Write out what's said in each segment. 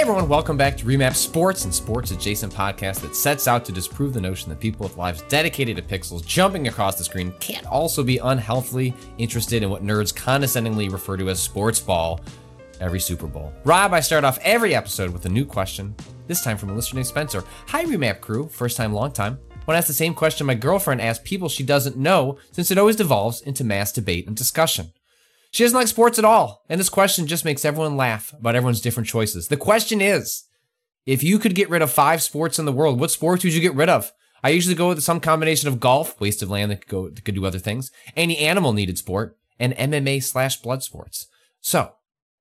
Hey everyone, welcome back to Remap Sports and Sports Adjacent podcast that sets out to disprove the notion that people with lives dedicated to pixels jumping across the screen can't also be unhealthily interested in what nerds condescendingly refer to as sports ball every Super Bowl. Rob, I start off every episode with a new question, this time from a listener named Spencer. Hi Remap crew, first time, long time. Want to ask the same question my girlfriend asks people she doesn't know since it always devolves into mass debate and discussion. She doesn't like sports at all, and this question just makes everyone laugh about everyone's different choices. The question is if you could get rid of five sports in the world, what sports would you get rid of? I usually go with some combination of golf, waste of land that could go that could do other things, any animal needed sport, and MMA slash blood sports. So,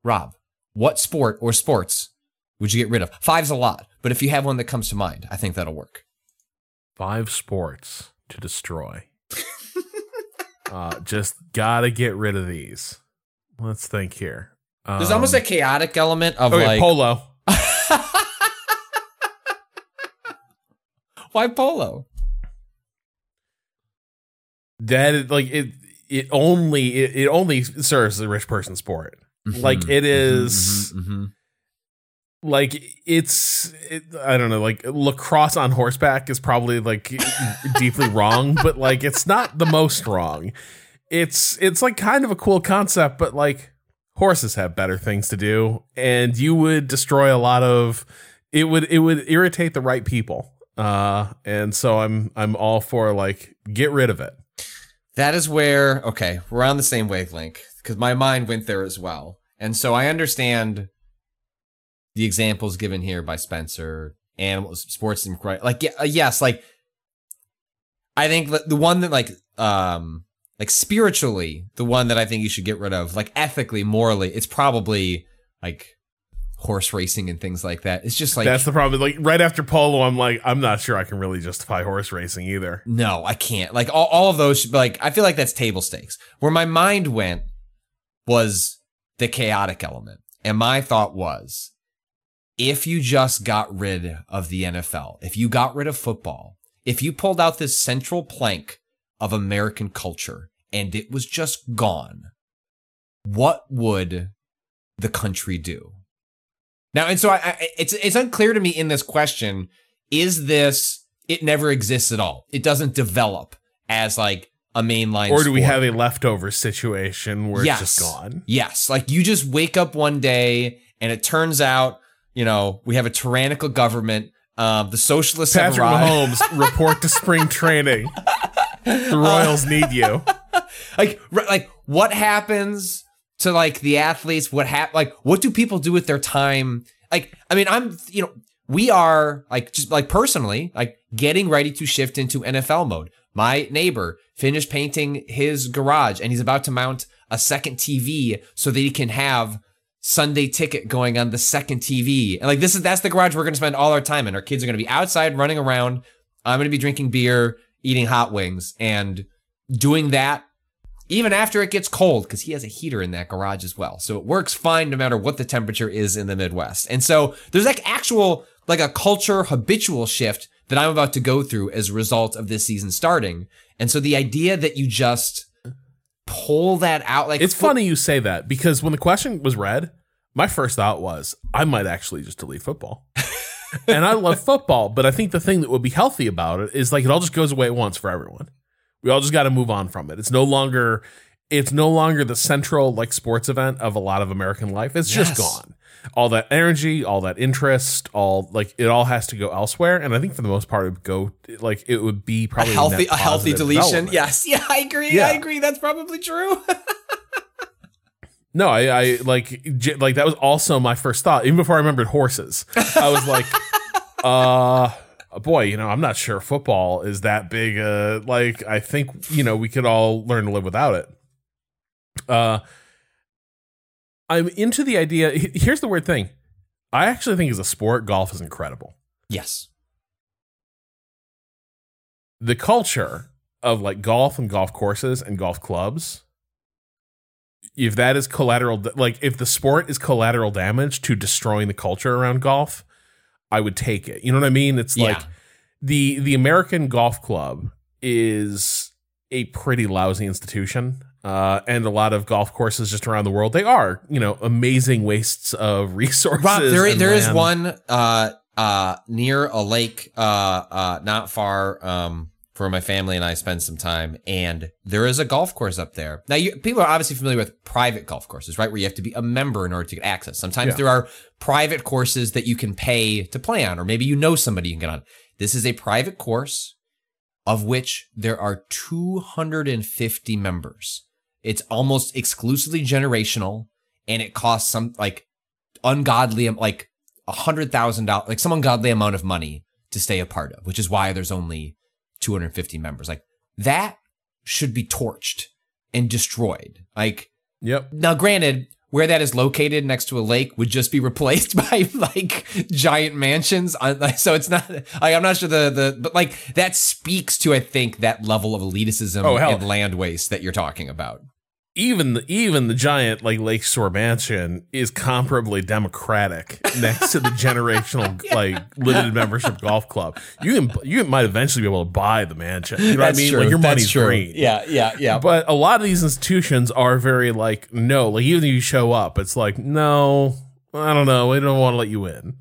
Rob, what sport or sports would you get rid of? Five's a lot, but if you have one that comes to mind, I think that'll work. Five sports to destroy. Uh, just gotta get rid of these. Let's think here. There's almost a Um, chaotic element of okay, like polo. why polo? That like it. It only it, it only serves the rich person sport. Like it is- mhm. Like it's it, I don't know. Like lacrosse on horseback is probably like deeply wrong, but like it's not the most wrong. It's it's like kind of a cool concept, but like horses have better things to do, and you would destroy a lot of. It would it would irritate the right people. Uh, and so I'm I'm all for like get rid of it. That is where, okay, we're on the same wavelength because my mind went there as well. And so I understand the examples given here by Spencer, animals, sports, and. Like, yeah, uh, yes, like, I think the one that, like, um, like spiritually, the one that I think you should get rid of, like ethically, morally, it's probably like horse racing and things like that. It's just like, That's the problem. Like right after polo, I'm like I'm not sure I can really justify horse racing either. No, I can't. Like all, all of those, should like I feel like that's table stakes. Where my mind went was the chaotic element, and my thought was, if you just got rid of the NFL, if you got rid of football, if you pulled out this central plank of American culture and it was just gone, what would the country do? Now, and so I, I, it's it's unclear to me in this question: is this it never exists at all? It doesn't develop as like a mainline, Or do we have a leftover situation where it's just gone? Yes, like you just wake up one day and it turns out, you know, we have a tyrannical government. Um, the socialists have Patrick arrived. Mahomes, report to spring training. The Royals need you. like like what happens to like the athletes what hap- like what do people do with their time like i mean i'm you know we are like just like personally like getting ready to shift into nfl mode my neighbor finished painting his garage and he's about to mount a second tv so that he can have sunday ticket going on the second tv and like this is that's the garage we're to spend all our time in. Our kids are to be outside running around. I'm to be drinking beer eating hot wings and doing that even after it gets cold because he has a heater in that garage as well. So it works fine no matter what the temperature is in the midwest. And so there's like actual like a culture habitual shift that I'm about to go through as a result of this season starting. And so the idea that you just pull that out like It's funny you say that because when the question was read, my first thought was I might actually just delete football. and I love football, but I think the thing that would be healthy about it is like it all just goes away at once for everyone. We all just got to move on from it. It's no longer it's no longer the central like sports event of a lot of American life. It's Yes. just gone. All that energy, all that interest, all like it all has to go elsewhere. And I think for the most part, it would go like it would be a probably healthy a healthy deletion. Yes. Yeah, I agree. Yeah. I agree. That's probably true. No, I, I like like that was also my first thought. Even before I remembered horses, I was like, uh, boy, you know, I'm not sure football is that big. Uh, like I think you know we could all learn to live without it. Uh, I'm into the idea. Here's the weird thing. I actually think as a sport, golf is incredible. yes. The culture of like golf and golf courses and golf clubs if that is collateral like if the sport is collateral damage to destroying the culture around golf i would take it you know what i mean it's Yeah. like the the american golf club is a pretty lousy institution uh, and a lot of golf courses just around the world they are you know amazing wastes of resources Rob, there, there is one uh, uh, near a lake, uh, uh, not far um, where my family and I spend some time, and there is a golf course up there. Now, you, people are obviously familiar with private golf courses, right? Where you have to be a member in order to get access. Sometimes Yeah. there are private courses that you can pay to play on, or maybe you know somebody you can get on. This is a private course of which there are 250 members. It's almost exclusively generational, and it costs some like ungodly like a hundred thousand dollars like some ungodly amount of money to stay a part of which is why there's only 250 members. Like that should be torched and destroyed. Like yep. now granted where that is located next to a lake would just be replaced by like giant mansions. So it's not like i'm not sure the the but like that speaks to i think that level of elitism Oh, and land waste that you're talking about even the, even the giant like Lakeshore Mansion is comparably democratic next to the generational like limited membership golf club. You can you might eventually be able to buy the mansion. You know what I mean? Like your money's green. yeah yeah yeah But a lot of these institutions are very like no, like even if you show up, it's like no, I don't know, we don't want to let you in.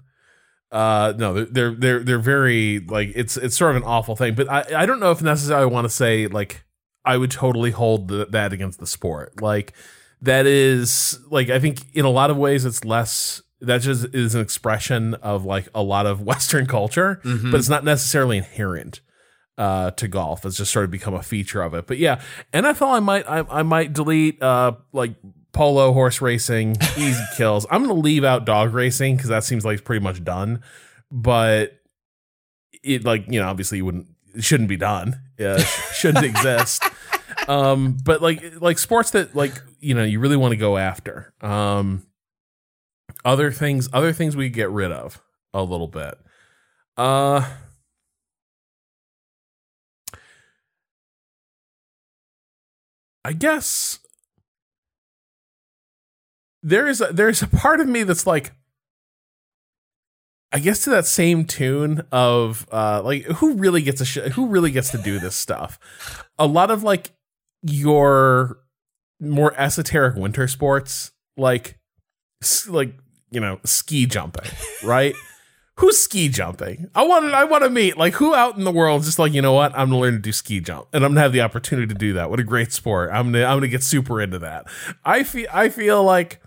Uh, no, they're they're they're they're very like it's it's sort of an awful thing. But I I don't know if necessarily I want to say like I would totally hold the, that against the sport. Like that is like I think in a lot of ways it's less that just is an expression of like a lot of Western culture, Mhm. but it's not necessarily inherent uh, to golf. It's just sort of become a feature of it. But yeah, NFL I might I, I might delete uh, like polo horse racing, easy kills. I'm gonna leave out dog racing because that seems like it's pretty much done. But it like you know obviously you wouldn't it shouldn't be done. Yeah, shouldn't exist. Um, but like like sports that like you know you really want to go after. Um, other things other things we get rid of a little bit. Uh. I guess there is a, there's a part of me that's like I guess to that same tune of uh like who really gets a sh- who really gets to do this stuff. A lot of like your more esoteric winter sports like like you know ski jumping, right? Who's ski jumping? I want to I want to meet like who out in the world is just like you know what I'm gonna learn to do ski jump and I'm gonna have the opportunity to do that. What a great sport! I'm gonna I'm gonna get super into that. I feel I feel like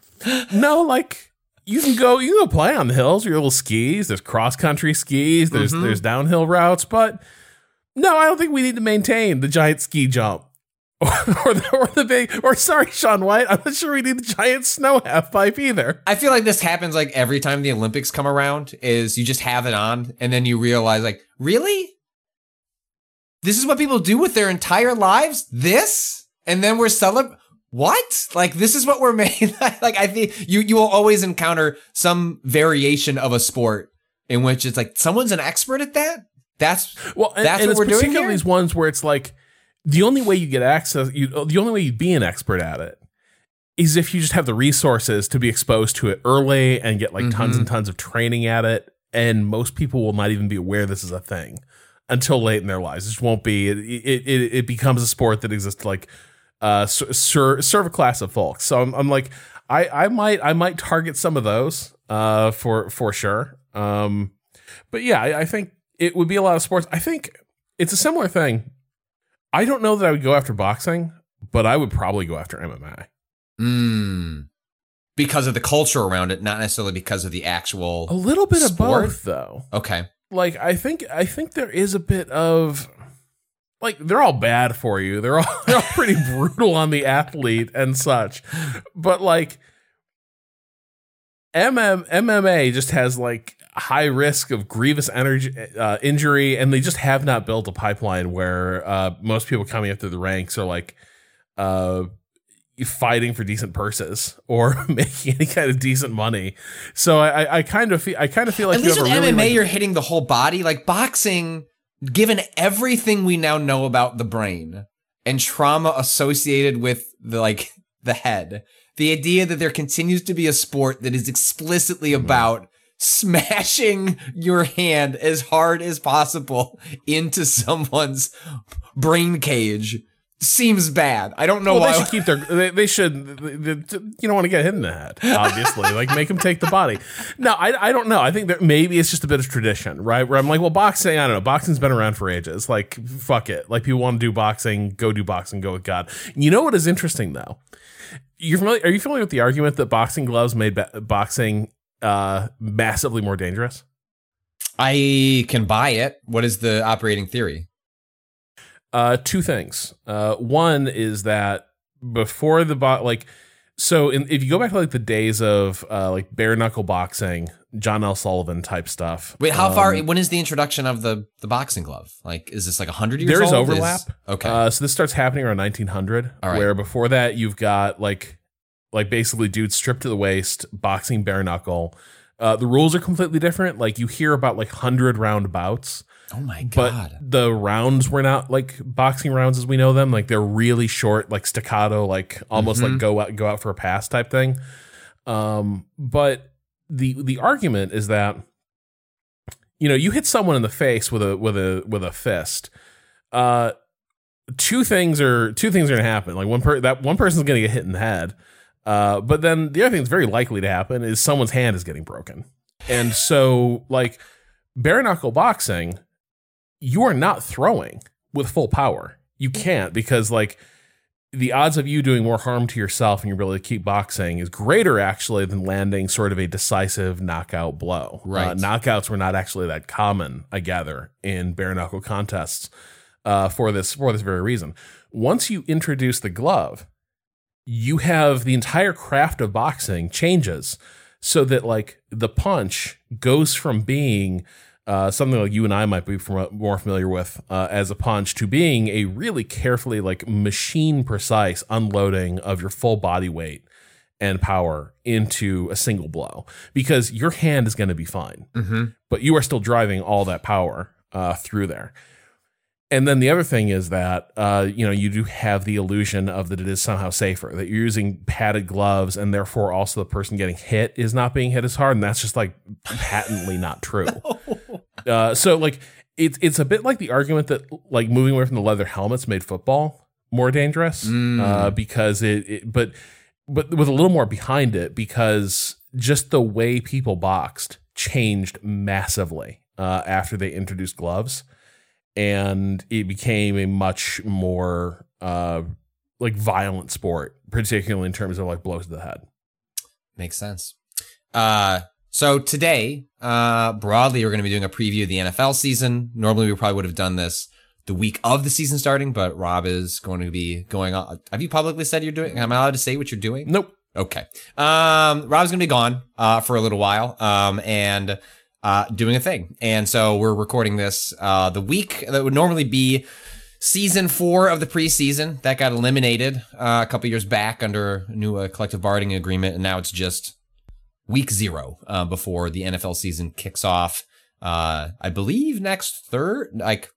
no like you can go you can go play on the hills your little skis. There's cross country skis. There's Mhm. there's downhill routes, but no, I don't think we need to maintain the giant ski jump. or, the, or the big, or sorry, Shaun White. I'm not sure we need the giant snow half pipe either. I feel like this happens like every time the Olympics come around is you just have it on and then you realize like, really? This is what people do with their entire lives? This? And then we're celebrating what? Like this is what we're made. like I think you you will always encounter some variation of a sport in which it's like someone's an expert at that. That's Well, and, That's and what we're doing particularly here? these ones where it's like the only way you get access, you, the only way you'd be an expert at it is if you just have the resources to be exposed to it early and get like tons Mhm. and tons of training at it and most people will not even be aware this is a thing until late in their lives. It just won't be. It it, it, becomes a sport that exists like uh ser- serve a class of folks. So I'm, I'm like I I might I might target some of those uh for for sure. Um, but yeah, I, I think it would be a lot of sports. I think it's a similar thing. I don't know that I would go after boxing, but I would probably go after MMA. Mm. Because of the culture around it, not necessarily because of the actual. A little bit Sport? of both, though. Okay. Like I think I think there is a bit of like they're all bad for you. They're all they're all pretty brutal on the athlete and such. But like MM MMA just has like high risk of grievous energy uh, injury, and they just have not built a pipeline where uh, most people coming up through the ranks are like uh, fighting for decent purses or making any kind of decent money. So I, I- I kind of feel I kind of feel like At you least have with a really MMA, like- you're hitting the whole body. Like boxing, given everything we now know about the brain and trauma associated with the like the head, the idea that there continues to be a sport that is explicitly Mm-hmm. about smashing your hand as hard as possible into someone's brain cage seems bad. I don't know Well, why. they should keep their. They, they should. they- they- you don't want to get hit in the head, obviously. like make them take the body. No, I, I don't know. I think that maybe it's just a bit of tradition, right? Where I'm like, well, boxing. I don't know. Boxing's been around for ages. Like, fuck it. Like people want to do boxing, go do boxing, go with God. You know what is interesting though? You're familiar? Are you familiar with the argument that boxing gloves made ba- boxing uh, massively more dangerous? I can buy it. What is the operating theory? Uh, two things. Uh, one is that before the bot, like, so in, if you go back to like the days of uh, like bare knuckle boxing, John L. Sullivan type stuff. Wait, how far? um, When is the introduction of the the boxing glove? Like, is this like hundred years There's old? Is- overlap. okay. Uh, so this starts happening around 1900, All right. where before that you've got like like basically dudes stripped to the waist, boxing bare knuckle. Uh, the rules are completely different. Like you hear about like hundred round bouts. oh my god! but the rounds were not like boxing rounds as we know them. Like they're really short, like staccato, like almost like go out go out for a pass type thing. Um, but the the argument is that you know you hit someone in the face with a with a with a fist. Uh, two things are two things are gonna happen. Like one per that one person's gonna get hit in the head. Uh, but then the other thing that's very likely to happen is someone's hand is getting broken. And so like bare knuckle boxing, you are not throwing with full power. You can't because like the odds of you doing more harm to yourself and your ability to keep boxing is greater actually than landing sort of a decisive knockout blow. Right. Uh, knockouts were not actually that common, I gather, in bare knuckle contests uh, for this for this very reason. Once you introduce the glove, you have the entire craft of boxing changes so that like the punch goes from being uh, something like you and I might be from, more familiar with uh, as a punch to being a really carefully like machine precise unloading of your full body weight and power into a single blow because your hand is going to be fine, mm-hmm. but you are still driving all that power uh, through there. And then the other thing is that uh, you know you do have the illusion of that it is somehow safer that you're using padded gloves and therefore also the person getting hit is not being hit as hard and that's just like patently not true. Uh, so like it's it's a bit like the argument that like moving away from the leather helmets made football more dangerous Mm. uh, because it, it but but with a little more behind it because just the way people boxed changed massively uh, after they introduced gloves and it became a much more uh, like violent sport particularly in terms of like blows to the head Makes sense. Uh, so today, uh, broadly, we're going to be doing a preview of the NFL season. Normally, we probably would have done this the week of the season starting, but Rob is going to be going on. Have you publicly said you're doing? Am I allowed to say what you're doing? nope Okay. Um, Rob's gonna be gone uh, for a little while, um, and uh, doing a thing, and so we're recording this uh, the week that would normally be season four of the preseason that got eliminated uh, a couple years back under a new uh, collective bargaining agreement, and now it's just week zero uh, before the NFL season kicks off. Uh, I believe next third, like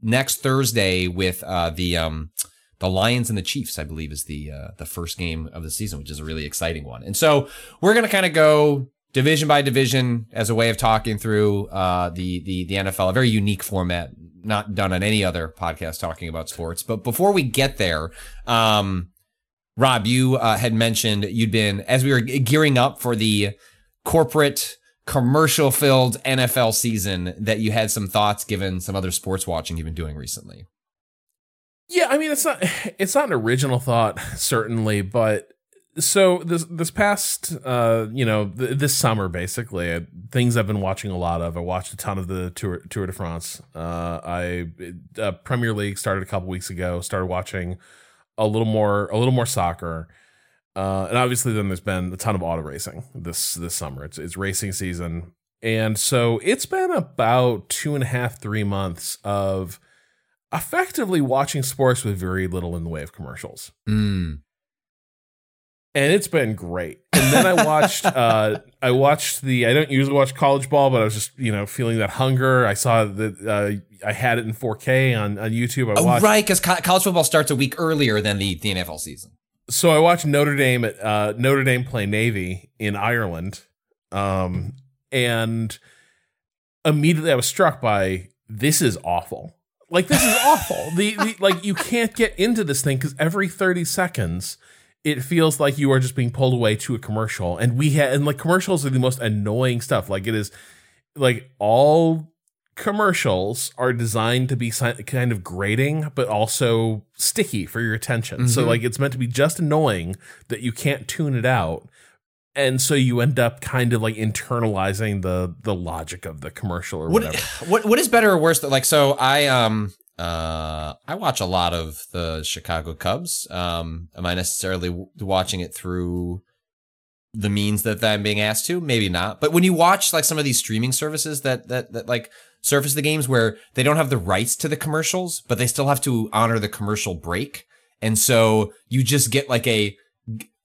next Thursday with the um, the Lions and the Chiefs, I believe, is the the first game of the season, which is a really exciting one. And so we're gonna kind of go division by division as a way of talking through uh, the the the NFL, a very unique format, not done on any other podcast talking about sports. But before we get there, um, Rob, you uh, had mentioned you'd been as we were gearing up for the corporate commercial filled NFL season that you had some thoughts given some other sports watching you've been doing recently. Yeah, I mean it's not it's not an original thought certainly, but so this this past uh you know th- this summer basically uh, things I've been watching a lot of. I watched a ton of the Tour Tour de France. Uh, I uh, Premier League started a couple weeks ago. Started watching a little more a little more soccer. Uh, and obviously, then there's been a ton of auto racing this this summer. It's it's racing season, and so it's been about two and a half, three months of effectively watching sports with very little in the way of commercials. Mm. And it's been great. And then I watched uh I watched the I don't usually watch college ball, but I was just, you know, feeling that hunger. I saw that uh, I had it in 4K on, on YouTube. I Oh, watched right, because co- college football starts a week earlier than the, the NFL season. so I watched Notre Dame at uh, Notre Dame play Navy in Ireland, um, and immediately I was struck by this is awful. Like this is awful. The, the like you can't get into this thing because every thirty seconds it feels like you are just being pulled away to a commercial, and we had and like commercials are the most annoying stuff. Like it is like all commercials are designed to be kind of grating but also sticky for your attention so Mhm. like it's meant to be just annoying that you can't tune it out and so you end up kind of like internalizing the the logic of the commercial or What, whatever what what is better or worse? Like, so I um uh I watch a lot of the Chicago Cubs. Um, am I necessarily w- watching it through the means that I'm being asked to? Maybe not. But when you watch like some of these streaming services that that that like surface the games where they don't have the rights to the commercials, but they still have to honor the commercial break, and so you just get like a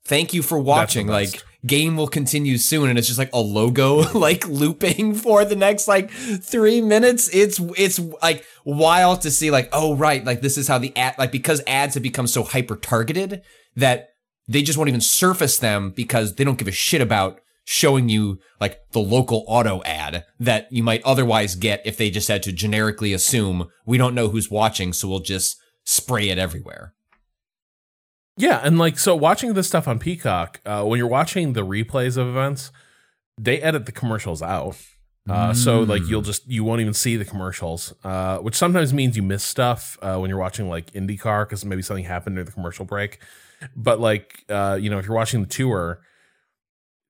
thank you for watching like game will continue soon and it's just like a logo like looping for the next like three minutes. It's it's like wild to see like oh right like this is how the ad like because ads have become so hyper targeted that they just won't even surface them because they don't give a shit about showing you like the local auto ad that you might otherwise get if they just had to generically assume we don't know who's watching so we'll just spray it everywhere yeah and like so watching this stuff on peacock uh, when you're watching the replays of events they edit the commercials out. Uh, so like you'll just you won't even see the commercials uh, which sometimes means you miss stuff uh, when you're watching like indycar because maybe something happened during the commercial break. But like uh, you know if you're watching the tour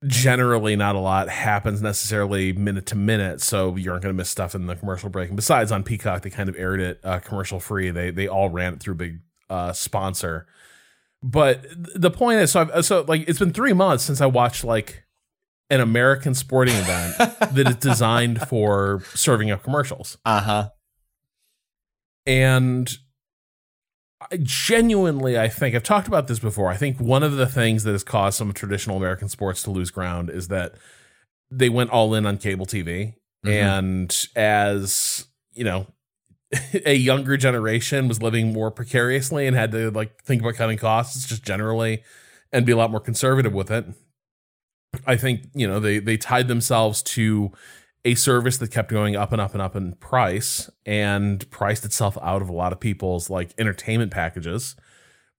generally not a lot happens necessarily minute to minute so you aren't going to miss stuff in the commercial break. And besides on peacock they kind of aired it uh, commercial free. They they all ran it through a big uh, sponsor but the point is so I've, so like it's been three months since i watched like an american sporting event that is designed for serving up commercials uh-huh and I genuinely, I think I've talked about this before. I think one of the things that has caused some traditional American sports to lose ground is that they went all in on cable TV. Mhm. And as, you know, a younger generation was living more precariously and had to like think about cutting costs just generally and be a lot more conservative with it. I think, you know, they they tied themselves to a service that kept going up and up and up in price and priced itself out of a lot of people's like entertainment packages.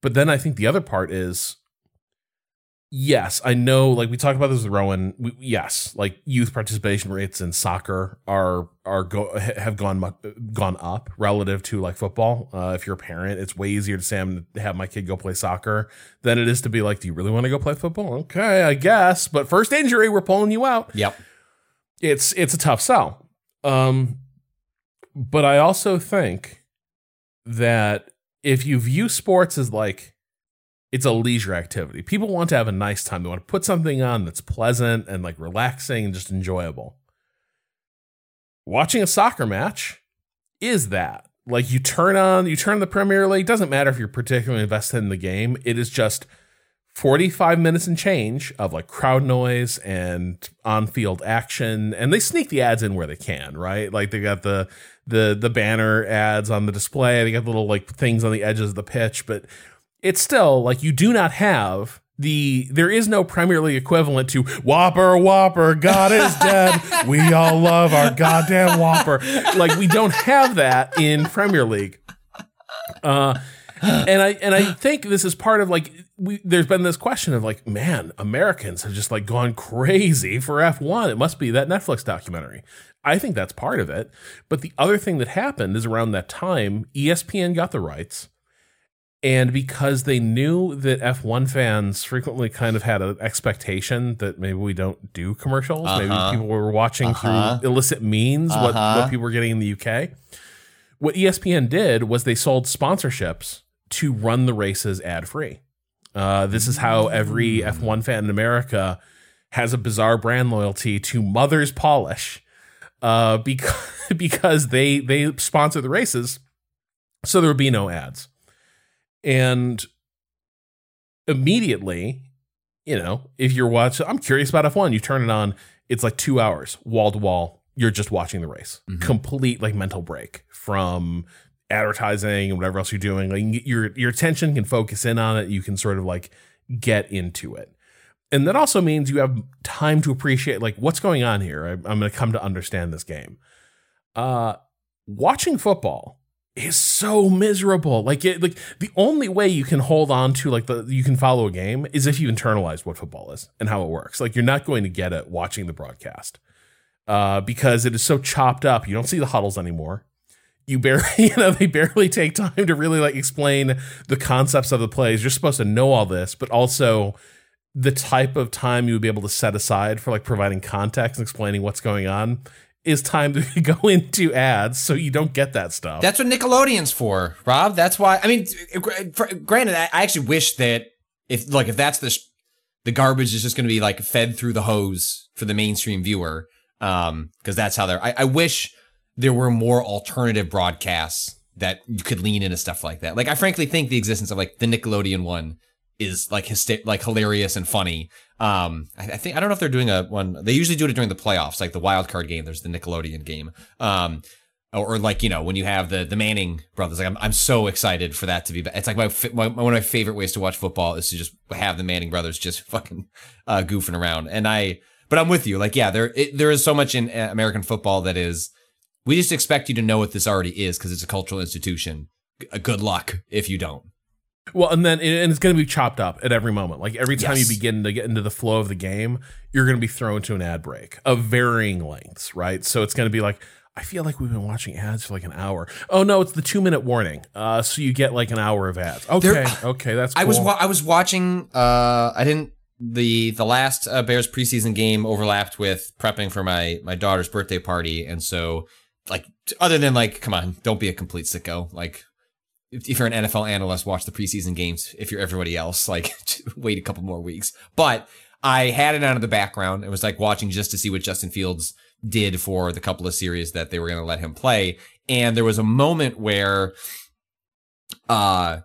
But then I think the other part is yes, I know like we talked about this with Rowan. We, yes, like youth participation rates in soccer are are go have gone gone up relative to like football. Uh, if you're a parent, it's way easier to say I'm gonna have my kid go play soccer than it is to be like, do you really want to go play football? Okay, I guess. But first injury, we're pulling you out yep it's it's a tough sell. Um, but I also think that if you view sports as like it's a leisure activity, people want to have a nice time. They want to put something on that's pleasant and like relaxing and just enjoyable. Watching a soccer match is that. Like you turn on, you turn the Premier League. Doesn't matter if you're particularly invested in the game. It is just 45 minutes and change of like crowd noise and on-field action and they sneak the ads in where they can right like they got the the the banner ads on the display they got little like things on the edges of the pitch but it's still like you do not have the there is no Premier League equivalent to Whopper Whopper God is dead. we all love our goddamn Whopper. Like we don't have that in Premier League. Uh, and I and I think this is part of like we, there's been this question of like, man, Americans have just like gone crazy for F1. It must be that Netflix documentary. I think that's part of it. But the other thing that happened is around that time, ESPN got the rights. And because they knew that F1 fans frequently kind of had an expectation that maybe we don't do commercials, uh-huh. maybe people were watching uh-huh. through illicit means uh-huh. what, what uh-huh. people were getting in the UK. What ESPN did was they sold sponsorships to run the races ad free. Uh, this is how every F1 fan in America has a bizarre brand loyalty to Mother's Polish uh, because, because they, they sponsor the races. So there would be no ads. And immediately, you know, if you're watching, I'm curious about F1, you turn it on, it's like two hours, wall to wall. You're just watching the race. Mm-hmm. Complete like mental break from advertising and whatever else you're doing. Like your your attention can focus in on it. You can sort of like get into it. And that also means you have time to appreciate like what's going on here. I, I'm going to come to understand this game. Uh, watching football is so miserable. Like it, like the only way you can hold on to like the you can follow a game is if you internalize what football is and how it works. Like you're not going to get it watching the broadcast. Uh, because it is so chopped up. You don't see the huddles anymore you barely you know they barely take time to really like explain the concepts of the plays you're supposed to know all this but also the type of time you would be able to set aside for like providing context and explaining what's going on is time to go into ads so you don't get that stuff that's what nickelodeon's for rob that's why i mean granted i actually wish that if like if that's the the garbage is just going to be like fed through the hose for the mainstream viewer um because that's how they're I, I wish there were more alternative broadcasts that you could lean into stuff like that. Like I frankly think the existence of like the Nickelodeon one is like hyster- like hilarious and funny. Um, I, I, think I don't know if they're doing a one. They usually do it during the playoffs, like the wild card game. There's the Nickelodeon game. Um, or, or like you know when you have the the Manning brothers. Like I'm I'm so excited for that to be. It's like my, my one of my favorite ways to watch football is to just have the Manning brothers just fucking uh, goofing around. And I, but I'm with you. Like yeah, there it, there is so much in uh, American football that is we just expect you to know what this already is because it's a cultural institution. Good luck if you don't. Well, and then and it's going to be chopped up at every moment. Like every time yes. you begin to get into the flow of the game, you're going to be thrown to an ad break of varying lengths, right? So it's going to be like, I feel like we've been watching ads for like an hour. Oh no, it's the two minute warning. Uh, so you get like an hour of ads. Okay, there, okay, that's. Cool. I was wa- I was watching. Uh, I didn't the the last uh, Bears preseason game overlapped with prepping for my my daughter's birthday party, and so like other than like, come on, don't be a complete sicko. Like if, if you're an NFL analyst, watch the preseason games. If you're everybody else, like wait a couple more weeks. But I had it out of the background. It was like watching just to see what Justin Fields did for the couple of series that they were going to let him play. And there was a moment where, uh,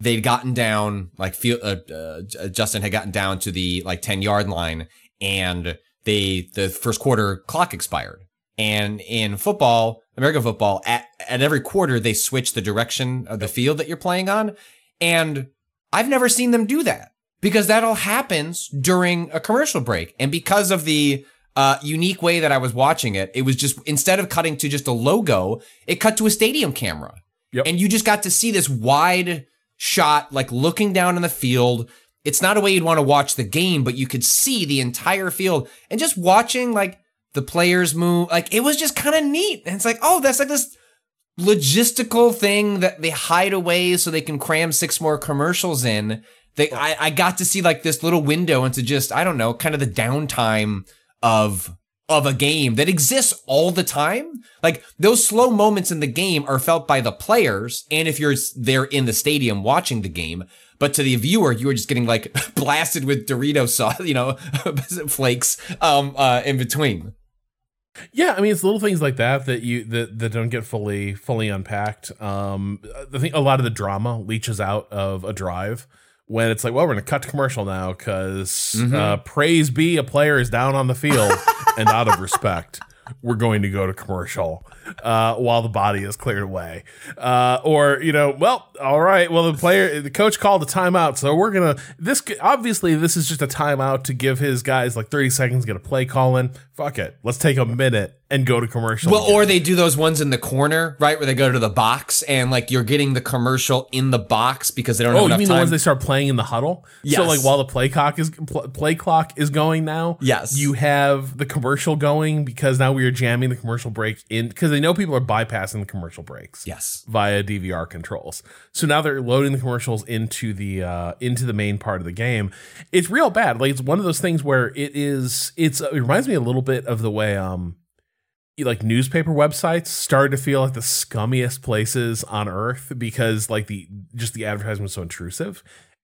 they'd gotten down like feel uh, uh, Justin had gotten down to the like 10 yard line and they the first quarter clock expired and in football, American football, at, at every quarter, they switch the direction of the field that you're playing on. And I've never seen them do that because that all happens during a commercial break. And because of the uh, unique way that I was watching it, it was just instead of cutting to just a logo, it cut to a stadium camera. Yep. And you just got to see this wide shot, like looking down in the field. It's not a way you'd want to watch the game, but you could see the entire field and just watching like the players move. Like it was just kind of neat. And it's like, oh, that's like this logistical thing that they hide away so they can cram six more commercials in. They, I, I got to see like this little window into just, I don't know, kind of the downtime of of a game that exists all the time. Like those slow moments in the game are felt by the players. And if you're there in the stadium watching the game, but to the viewer, you are just getting like blasted with Dorito sauce, you know, flakes, um, uh, in between. Yeah, I mean it's little things like that that you that, that don't get fully fully unpacked. Um, I think a lot of the drama leaches out of a drive when it's like, well, we're gonna cut to commercial now because mm-hmm. uh, praise be a player is down on the field and out of respect. we're going to go to commercial uh, while the body is cleared away. Uh, or, you know, well, all right, well, the player, the coach called a timeout. So we're going to, this, obviously, this is just a timeout to give his guys like 30 seconds, get a play call in. Fuck it. Let's take a minute and go to commercial. Well, again. or they do those ones in the corner, right, where they go to the box and like you're getting the commercial in the box because they don't have Oh, you mean time. the ones they start playing in the huddle? So Yes. like while the play clock is pl- play clock is going now, Yes. you have the commercial going because now we are jamming the commercial break in because they know people are bypassing the commercial breaks. yes. Via DVR controls. So now they're loading the commercials into the uh into the main part of the game. It's real bad. Like it's one of those things where it is it's it reminds me a little bit of the way um like newspaper websites started to feel like the scummiest places on earth because like the just the advertisement was so intrusive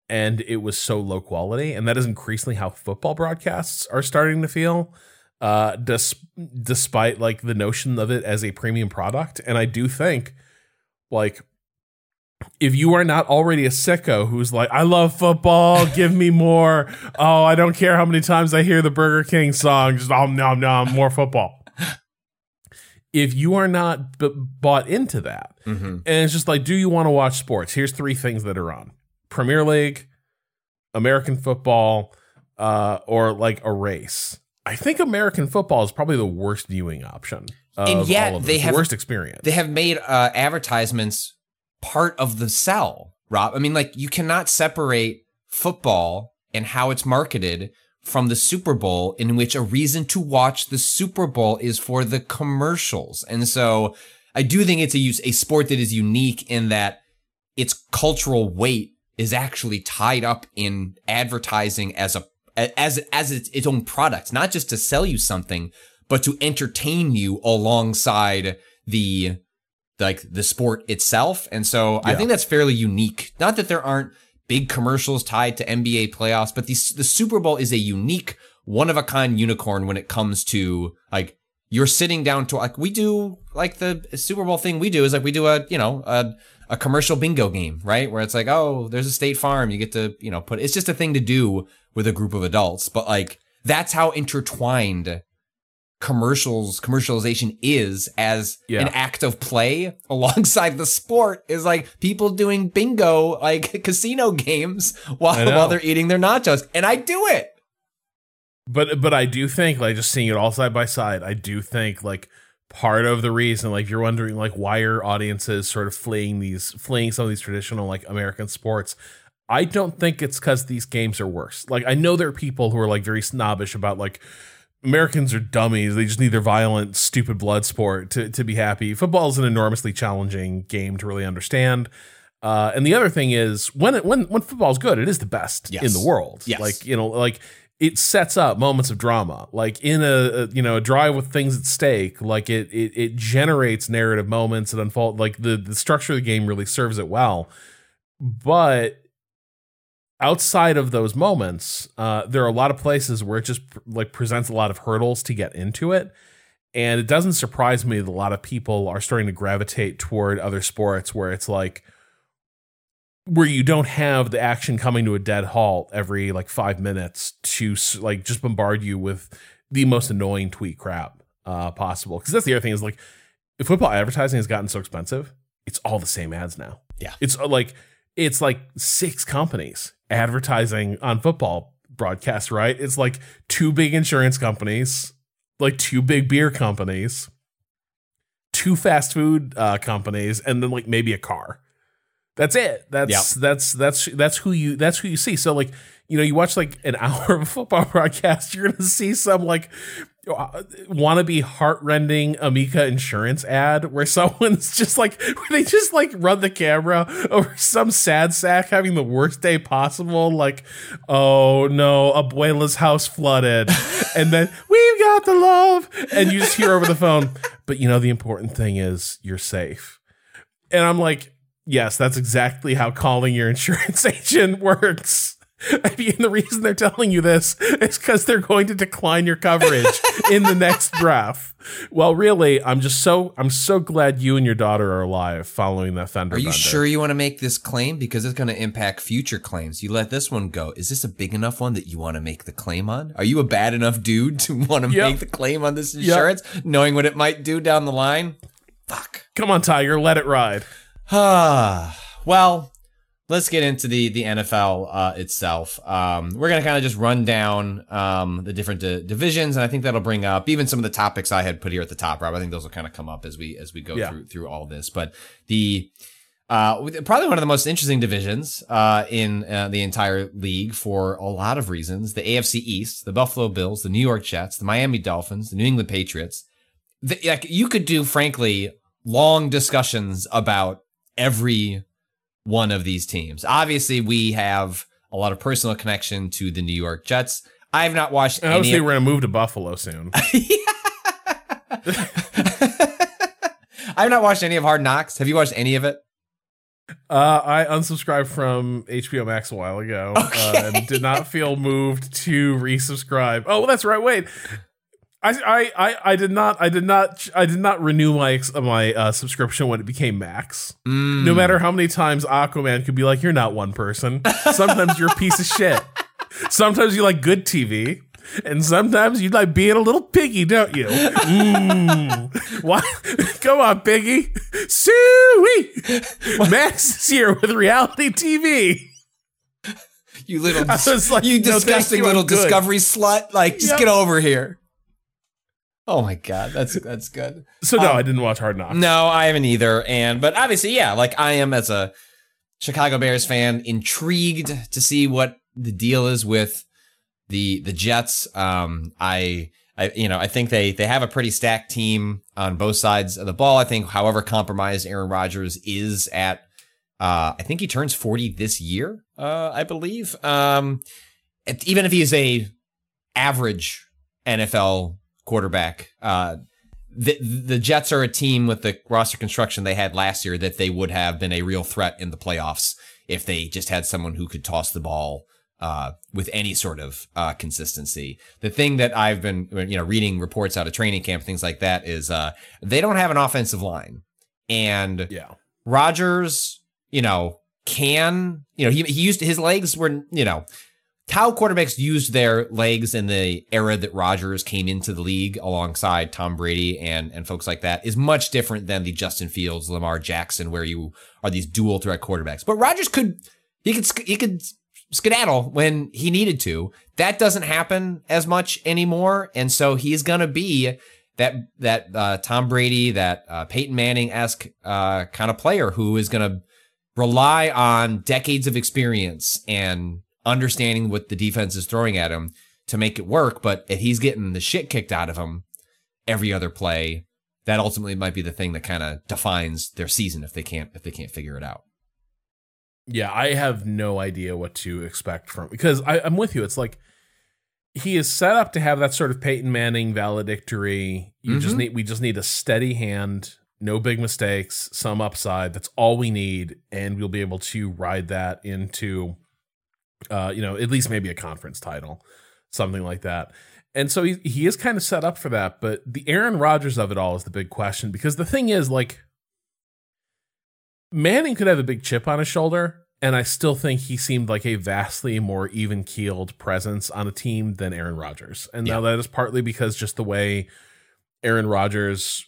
and it was so low quality and that is increasingly how football broadcasts are starting to feel uh dis- despite like the notion of it as a premium product and i do think like if you are not already a sicko who's like, I love football, give me more. Oh, I don't care how many times I hear the Burger King song, just oh no, no, more football. If you are not b- bought into that, Mm-hmm. and it's just like, do you want to watch sports? Here's three things that are on Premier League, American football, uh, or like a race. I think American football is probably the worst viewing option. Of And yet all of they this, the have- worst experience. They have made uh, advertisements part of the sell, Rob. I mean, like you cannot separate football and how it's marketed from the Super Bowl, in which a reason to watch the Super Bowl is for the commercials. And so I do think it's a use a sport that is unique in that its cultural weight is actually tied up in advertising as a as as its, its own product, not just to sell you something, but to entertain you alongside the like the sport itself. And so I think that's fairly unique. Not that there aren't big commercials tied to NBA playoffs, but the the Super Bowl is a unique, one of a kind unicorn when it comes to like you're sitting down to like we do like the Super Bowl thing we do is like we do a you know a a commercial bingo game right? Where it's like oh there's a State Farm you get to you know put it's just a thing to do with a group of adults but like that's how intertwined commercials commercialization is as Yeah. an act of play alongside the sport is like people doing bingo like casino games while while they're eating their nachos and I do it. But but I do think like just seeing it all side by side, I do think like part of the reason like you're wondering like why are audiences sort of fleeing these fleeing some of these traditional like American sports. I don't think it's because these games are worse. Like I know there are people who are like very snobbish about like Americans are dummies. They just need their violent, stupid blood sport to, to be happy. Football is an enormously challenging game to really understand. Uh, and the other thing is when it, when when football's good, it is the best Yes. in the world. Yes. Like you know, like it sets up moments of drama. Like in a, a you know a drive with things at stake. Like it it it generates narrative moments that unfold. Like the the structure of the game really serves it well. But outside of those moments, uh, there are a lot of places where it just like presents a lot of hurdles to get into it. And it doesn't surprise me that a lot of people are starting to gravitate toward other sports where it's like where you don't have the action coming to a dead halt every like five minutes to like just bombard you with the most annoying tweet crap uh, possible. Because that's the other thing is like if football advertising has gotten so expensive, it's all the same ads now. Yeah. it's uh, like it's like six companies advertising on football broadcasts. Right? It's like two big insurance companies, like two big beer companies, two fast food uh, companies, and then like maybe a car. That's it. That's that's that's that's who you that's who you see. So like you know you watch like an hour of a football broadcast, you're gonna see some like uh, wannabe heartrending Amica insurance ad where someone's just like where they just like run the camera over some sad sack having the worst day possible. Like oh no, Abuela's house flooded, and then we've got the love, and you just hear over the phone. But you know the important thing is you're safe, and I'm like yes, that's exactly how calling your insurance agent works. I mean, the reason they're telling you this is because they're going to decline your coverage in the next draft. Well, really, I'm just so I'm so glad you and your daughter are alive following that thunder. Are you bender. sure you want to make this claim because it's going to impact future claims? You let this one go. Is this a big enough one that you want to make the claim on? Are you a bad enough dude to want to Yep. make the claim on this insurance, knowing what it might do down the line? Fuck. Come on, Tiger, let it ride. Well, let's get into the the NFL uh, itself. Um, we're gonna kind of just run down um, the different di- divisions, and I think that'll bring up even some of the topics I had put here at the top. Rob, I think those will kind of come up as we as we go Yeah. through through all this. But the uh, probably one of the most interesting divisions uh, in uh, the entire league for a lot of reasons. The AFC East, the Buffalo Bills, the New York Jets, the Miami Dolphins, the New England Patriots. The, like you could do, frankly, long discussions about every one of these teams. Obviously, we have a lot of personal connection to the New York Jets. I have not watched And obviously, Of, we're gonna move to Buffalo soon. I have not watched any of Hard Knocks. Have you watched any of it? Uh, I unsubscribed from HBO Max a while ago uh, and did not feel moved to resubscribe. Oh, that's right. Wait, I, I, I, I did not, I did not, I did not renew my my uh, subscription when it became Max. Mm. No matter how many times Aquaman could be like, "You're not one person." Sometimes you're a piece of shit. Sometimes you like good TV. And sometimes you like being a little piggy, don't you? Mm. Why? Come on, piggy. Suey. Max is here with reality TV. You little, I was like, you "No, disgusting you, little good." discovery slut! Like, just Yep. get over here. Oh my god, that's that's good. So no, Um, I didn't watch Hard Knocks. No, I haven't either. And but obviously, yeah, like I am as a Chicago Bears fan, intrigued to see what the deal is with the the Jets. Um, I. I, you know, I think they they have a pretty stacked team on both sides of the ball. I think, however compromised Aaron Rodgers is at, uh, I think he turns forty this year. Uh, I believe. Um, even if he's a average NFL quarterback, uh, the the Jets are a team with the roster construction they had last year that they would have been a real threat in the playoffs if they just had someone who could toss the ball uh, with any sort of uh, consistency. The thing that I've been you know reading reports out of training camp, things like that, is uh, they don't have an offensive line, and Yeah. Rodgers, you know, can, you know, he, he used his legs were, you know, how quarterbacks used their legs in the era that Rodgers came into the league alongside Tom Brady and, and folks like that is much different than the Justin Fields, Lamar Jackson, where you are these dual threat quarterbacks. But Rodgers could, he could, he could skedaddle when he needed to. That doesn't happen as much anymore. And so he's to be that that uh, Tom Brady, that uh, Peyton Manning esque uh, kind of player who is to rely on decades of experience and understanding what the defense is throwing at him to make it work. But if he's getting the shit kicked out of him every other play, that ultimately might be the thing that kind of defines their season if they can't if they can't figure it out. Yeah, I have no idea what to expect from because I, I'm with you. It's like he is set up to have that sort of Peyton Manning valedictory. You just Mhm. need we just need a steady hand, no big mistakes, some upside. That's all we need, and we'll be able to ride that into uh, you know, at least maybe a conference title, something like that. And so he he is kind of set up for that, but the Aaron Rodgers of it all is the big question because the thing is like Manning could have a big chip on his shoulder, and I still think he seemed like a vastly more even keeled presence on a team than Aaron Rodgers. And now that is partly because just the way Aaron Rodgers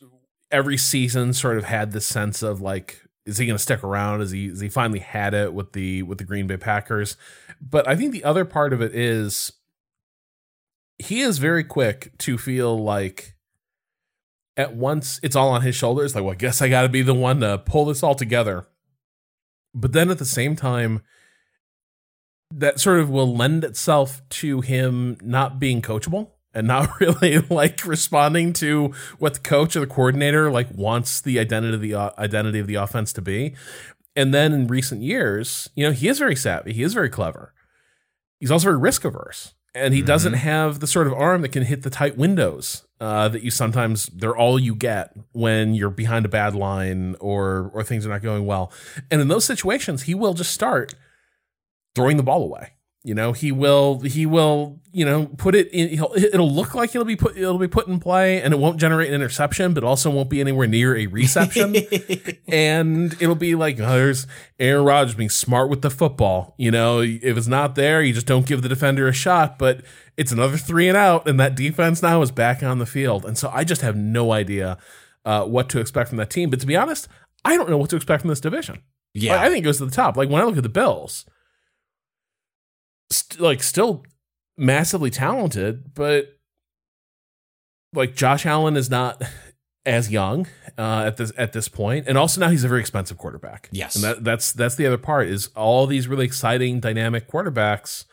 every season sort of had this sense of like, is he going to stick around? Is he is he finally had it with the with the Green Bay Packers? But I think the other part of it is he is very quick to feel like at once it's all on his shoulders. Like, well, I guess I got to be the one to pull this all together. But then at the same time, that sort of will lend itself to him not being coachable and not really like responding to what the coach or the coordinator like wants the identity of the uh, identity of the offense to be. And then in recent years, you know, he is very savvy. He is very clever. He's also very risk averse, and he doesn't have the sort of arm that can hit the tight windows uh, that you sometimes they're all you get when you're behind a bad line or or things are not going well. And in those situations, he will just start throwing the ball away. You know, he will he will you know put it in. He'll, it'll look like it'll be put it'll be put in play, and it won't generate an interception, but also won't be anywhere near a reception. and it'll be like oh, there's Aaron Rodgers being smart with the football. You know, if it's not there, you just don't give the defender a shot. But it's another three and out, and that defense now is back on the field. And so I just have no idea uh, what to expect from that team. But to be honest, I don't know what to expect from this division. Yeah, I think it goes to the top. Like when I look at the Bills st- like still massively talented, but like Josh Allen is not as young uh, at this at this point, and also now he's a very expensive quarterback. Yes, and that, that's that's the other part is all these really exciting, dynamic quarterbacks.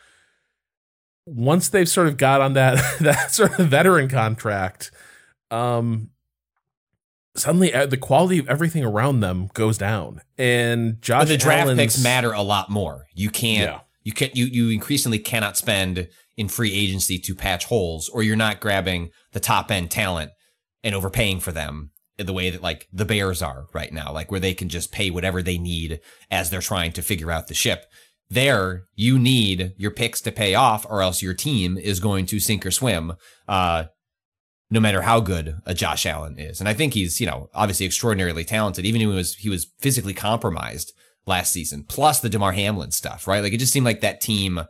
Once they've sort of got on that that sort of veteran contract, um, suddenly the quality of everything around them goes down, and Josh but the draft Allen's, picks matter a lot more. You can't. Yeah you can you you increasingly cannot spend in free agency to patch holes, or you're not grabbing the top end talent and overpaying for them the way that like the Bears are right now, like where they can just pay whatever they need as they're trying to figure out the ship. There, you need your picks to pay off, or else your team is going to sink or swim. Uh, no matter how good a Josh Allen is, and I think he's you know obviously extraordinarily talented. Even when he was he was physically compromised last season, plus the Damar Hamlin stuff, right? Like it just seemed like that team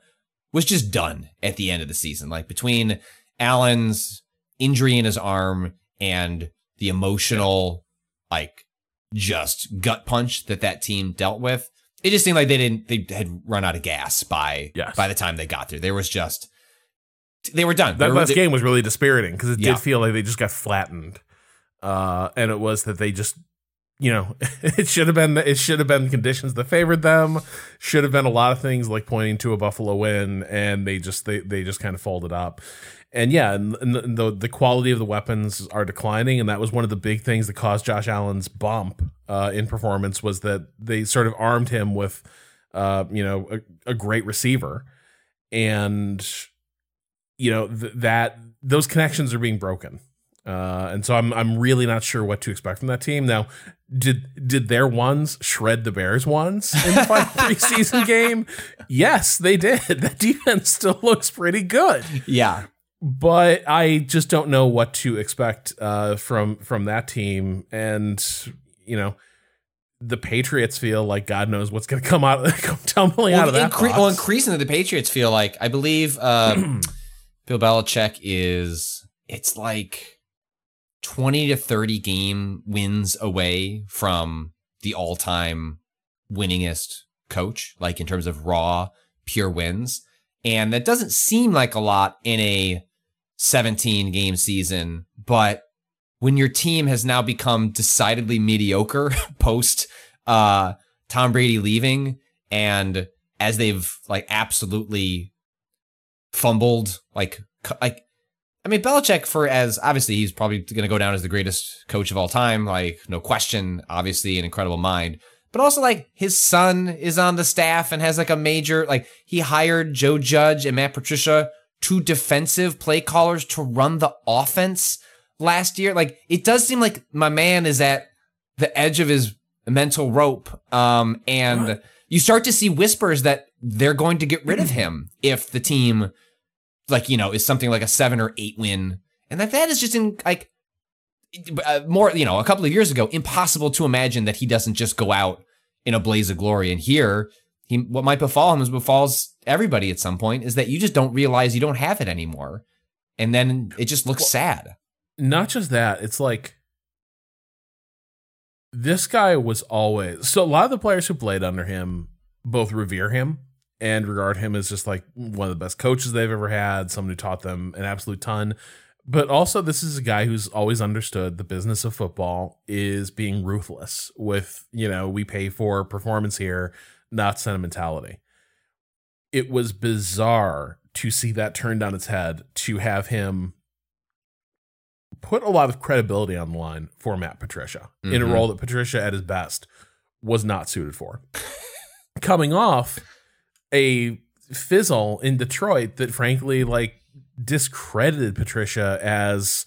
was just done at the end of the season. Like between Allen's injury in his arm and the emotional, like just gut punch that that team dealt with, it just seemed like they didn't, they had run out of gas by, yes. by the time they got there. There was just, they were done. That were, last they, game was really dispiriting because it Yeah. did feel like they just got flattened. Uh, and it was that they just, you know, it should have been it should have been conditions that favored them. Should have been a lot of things like pointing to a Buffalo win, and they just they they just kind of folded up. And yeah, and, the the quality of the weapons are declining, and that was one of the big things that caused Josh Allen's bump uh, in performance was that they sort of armed him with, uh, you know, a, a great receiver, and you know th- that those connections are being broken. Uh, and so I'm I'm really not sure what to expect from that team. Now, did did their ones shred the Bears ones in the final preseason game? Yes, they did. That defense still looks pretty good, yeah. but I just don't know what to expect uh, from from that team. And you know, the Patriots feel like God knows what's going to come out of come tumbling out of that. incre- well, increasingly, the Patriots feel like I believe uh, Bill Belichick is it's like twenty to thirty game wins away from the all time winningest coach, like in terms of raw pure wins, and that doesn't seem like a lot in a seventeen game season, but when your team has now become decidedly mediocre post uh, Tom Brady leaving, and as they've like absolutely fumbled, like like I mean Belichick for as obviously he's probably going to go down as the greatest coach of all time, like no question, obviously an incredible mind. But also like his son is on the staff and has like a major like he hired Joe Judge and Matt Patricia, two defensive play callers to run the offense last year. Like it does seem like my man is at the edge of his mental rope. Um, and you start to see whispers that they're going to get rid of him if the team, like, you know, is something like a seven or eight win. And that that is just in like uh, more, you know, a couple of years ago, impossible to imagine that he doesn't just go out in a blaze of glory. And here, he, what might befall him is befalls everybody at some point is that you just don't realize you don't have it anymore. And then it just looks sad. not just that, it's like this guy was always so a lot of the players who played under him both revere him and regard him as just like one of the best coaches they've ever had, someone who taught them an absolute ton. But also, this is a guy who's always understood the business of football is being ruthless with, you know, we pay for performance here, not sentimentality. It was bizarre to see that turned on its head, to have him put a lot of credibility on the line for Matt Patricia in a Mhm. role that Patricia at his best was not suited for. Coming off a fizzle in Detroit that frankly like discredited Patricia as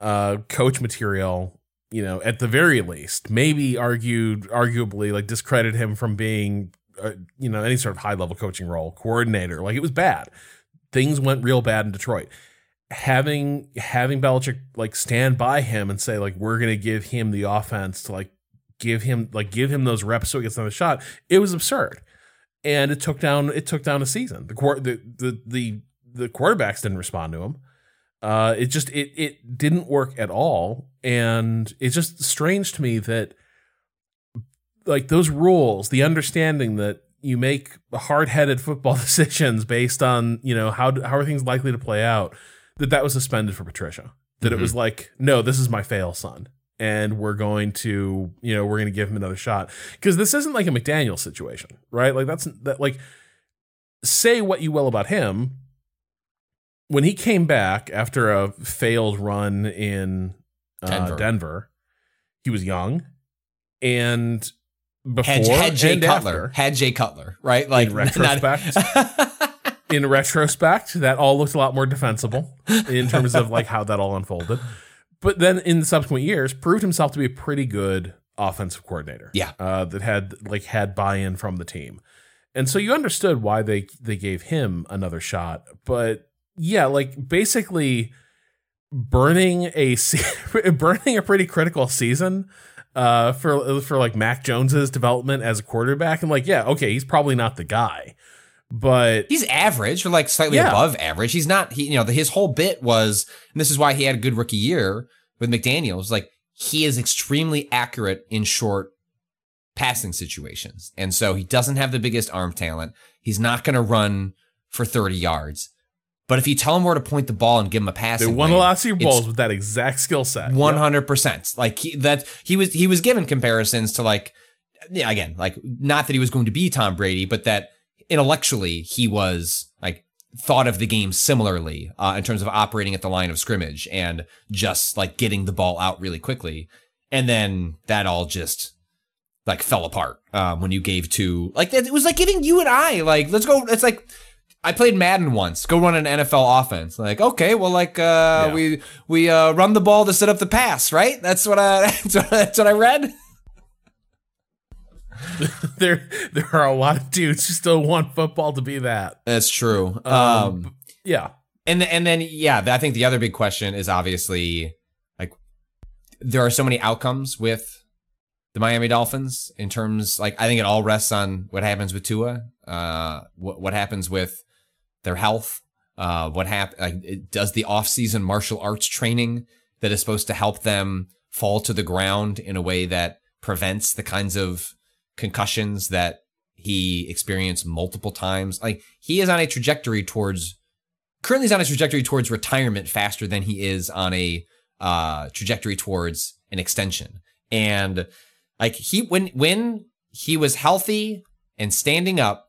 uh coach material, you know, at the very least. Maybe argued arguably like discredit him from being uh, you know any sort of high level coaching role, coordinator. Like it was bad. Things went real bad in Detroit. Having having Belichick like stand by him and say like we're gonna give him the offense to like give him like give him those reps so he gets another shot. It was absurd, and it took down it took down a season. The the the the, the quarterbacks didn't respond to him. Uh, it just it it didn't work at all, and it's just strange to me that like those rules, the understanding that you make hard-headed football decisions based on you know how how are things likely to play out, that that was suspended for Patricia. That mm-hmm. it was like, no, this is my fail son, and we're going to you know we're going to give him another shot because this isn't like a McDaniel situation, right? Like that's that like say what you will about him. When he came back after a failed run in uh, Denver. Denver, he was young and before had, had Jay and Cutler, after. had Jay Cutler, right? Like in retrospect, in retrospect, that all looked a lot more defensible in terms of like how that all unfolded. But then in the subsequent years, proved himself to be a pretty good offensive coordinator. Yeah, uh, that had like had buy-in from the team, and so you understood why they they gave him another shot. But yeah, like basically burning a burning a pretty critical season uh, for for like Mac Jones's development as a quarterback. And like, yeah, okay, he's probably not the guy, but he's average or like slightly yeah. above average. He's not. He, you know, his whole bit was, and this is why he had a good rookie year with McDaniels. Like, he is extremely accurate in short passing situations, and so he doesn't have the biggest arm talent. He's not going to run for thirty yards. But if you tell him where to point the ball and give him a pass, they won a lot of Super Bowls with that exact skill set. One hundred percent. Like he, that, he was he was given comparisons to like, yeah, again, like not that he was going to be Tom Brady, but that intellectually he was like thought of the game similarly uh, in terms of operating at the line of scrimmage and just like getting the ball out really quickly. And then that all just like fell apart um, when you gave to like it was like giving you and I like let's go. It's like I played Madden once. Go run an NFL offense. Like, okay, well, like uh, yeah. we we uh, run the ball to set up the pass, right? That's what I that's what, that's what I read. there there are a lot of dudes who still want football to be that. That's true. Um, um yeah. And and then yeah, I think the other big question is obviously like there are so many outcomes with the Miami Dolphins in terms like I think it all rests on what happens with Tua, uh, what what happens with their health. Uh, what happened? Like, does the off-season martial arts training that is supposed to help them fall to the ground in a way that prevents the kinds of concussions that he experienced multiple times? Like he is on a trajectory towards currently he's on a trajectory towards retirement faster than he is on a uh, trajectory towards an extension. And like he when when he was healthy and standing up,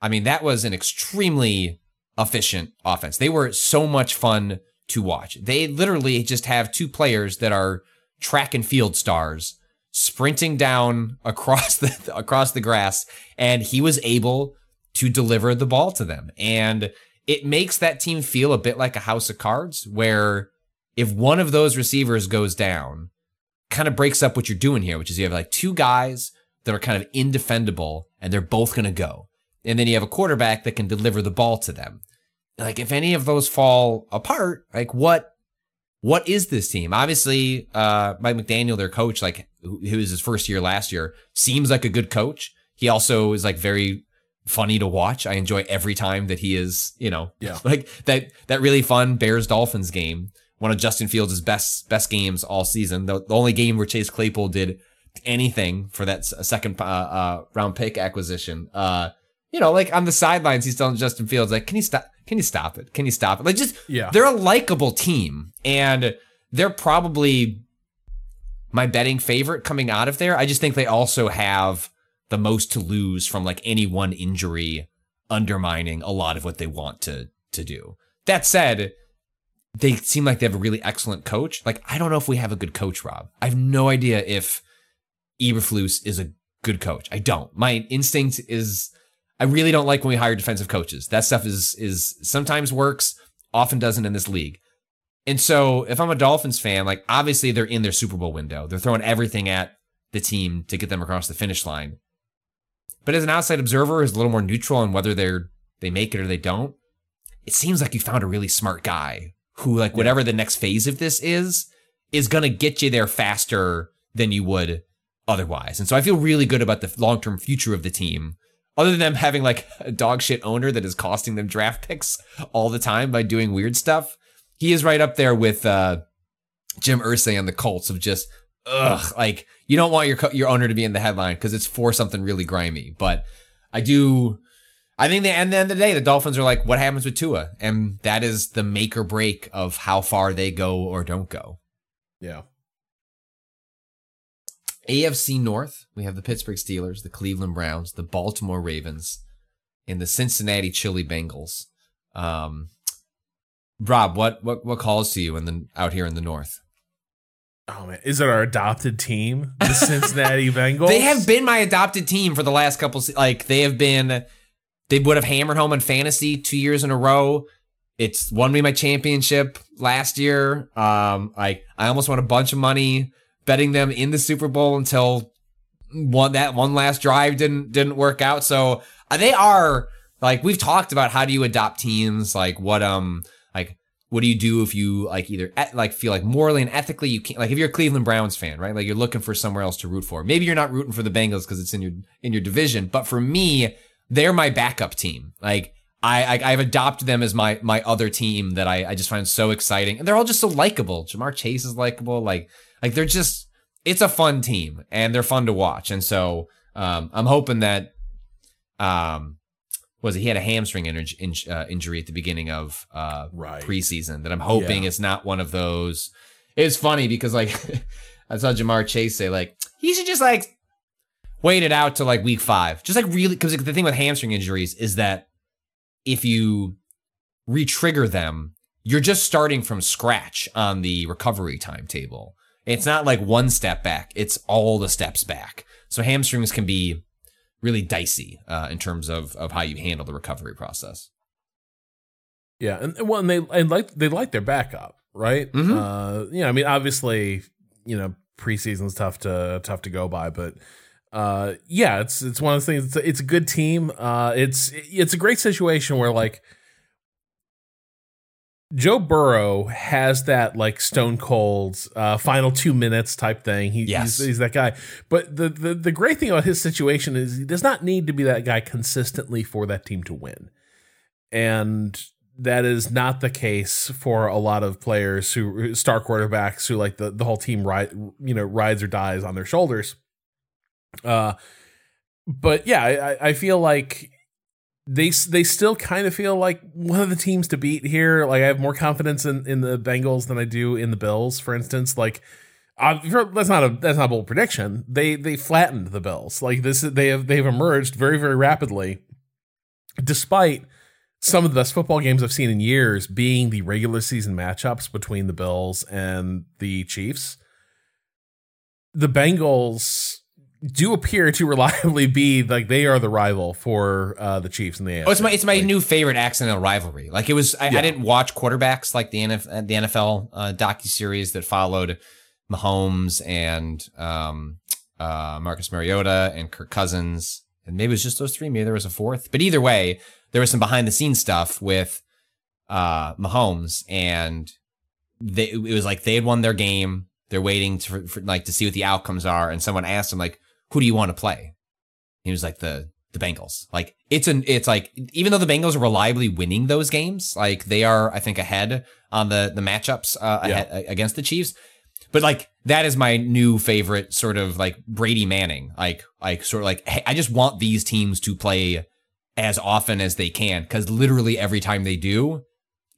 I mean that was an extremely efficient offense. They were so much fun to watch. They literally just have two players that are track and field stars sprinting down across the across the grass and he was able to deliver the ball to them. And it makes that team feel a bit like a house of cards where if one of those receivers goes down, kind of breaks up what you're doing here, which is you have like two guys that are kind of indefendable and they're both going to go. And then you have a quarterback that can deliver the ball to them like if any of those fall apart, like what what is this team? Obviously, uh, Mike McDaniel, their coach, like who was his first year last year, seems like a good coach. He also is like very funny to watch. I enjoy every time that he is, you know, yeah, like that that really fun Bears Dolphins game, one of Justin Fields' best best games all season. The, the only game where Chase Claypool did anything for that second uh, uh, round pick acquisition. Uh, you know, like on the sidelines, he's telling Justin Fields, like, can you stop? Can you stop it? Can you stop it? Like, just, yeah. they're a likable team and they're probably my betting favorite coming out of there. I just think they also have the most to lose from like any one injury undermining a lot of what they want to, to do. That said, they seem like they have a really excellent coach. Like, I don't know if we have a good coach, Rob. I have no idea if Eberflus is a good coach. I don't. My instinct is I really don't like when we hire defensive coaches. That stuff is is sometimes works, often doesn't in this league. And so if I'm a Dolphins fan, like obviously they're in their Super Bowl window. They're throwing everything at the team to get them across the finish line. But as an outside observer, who's a little more neutral on whether they're they make it or they don't, it seems like you found a really smart guy who, like, whatever the next phase of this is, is gonna get you there faster than you would otherwise. And so I feel really good about the long term future of the team. Other than them having like a dog shit owner that is costing them draft picks all the time by doing weird stuff, he is right up there with uh, Jim Irsay on the Colts of just ugh, like you don't want your your owner to be in the headline because it's for something really grimy. But I do. I think the, at the end of the day, the Dolphins are like, what happens with Tua? And that is the make or break of how far they go or don't go. Yeah. AFC North, we have the Pittsburgh Steelers, the Cleveland Browns, the Baltimore Ravens, and the Cincinnati Chili Bengals. Um, Rob, what what what calls to you in the out here in the North? Oh man, is it our adopted team, the Cincinnati Bengals? They have been my adopted team for the last couple. Like they have been, they would have hammered home in fantasy two years in a row. It's won me my championship last year. Um, like I almost won a bunch of money betting them in the Super Bowl until one that one last drive didn't didn't work out. So uh, they are like we've talked about how do you adopt teams? Like what um like what do you do if you like either et- like feel like morally and ethically you can't like if you're a Cleveland Browns fan, right? Like you're looking for somewhere else to root for. Maybe you're not rooting for the Bengals because it's in your in your division, but for me, they're my backup team. Like I, I I've adopted them as my my other team that I I just find so exciting, and they're all just so likable. Ja'Marr Chase is likable, like like they're just it's a fun team and they're fun to watch, and so um I'm hoping that um was it he had a hamstring inj- uh, injury at the beginning of uh Right. preseason that I'm hoping Yeah. it's not one of those. It's funny because like I saw Ja'Marr Chase say like he should just like wait it out to like week five, just like really because the thing with hamstring injuries is that if you re-trigger them, you're just starting from scratch on the recovery timetable. It's not like one step back; it's all the steps back. So hamstrings can be really dicey uh, in terms of of how you handle the recovery process. Yeah, and well, and they and like they like their backup, right? Mhm. Uh, yeah, I mean, obviously, you know, preseason's tough to tough to go by, but uh, yeah, it's it's one of the things. It's a, it's a good team. Uh, it's it's a great situation where like Joe Burrow has that like stone cold uh, final two minutes type thing. He, Yes. he's, he's that guy. But the, the the great thing about his situation is he does not need to be that guy consistently for that team to win, and that is not the case for a lot of players who star quarterbacks who like the the whole team ride you know rides or dies on their shoulders. Uh, but yeah, I- I feel like they they still kind of feel like one of the teams to beat here. Like I have more confidence in, in the Bengals than I do in the Bills, for instance. Like uh, that's not a that's not a bold prediction. They they flattened the Bills. Like this they have they've emerged very very rapidly, despite some of the best football games I've seen in years being the regular season matchups between the Bills and the Chiefs. The Bengals do appear to reliably be like they are the rival for uh, the Chiefs in the AFC. Oh, it's my it's my Like, new favorite accidental rivalry. Like it was, I, Yeah. I didn't watch quarterbacks like the NFL, the NFL uh, docu series that followed Mahomes and um, uh, Marcus Mariota and Kirk Cousins, and maybe it was just those three. Maybe there was a fourth, but either way, there was some behind the scenes stuff with uh, Mahomes, and they, it was like they had won their game. They're waiting to for, like to see what the outcomes are, and someone asked him like, "Who do you want to play?" He was like the the Bengals. Like it's an it's like even though the Bengals are reliably winning those games, like they are I think ahead on the the matchups uh, Yeah. ahead, against the Chiefs. But like that is my new favorite sort of like Brady Manning. Like like sort of like hey, I just want these teams to play as often as they can cuz literally every time they do,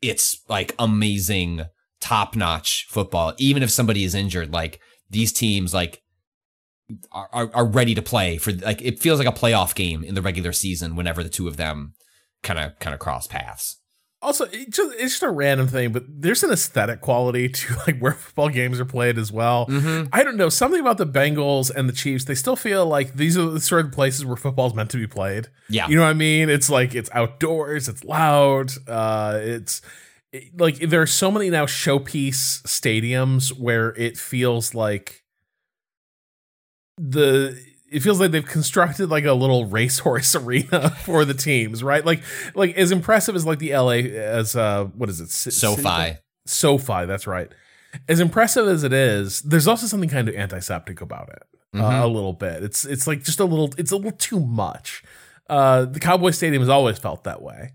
it's like amazing top-notch football. Even if somebody is injured, like these teams like are, are, ready to play for like it feels like a playoff game in the regular season whenever the two of them kind of kind of cross paths. Also, it just, it's just a random thing, but there's an aesthetic quality to like where football games are played as well. Mm-hmm. I don't know something about the Bengals and the Chiefs. They still feel like these are the sort of places where football's meant to be played. Yeah. You know what I mean? It's like it's outdoors, it's loud, uh, it's it- like there are so many now showpiece stadiums where it feels like the it feels like they've constructed like a little racehorse arena for the teams, right? Like like as impressive as like the LA as uh what is it? SoFi. SoFi, that's right. As impressive as it is, there's also something kind of antiseptic about it. Mm-hmm. Uh, a little bit. It's it's like just a little it's a little too much. Uh the Cowboy Stadium has always felt that way.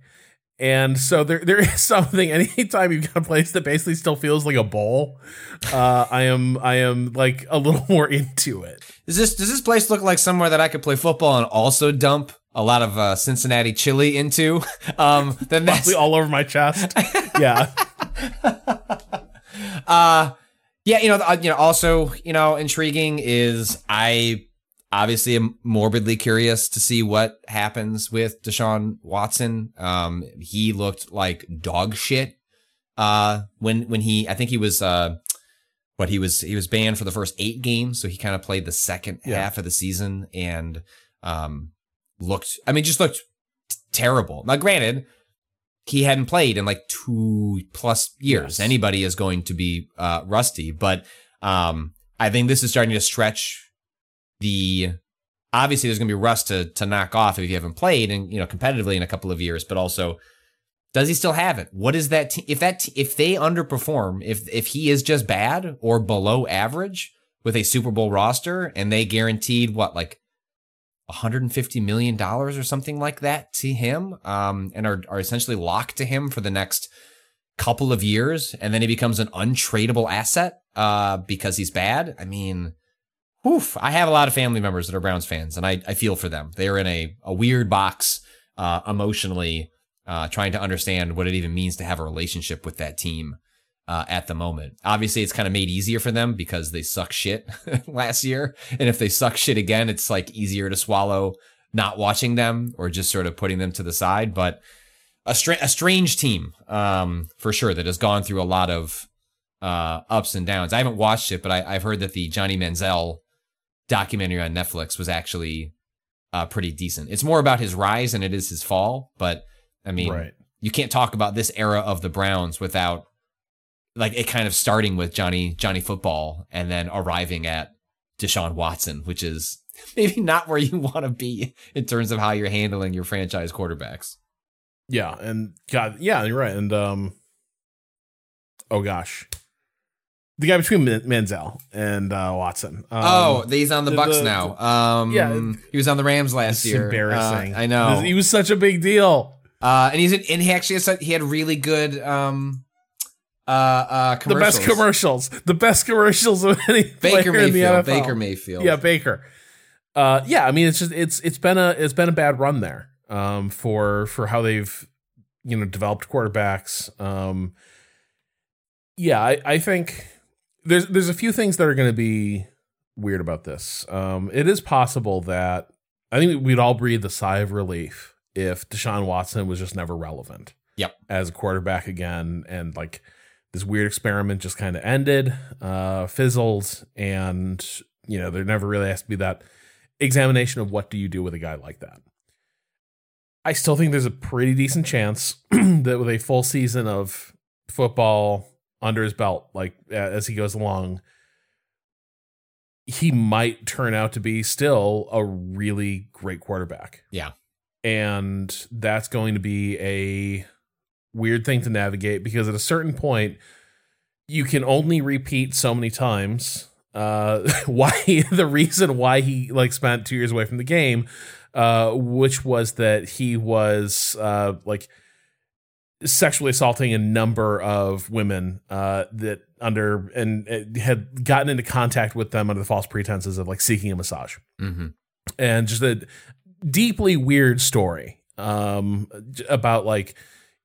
And so there there is something anytime you've got a place that basically still feels like a bowl, uh, I am I am like a little more into it. Does this does this place look like somewhere that I could play football and also dump a lot of uh, Cincinnati chili into? Um, then that's Probably all over my chest. Yeah. uh yeah you know uh, you know also you know intriguing is i obviously am morbidly curious to see what happens with deshaun watson um he looked like dog shit uh when when he i think he was uh what he was he was banned for the first eight games so he kind of played the second Yeah. half of the season and um looked i mean just looked t- terrible now granted he hadn't played in like two plus years. Yes. Anybody is going to be uh, rusty, but um, I think this is starting to stretch the. Obviously, there's going to be rust to to knock off if you haven't played and you know competitively in a couple of years. But also, does he still have it? What is that? If that if they underperform, if if he is just bad or below average with a Super Bowl roster, and they guaranteed what like 150 million dollars or something like that to him um and are, are essentially locked to him for the next couple of years and then he becomes an untradeable asset uh because he's bad i mean woof, i have a lot of family members that are browns fans and i, I feel for them they are in a, a weird box uh emotionally uh trying to understand what it even means to have a relationship with that team uh, at the moment. Obviously, it's kind of made easier for them because they suck shit last year. And if they suck shit again, it's like easier to swallow not watching them or just sort of putting them to the side. But a, a strange team, um, for sure, that has gone through a lot of uh, ups and downs. I haven't watched it, but I, I've heard that the Johnny Manziel documentary on Netflix was actually uh, pretty decent. It's more about his rise than it is his fall. But I mean, right. you can't talk about this era of the Browns without like it kind of starting with Johnny Johnny football and then arriving at Deshaun Watson, which is maybe not where you want to be in terms of how you're handling your franchise quarterbacks. Yeah, and God, yeah, you're right. And um, oh gosh, the guy between Manziel and uh, Watson. Um, oh, he's on the, Bucks the- now. Um, yeah. he was on the Rams last year. embarrassing. Uh, I know. he was such a big deal. Uh, and he's in, and he actually has, he had really good um uh uh commercials. The best commercials, the best commercials of any Baker player in the Mayfield. NFL. Baker Mayfield. Yeah, Baker. Uh, yeah, I mean, it's just it's it's been a it's been a bad run there um, for for how they've you know developed quarterbacks. Um, yeah, I, I think there's there's a few things that are going to be weird about this. Um, it is possible that I think we'd all breathe a sigh of relief if Deshaun Watson was just never relevant. Yep. as a quarterback again, and like this weird experiment just kind of ended, uh, fizzled, and you know there never really has to be that examination of what do you do with a guy like that. I still think there's a pretty decent chance that with a full season of football under his belt, like as he goes along, he might turn out to be still a really great quarterback. Yeah. And that's going to be a weird thing to navigate because at a certain point, you can only repeat so many times uh why the reason why he like spent two years away from the game uh which was that he was uh like sexually assaulting a number of women uh that under and uh, had gotten into contact with them under the false pretenses of like seeking a massage. Mm-hmm. and just a deeply weird story um about like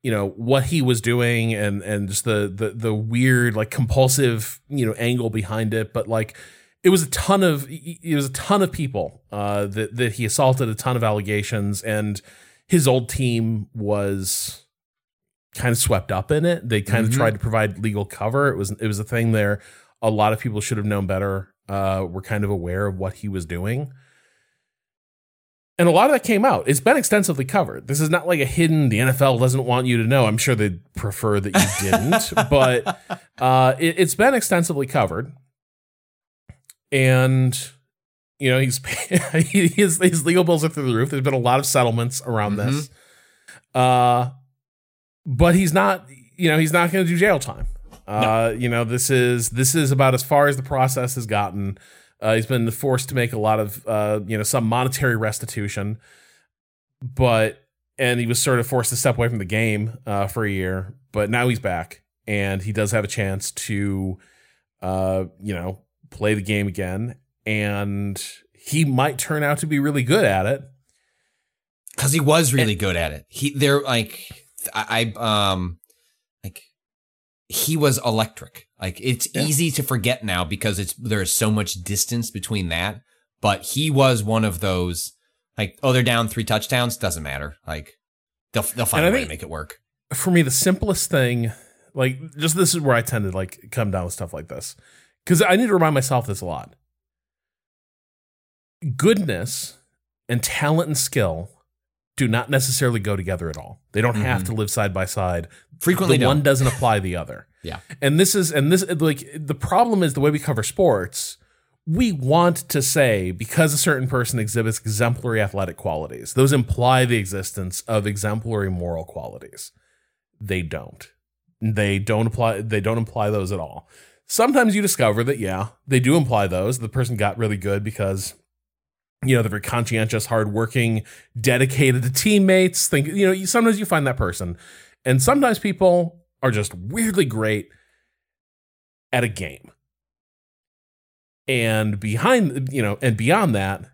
you know what he was doing and and just the the the weird like compulsive you know angle behind it. But like it was a ton of it was a ton of people uh that that he assaulted a ton of allegations. And his old team was kind of swept up in it they kind Mhm. of tried to provide legal cover it was it was a thing there a lot of people should have known better uh were kind of aware of what he was doing and a lot of that came out. It's been extensively covered. This is not like a hidden. The NFL doesn't want you to know. I'm sure they'd prefer that you didn't, but uh, it, it's been extensively covered. And You know, he's his his legal bills are through the roof. There's been a lot of settlements around mm-hmm. this. Uh, but he's not. You know, he's not going to do jail time. Uh, no. you know, this is this is about as far as the process has gotten. Uh, he's been forced to make a lot of uh, you know some monetary restitution, but and he was sort of forced to step away from the game uh, for a year. But now he's back, and he does have a chance to, uh, you know, play the game again, and he might turn out to be really good at it because he was really and, good at it. He they're like I, I um like he was electric. Like it's yeah. easy to forget now because it's there's so much distance between that. But he was one of those like oh they're down three touchdowns doesn't matter like they'll they'll find a way to make it work. For me, the simplest thing, like just this is where I tend to like come down with stuff like this because I need to remind myself this a lot. Goodness and talent and skill do not necessarily go together at all. They don't mm-hmm. have to live side by side. Frequently, the don't. one doesn't apply the other. yeah, and this is and this like the problem is the way we cover sports. We want to say because a certain person exhibits exemplary athletic qualities, those imply the existence of exemplary moral qualities. They don't. They don't apply. They don't imply those at all. Sometimes you discover that yeah, they do imply those. The person got really good because you know, they're very conscientious, hardworking, dedicated to teammates. Think, you know, sometimes you find that person. And sometimes people are just weirdly great at a game. And behind, you know, and beyond that,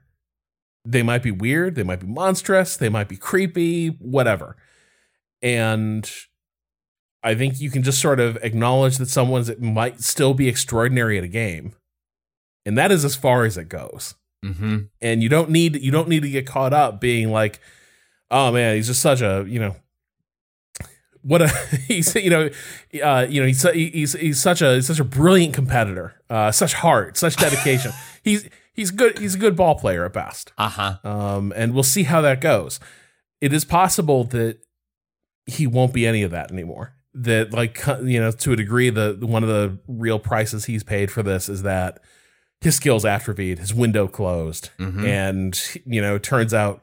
they might be weird, they might be monstrous, they might be creepy, whatever. And I think you can just sort of acknowledge that someone's might still be extraordinary at a game. And that is as far as it goes. Mm-hmm. And you don't need you don't need to get caught up being like, oh man, he's just such a you know what a he's you know uh, you know he's he's he's such a he's such a brilliant competitor, uh, such heart, such dedication. he's he's good. He's a good ball player at best. Uh huh. Um, and we'll see how that goes. It is possible that he won't be any of that anymore. That like you know to a degree, the one of the real prices he's paid for this is that his skills atrophied, his window closed, mm-hmm. and you know, turns out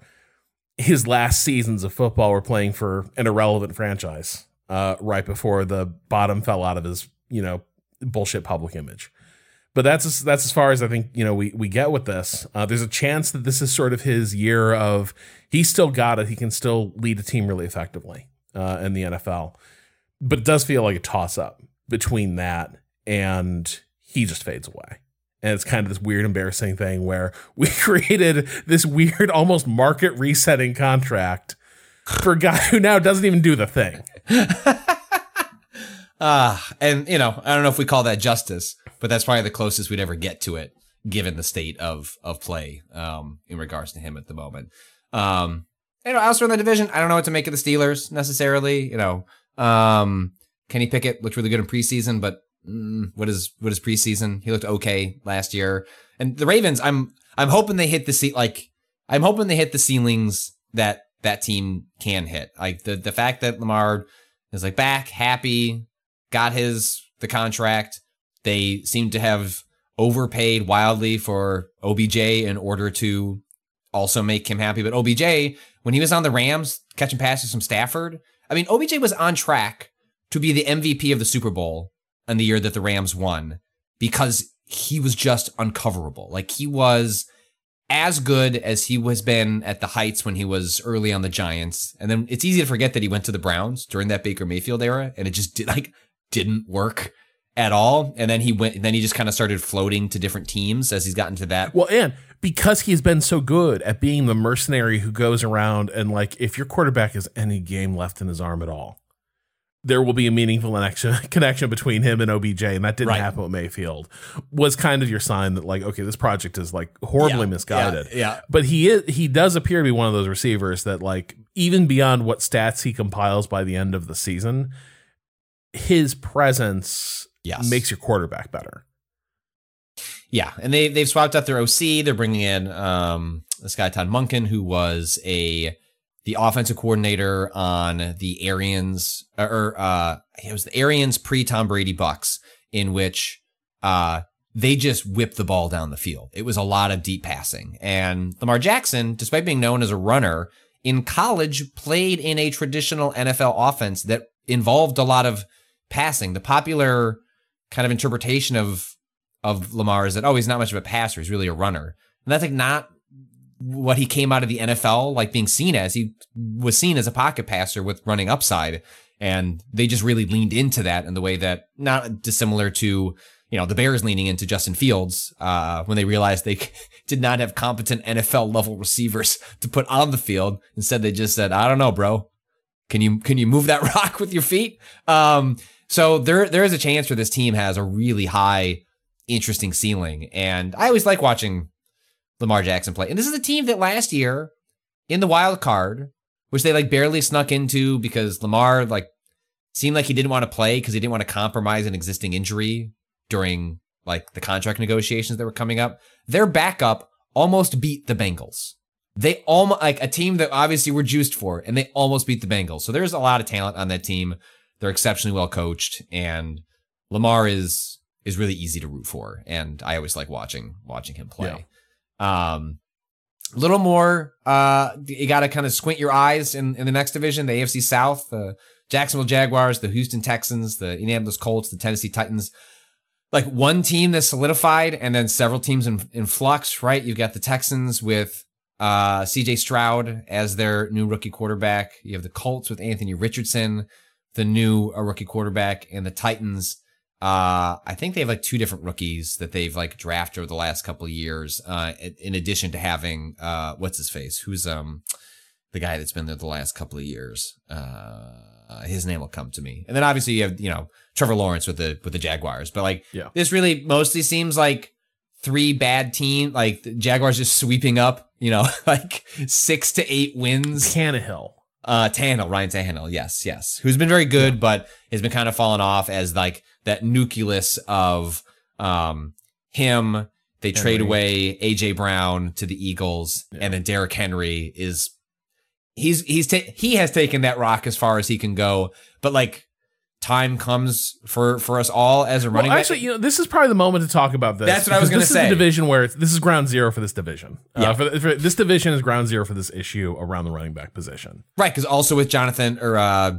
his last seasons of football were playing for an irrelevant franchise uh, right before the bottom fell out of his you know bullshit public image. But that's as, that's as far as I think you know we we get with this. Uh, there's a chance that this is sort of his year of he's still got it. He can still lead a team really effectively uh, in the NFL, but it does feel like a toss up between that and he just fades away and it's kind of this weird embarrassing thing where we created this weird almost market resetting contract for a guy who now doesn't even do the thing. Uh and you know i don't know if we call that justice but that's probably the closest we'd ever get to it given the state of of play um in regards to him at the moment. Um you know elsewhere in the division i don't know what to make of the steelers necessarily you know. Um kenny pickett looked really good in preseason but mm, what is what is preseason? He looked okay last year. And the Ravens, I'm I'm hoping they hit the seat like I'm hoping they hit the ceilings that that team can hit. Like the the fact that Lamar is like back, happy, got his the contract. They seem to have overpaid wildly for OBJ in order to also make him happy. But OBJ, when he was on the Rams catching passes from Stafford, I mean, OBJ was on track to be the MVP of the Super Bowl in the year that the Rams won because he was just uncoverable. Like he was as good as he has been at the heights when he was early on the Giants. And then it's easy to forget that he went to the Browns during that Baker Mayfield era and it just did like didn't work at all. And then he went then he just kind of started floating to different teams as he's gotten to that. Well, and because he's been so good at being the mercenary who goes around and like if your quarterback has any game left in his arm at all, there will be a meaningful connection connection between him and OBJ, and that didn't right. happen with Mayfield. Was kind of your sign that like, okay, this project is like horribly yeah, misguided. Yeah, yeah, But he is he does appear to be one of those receivers that like even beyond what stats he compiles by the end of the season, his presence yes. makes your quarterback better. Yeah, and they they've swapped out their OC. They're bringing in um, this guy Todd Monken, who was a the offensive coordinator on the Arians or uh it was the Arians pre Tom Brady Bucks in which uh they just whipped the ball down the field. It was a lot of deep passing. And Lamar Jackson, despite being known as a runner, in college played in a traditional NFL offense that involved a lot of passing. The popular kind of interpretation of of Lamar is that oh he's not much of a passer, he's really a runner. And that's like not what he came out of the NFL like being seen as. He was seen as a pocket passer with running upside. And they just really leaned into that in the way that not dissimilar to, you know, the Bears leaning into Justin Fields uh, when they realized they did not have competent NFL level receivers to put on the field. Instead, they just said, I don't know, bro. Can you can you move that rock with your feet? Um, so there there is a chance for this team has a really high, interesting ceiling. And I always like watching Lamar Jackson play. And this is a team that last year in the wild card, which they like barely snuck into because Lamar like seemed like he didn't want to play because he didn't want to compromise an existing injury during like the contract negotiations that were coming up. Their backup almost beat the Bengals. They almost like a team that obviously were juiced for, and they almost beat the Bengals. So there's a lot of talent on that team. They're exceptionally well coached, and Lamar is is really easy to root for, and I always like watching watching him play. Yeah. Um, a little more, uh, you got to kind of squint your eyes in, in the next division, the AFC South, the Jacksonville Jaguars, the Houston Texans, the Indianapolis Colts, the Tennessee Titans. Like one team that's solidified and then several teams in, in flux, right? You've got the Texans with uh, CJ Stroud as their new rookie quarterback. You have the Colts with Anthony Richardson, the new uh, rookie quarterback, and the Titans uh, I think they have like two different rookies that they've like drafted over the last couple of years. Uh, in addition to having uh, what's his face, who's um the guy that's been there the last couple of years. Uh, his name will come to me. And then obviously you have you know Trevor Lawrence with the with the Jaguars. But like yeah. this really mostly seems like three bad team like the Jaguars just sweeping up. You know, like six to eight wins. Tannehill. Uh, Tannehill, Ryan Tannehill, yes, yes, who's been very good, yeah. but has been kind of fallen off as like that nucleus of um, him. They Henry. trade away AJ Brown to the Eagles, yeah. and then Derrick Henry is he's he's ta- he has taken that rock as far as he can go. But like time comes for for us all as a running well, actually, back. you know, this is probably the moment to talk about this. That's what I was going to say. This is the division where this is ground zero for this division. Uh, yeah. Uh, for, for, this division is ground zero for this issue around the running back position. Right, because also with Jonathan or uh,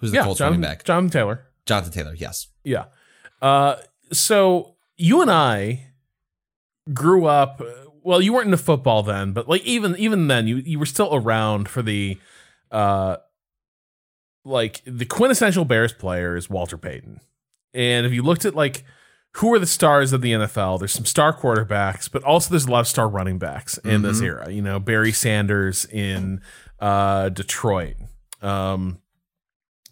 who's the yeah, Colts running back? Jonathan Taylor. Jonathan Taylor, yes. Yeah. Uh, so you and I grew up. Well, you weren't into football then, but like even even then, you you were still around for the, uh, like the quintessential Bears player is Walter Payton, and if you looked at like who are the stars of the NFL, there's some star quarterbacks, but also there's a lot of star running backs in mm-hmm. this era. You know, Barry Sanders in uh, Detroit. Um,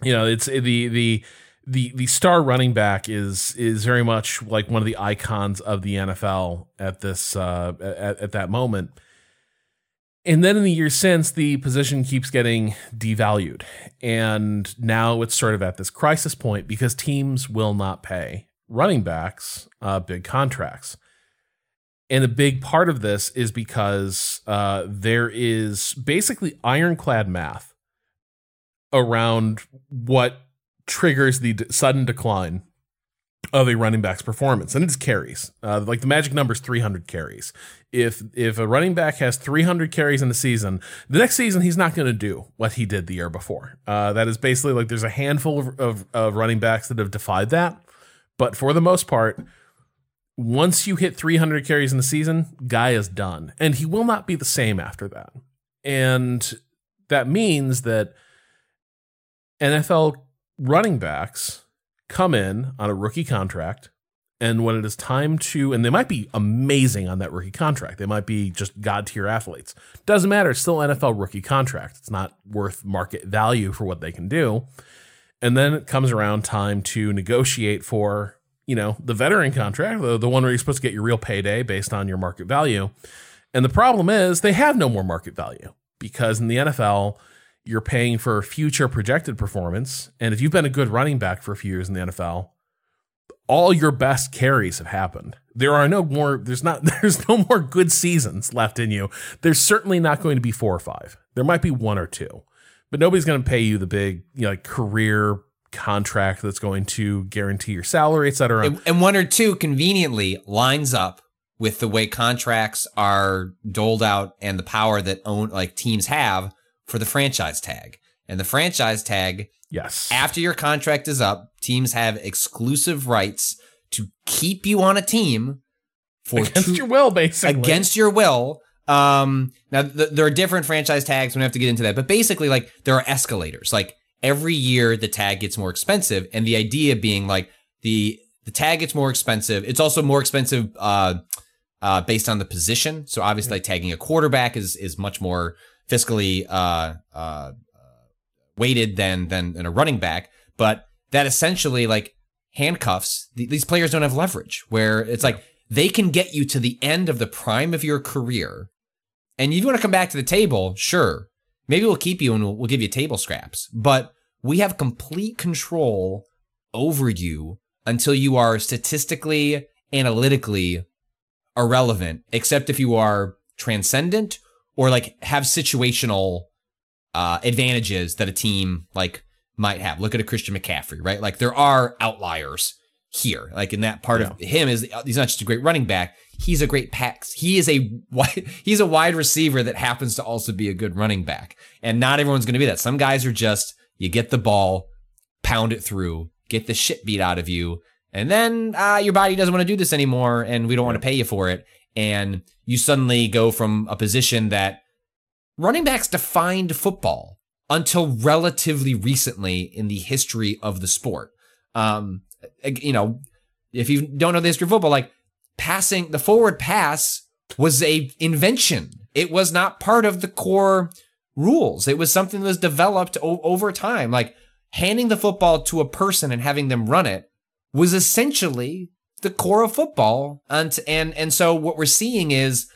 you know, it's the the the the star running back is is very much like one of the icons of the NFL at this uh, at, at that moment. And then in the years since, the position keeps getting devalued. And now it's sort of at this crisis point because teams will not pay running backs uh, big contracts. And a big part of this is because uh, there is basically ironclad math around what triggers the d- sudden decline of a running back's performance, and it's carries. Uh, like the magic number is 300 carries. If if a running back has 300 carries in a season, the next season he's not going to do what he did the year before. Uh, that is basically like there's a handful of, of, of running backs that have defied that, but for the most part, once you hit 300 carries in the season, guy is done, and he will not be the same after that. And that means that NFL running backs come in on a rookie contract. And when it is time to, and they might be amazing on that rookie contract, they might be just god tier athletes. Doesn't matter. It's still NFL rookie contract. It's not worth market value for what they can do. And then it comes around time to negotiate for, you know, the veteran contract, the, the one where you're supposed to get your real payday based on your market value. And the problem is they have no more market value because in the NFL, you're paying for future projected performance. And if you've been a good running back for a few years in the NFL, all your best carries have happened. There are no more, there's not, there's no more good seasons left in you. There's certainly not going to be four or five. There might be one or two, but nobody's going to pay you the big, you know, like career contract that's going to guarantee your salary, et cetera. And, and one or two conveniently lines up with the way contracts are doled out and the power that own like teams have for the franchise tag. And the franchise tag, yes, after your contract is up, teams have exclusive rights to keep you on a team for against two, your will, basically against your will. Um, now th- there are different franchise tags. We don't have to get into that, but basically, like there are escalators. Like every year, the tag gets more expensive, and the idea being like the the tag gets more expensive. It's also more expensive uh, uh, based on the position. So obviously, like tagging a quarterback is is much more fiscally uh, uh, weighted than than than a running back. But that essentially like handcuffs. Th- these players don't have leverage. Where it's like they can get you to the end of the prime of your career, and you want to come back to the table. Sure, maybe we'll keep you and we'll, we'll give you table scraps. But we have complete control over you until you are statistically, analytically irrelevant, except if you are transcendent or like have situational uh, advantages that a team like might have. Look at a Christian McCaffrey, right? Like there are outliers here. Like in that part Yeah. of him is he's not just a great running back. He's a great pack. He is a wide, he's a wide receiver that happens to also be a good running back. And not everyone's going to be that. Some guys are just you get the ball, pound it through, get the shit beat out of you, and then uh, your body doesn't want to do this anymore, and we don't want to pay you for it. And you suddenly go from a position that running backs defined football until relatively recently in the history of the sport. Um, you know, if you don't know the history of football, like passing the forward pass was a invention. It was not part of the core rules. It was something that was developed o- over time. Like handing the football to a person and having them run it was essentially the core of football. And and and so what we're seeing is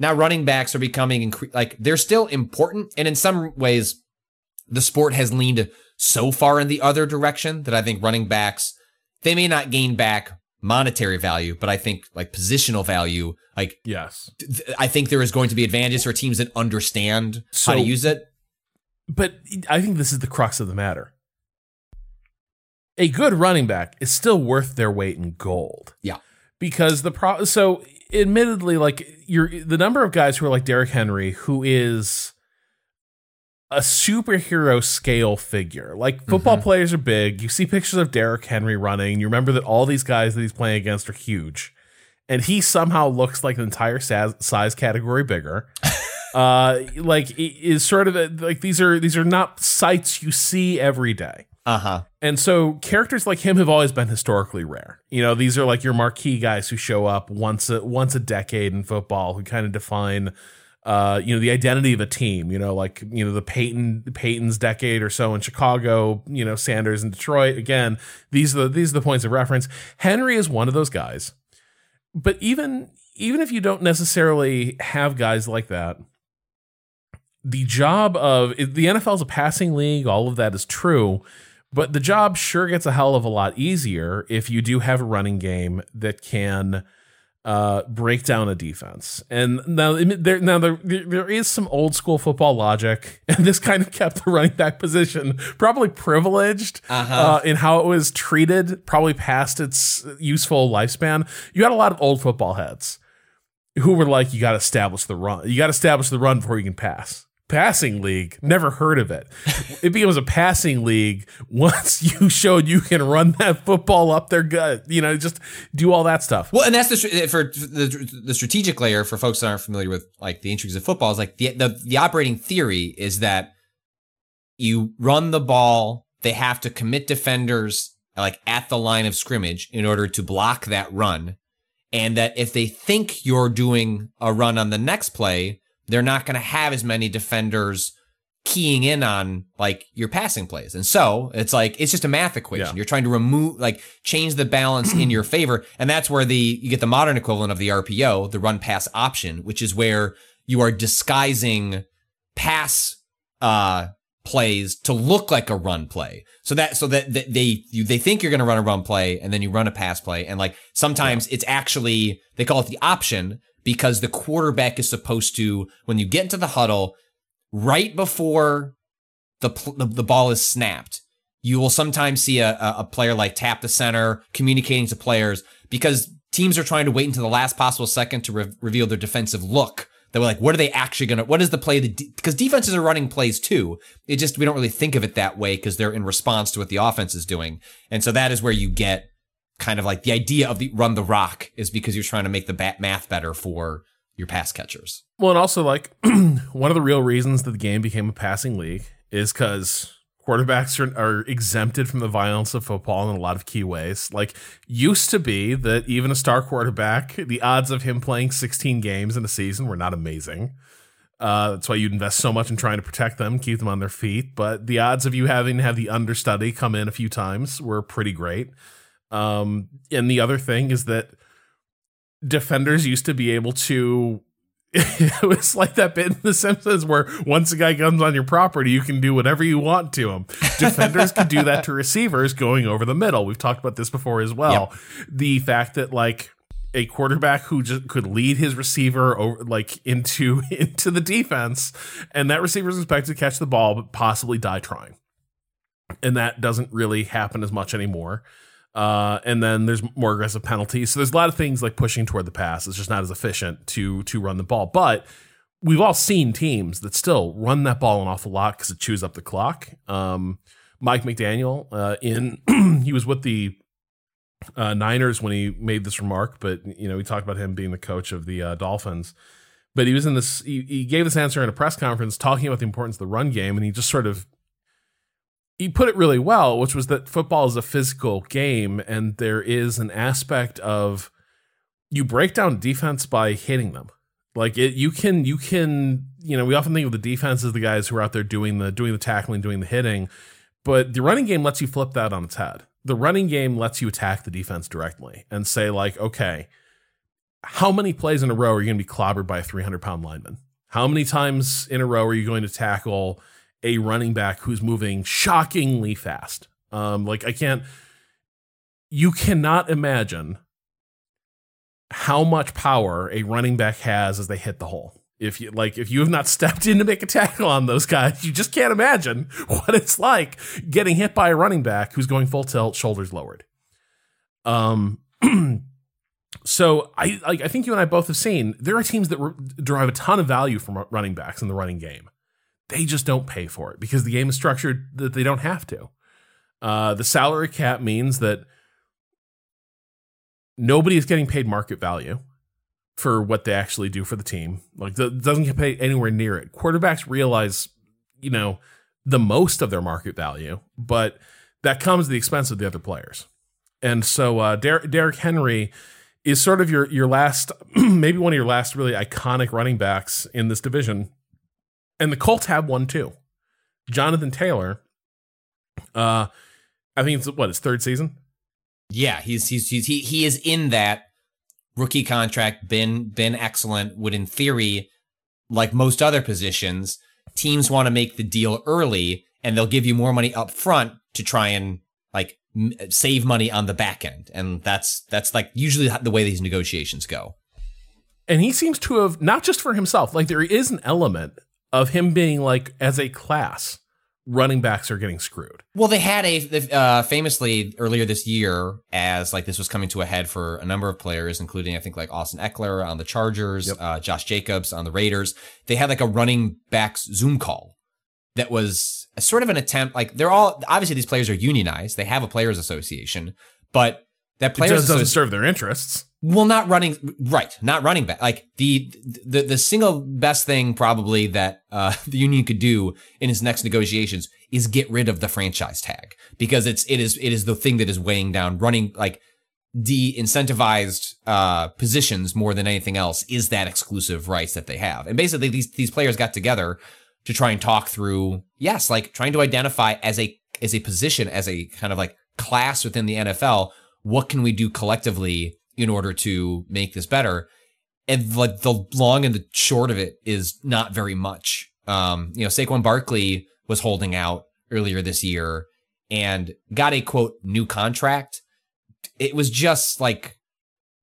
now running backs are becoming incre- like they're still important, and in some ways, the sport has leaned so far in the other direction that I think running backs they may not gain back monetary value, but I think like positional value, like yes. th- I think there is going to be advantages for teams that understand So- how to use it. But I think this is the crux of the matter. A good running back is still worth their weight in gold. Yeah. Because the pro so admittedly, like you're the number of guys who are like Derrick Henry, who is a superhero scale figure. Like football players are big. You see pictures of Derrick Henry running. You remember that all these guys that he's playing against are huge. And he somehow looks like an entire size, size category bigger. uh like is sort of a, like these are these are not sights you see every day. Uh huh. And so characters like him have always been historically rare. You know, these are like your marquee guys who show up once a once a decade in football who kind of define uh, you know, the identity of a team, you know, like, you know, the Payton Payton's decade or so in Chicago, you know, Sanders in Detroit. Again, these are the these are the points of reference. Henry is one of those guys. But even even if you don't necessarily have guys like that, the job of the NFL is a passing league, all of that is true. But the job sure gets a hell of a lot easier if you do have a running game that can uh, break down a defense. And now there now there there is some old school football logic, and this kind of kept the running back position probably privileged Uh-huh. uh, in how it was treated, probably past its useful lifespan. You had a lot of old football heads who were like, "You got to establish the run. You got to establish the run before you can pass." Passing league, never heard of it. it becomes a passing league once you showed you can run that football up their gut. You know, just do all that stuff. Well, and that's the for the the strategic layer for folks that aren't familiar with like the intrigues of football is like the the the operating theory is that you run the ball, they have to commit defenders like at the line of scrimmage in order to block that run, and that if they think you're doing a run on the next play, they're not going to have as many defenders keying in on like your passing plays. And so it's like it's just a math equation. Yeah. You're trying to remove like change the balance in your favor. And that's where the you get the modern equivalent of the RPO, the run pass option, which is where you are disguising pass uh plays to look like a run play. So that so that, that they you, they think you're going to run a run play and then you run a pass play and like sometimes it's actually they call it the option because the quarterback is supposed to when you get into the huddle right before the the, the ball is snapped you will sometimes see a, a player like tap the center, communicating to players because teams are trying to wait until the last possible second to re- reveal their defensive look. That we're like, what are they actually gonna? What is the play? Because de- defenses are running plays too. It just we don't really think of it that way because they're in response to what the offense is doing, and so that is where you get kind of like the idea of the run the rock is because you're trying to make the bat math better for your pass catchers. Well, and also like one of the real reasons that the game became a passing league is because quarterbacks are, are, exempted from the violence of football in a lot of key ways. Like used to be that even a star quarterback, the odds of him playing 16 games in a season were not amazing. Uh, that's why you'd invest so much in trying to protect them, keep them on their feet. But the odds of you having to have the understudy come in a few times were pretty great. Um, and the other thing is that defenders used to be able to it was like that bit in The Simpsons where once a guy comes on your property, you can do whatever you want to him. Defenders could do that to receivers going over the middle. We've talked about this before as well. Yep. The fact that like a quarterback who just could lead his receiver over like into into the defense, and that receiver is expected to catch the ball but possibly die trying. And that doesn't really happen as much anymore. Uh, and then there's more aggressive penalties. So there's a lot of things like pushing toward the pass. It's just not as efficient to to run the ball. But we've all seen teams that still run that ball an awful lot because it chews up the clock. Um, Mike McDaniel, uh, in he was with the uh, Niners when he made this remark, but you know we talked about him being the coach of the uh, Dolphins. But he was in this. He, he gave this answer in a press conference talking about the importance of the run game, and he just sort of he put it really well, which was that football is a physical game and there is an aspect of you break down defense by hitting them. Like it, you can, you can, you know, we often think of the defense as the guys who are out there doing the doing the tackling, doing the hitting, but the running game lets you flip that on its head. The running game lets you attack the defense directly and say like, okay, how many plays in a row are you going to be clobbered by a 300 pound lineman? How many times in a row are you going to tackle a running back who's moving shockingly fast. Um, like I can't, you cannot imagine how much power a running back has as they hit the hole. If you like, if you have not stepped in to make a tackle on those guys, you just can't imagine what it's like getting hit by a running back who's going full tilt, shoulders lowered. Um, so I, I think you and I both have seen there are teams that re- derive a ton of value from running backs in the running game they just don't pay for it because the game is structured that they don't have to. Uh, the salary cap means that nobody is getting paid market value for what they actually do for the team. Like, it doesn't get paid anywhere near it. Quarterbacks realize, you know, the most of their market value, but that comes at the expense of the other players. And so, uh, Der- Derrick Henry is sort of your your last, maybe one of your last really iconic running backs in this division and the Colts have one too. Jonathan Taylor. Uh, I think it's what his third season. Yeah, he's he's, he's he he is in that rookie contract. Been been excellent. Would in theory, like most other positions, teams want to make the deal early, and they'll give you more money up front to try and like m- save money on the back end, and that's that's like usually the way these negotiations go. And he seems to have not just for himself, like there is an element of him being like as a class running backs are getting screwed. Well, they had a uh, famously earlier this year as like this was coming to a head for a number of players, including I think like Austin Ekeler on the Chargers, yep. uh, Josh Jacobs on the Raiders. They had like a running backs Zoom call that was a sort of an attempt. Like they're all obviously these players are unionized; they have a players association, but that players doesn't serve their interests. Well, not running right, not running back. Like the the the single best thing probably that uh, the union could do in its next negotiations is get rid of the franchise tag because it's it is it is the thing that is weighing down running like de-incentivized uh, positions more than anything else is that exclusive rights that they have. And basically these these players got together to try and talk through yes, like trying to identify as a as a position as a kind of like class within the NFL, what can we do collectively in order to make this better. And like the long and the short of it is not very much. Um, you know, Saquon Barkley was holding out earlier this year and got a quote new contract. It was just like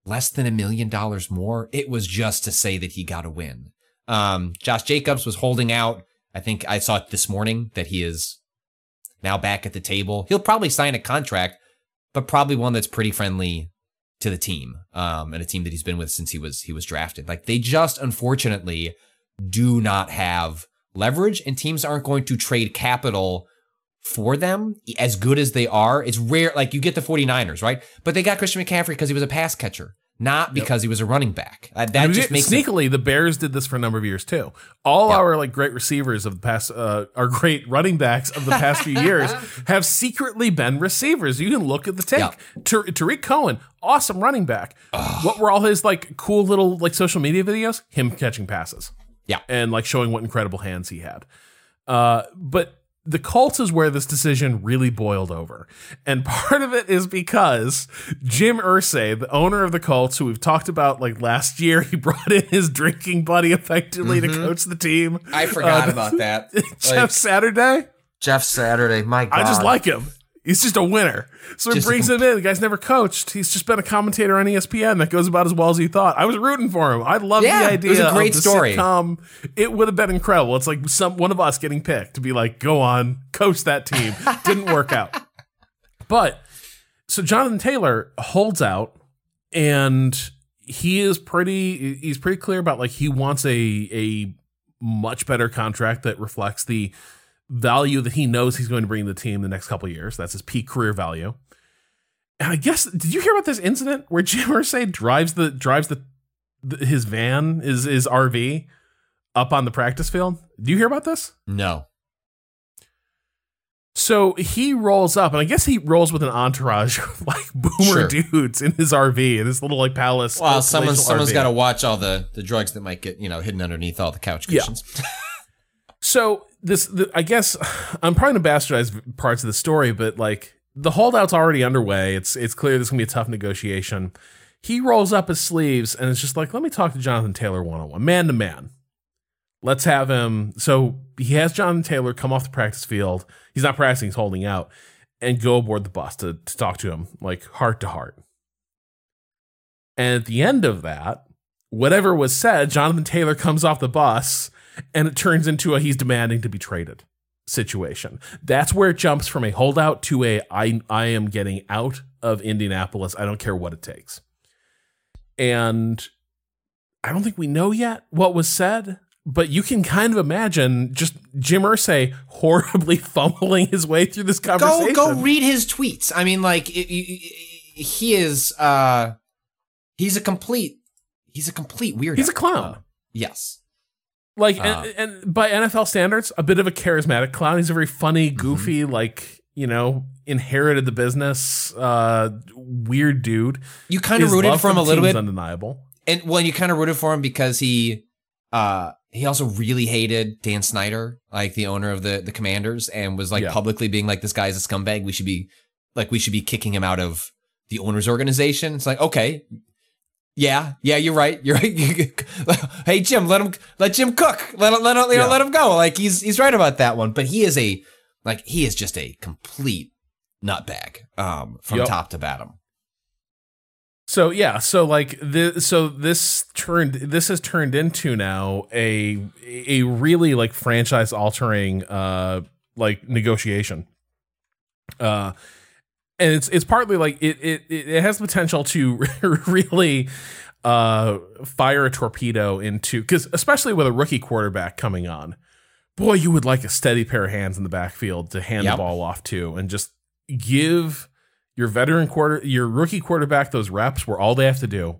less than a million dollars more. It was just to say that he got a win. Um, Josh Jacobs was holding out. I think I saw it this morning that he is now back at the table. He'll probably sign a contract, but probably one that's pretty friendly to the team, um, and a team that he's been with since he was he was drafted. Like they just unfortunately do not have leverage, and teams aren't going to trade capital for them as good as they are. It's rare, like you get the 49ers, right? But they got Christian McCaffrey because he was a pass catcher, not because he was a running back. Uh, that And just makes it, sneakily the Bears did this for a number of years too. All Yeah. our like great receivers of the past, uh, our great running backs of the past few years have secretly been receivers. You can look at the tape. Yeah. Tar- Tarik Cohen, awesome running back. What were all his like cool little like social media videos? Him catching passes. Yeah. and like showing what incredible hands he had. Uh, but the cult is where this decision really boiled over. And part of it is because Jim Irsay, the owner of the Colts, who we've talked about like last year, he brought in his drinking buddy effectively to coach the team. I forgot Uh, about that. Jeff Saturday. Jeff Saturday, my God. I just like him. He's just a winner. So he Just a brings him in. The guy's never coached. He's just been a commentator on ESPN that goes about as well as he thought. I was rooting for him. I love Yeah, the it idea. was a great story. Sitcom. It would have been incredible. It's like some one of us getting picked to be like, go on, coach that team. Didn't work out. But so Jonathan Taylor holds out and he is pretty he's pretty clear about like he wants a a much better contract that reflects the value that he knows he's going to bring to the team the next couple years. That's his peak career value. And I guess did you hear about this incident where Jim Irsay drives the drives the, the his van is his RV up on the practice field? Do you hear about this? No. So he rolls up, and I guess he rolls with an entourage of like boomer Sure. dudes in his RV in his little like palace. Well, someone's palatial someone's RV. got to watch all the the drugs that might get you know hidden underneath all the couch Yeah. cushions. So this, the, I guess, I'm probably gonna bastardize parts of the story, but like the holdout's already underway. It's it's clear this is gonna be a tough negotiation. He rolls up his sleeves and it's just like, let me talk to Jonathan Taylor one on one, man to man. Let's have him. So he has Jonathan Taylor come off the practice field. He's not practicing; he's holding out, and go aboard the bus to, to talk to him, like heart to heart. And at the end of that, whatever was said, Jonathan Taylor comes off the bus and it turns into a he's demanding to be traded situation. That's where it jumps from a holdout to a I I am getting out of Indianapolis. I don't care what it takes. And I don't think we know yet what was said, but you can kind of imagine just Jim Irsay horribly fumbling his way through this go conversation. go read his tweets. I mean, like it- it- he is uh he's a complete he's a complete weirdo. He's a clown. Uh, yes. Like Uh. and, and by NFL standards, a bit of a charismatic clown. He's a very funny, Mm-hmm. goofy, like you know, inherited the business, uh, weird dude. You kind of rooted for him a little bit, undeniable. and well, you kind of rooted for him because he uh he also really hated Dan Snyder, like the owner of the the Commanders, and was like Yeah. publicly being like, "This guy's a scumbag. We should be like we should be kicking him out of the owners organization." It's like, okay, yeah, yeah, you're right, you're right. hey Jim, let him let Jim cook. Let him let him, know, Yeah. let him go. Like he's he's right about that one, but he is a like he is just a complete nutbag um from Yep. top to bottom. So yeah, so like this, so this turned this has turned into now a a really like franchise altering uh like negotiation. Uh and it's it's partly like it it it has the potential to really uh fire a torpedo into cuz especially with a rookie quarterback coming on. Boy, you would like a steady pair of hands in the backfield to hand Yep. the ball off to and just give your veteran quarter your rookie quarterback those reps where all they have to do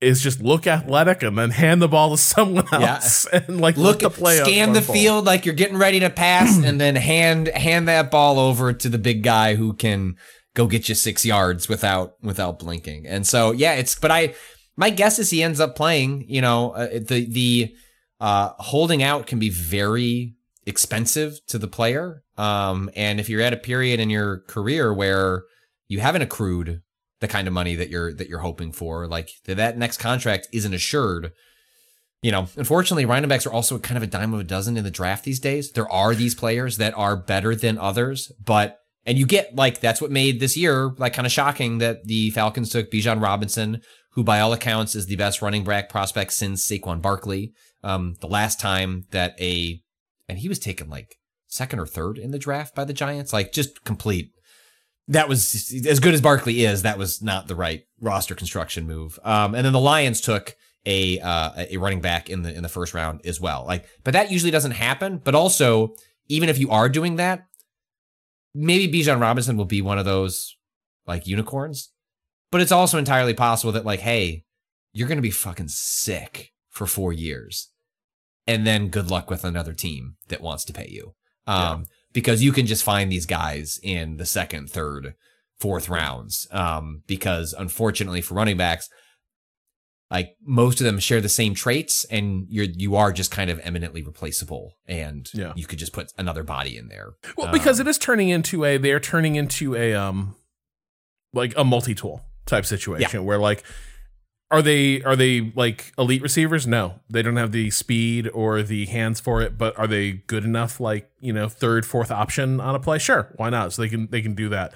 is just look athletic and then hand the ball to someone Yeah. else and like look the play scan the field like you're getting ready to pass and then hand hand that ball over to the big guy who can go get you 6 yards without without blinking. And so yeah, it's but I my guess is he ends up playing, you know, uh, the the uh holding out can be very expensive to the player. Um and if you're at a period in your career where you haven't accrued the kind of money that you're that you're hoping for, like that that next contract isn't assured, you know, unfortunately, running backs are also kind of a dime of a dozen in the draft these days. There are these players that are better than others, but and you get like that's what made this year like kind of shocking that the Falcons took Bijan Robinson, who by all accounts is the best running back prospect since Saquon Barkley. Um, the last time that a and he was taken like second or third in the draft by the Giants. Like just complete. That was as good as Barkley is. That was not the right roster construction move. Um, and then the Lions took a uh, a running back in the in the first round as well. Like, but that usually doesn't happen. But also, even if you are doing that, maybe Bijan Robinson will be one of those like unicorns. But it's also entirely possible that like, hey, you're gonna be fucking sick for four years, and then good luck with another team that wants to pay you. Um, yeah. because you can just find these guys in the second, third, fourth rounds. Um, because unfortunately for running backs, like most of them share the same traits and you're you are just kind of eminently replaceable and yeah. you could just put another body in there. Well um, because it is turning into a they're turning into a um like a multi-tool type situation yeah. where like are they are they like elite receivers? No. They don't have the speed or the hands for it but are they good enough like you know third fourth option on a play? Sure. Why not? So they can they can do that.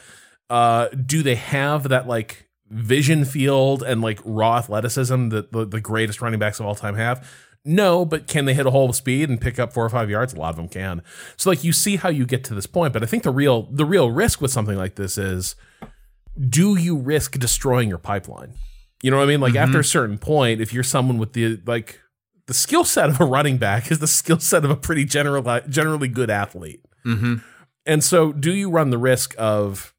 Uh do they have that like vision field and like raw athleticism that the, the greatest running backs of all time have? No, but can they hit a hole with speed and pick up four or five yards? A lot of them can. So like you see how you get to this point, but I think the real the real risk with something like this is do you risk destroying your pipeline? You know what I mean? Like mm-hmm. after a certain point, if you're someone with the like the skill set of a running back is the skill set of a pretty general generally good athlete. Mm-hmm. And so do you run the risk of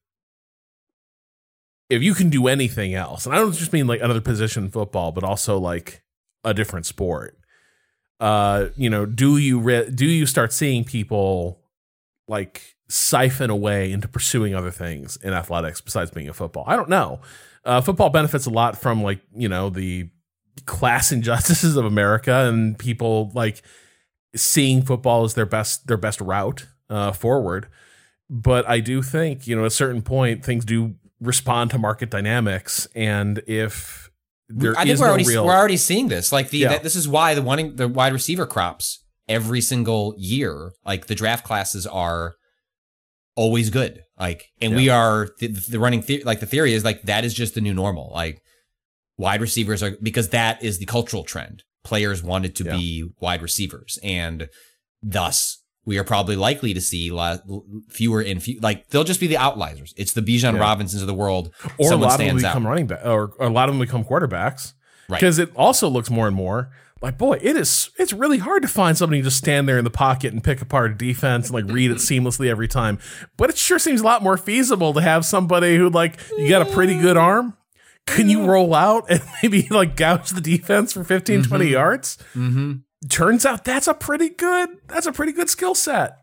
if you can do anything else, and I don't just mean like another position in football, but also like a different sport. Uh, you know, do you re- do you start seeing people like siphon away into pursuing other things in athletics besides being a football? I don't know. Uh, football benefits a lot from like you know the class injustices of America and people like seeing football as their best their best route uh, forward. But I do think you know at a certain point things do respond to market dynamics and if there I think we're no already real, we're already seeing this. Like the yeah. that, this is why the wanting the wide receiver crops every single year, like the draft classes are always good. Like, and yeah. we are the, the running the- like the theory is like that is just the new normal. Like wide receivers are because that is the cultural trend. Players wanted to yeah. be wide receivers, and thus we are probably likely to see fewer and few. Like they'll just be the outliers. It's the Bijan yeah. Robinsons of the world. Or Someone a lot of them become out. running back, or, or, a lot of them become quarterbacks. Right. Because it also looks more and more like, boy, it is. It's really hard to find somebody to just stand there in the pocket and pick apart a defense and like read it seamlessly every time. But it sure seems a lot more feasible to have somebody who like you got a pretty good arm. Can you roll out and maybe like gouge the defense for 15, mm-hmm. 20 yards? Mm-hmm turns out that's a pretty good that's a pretty good skill set.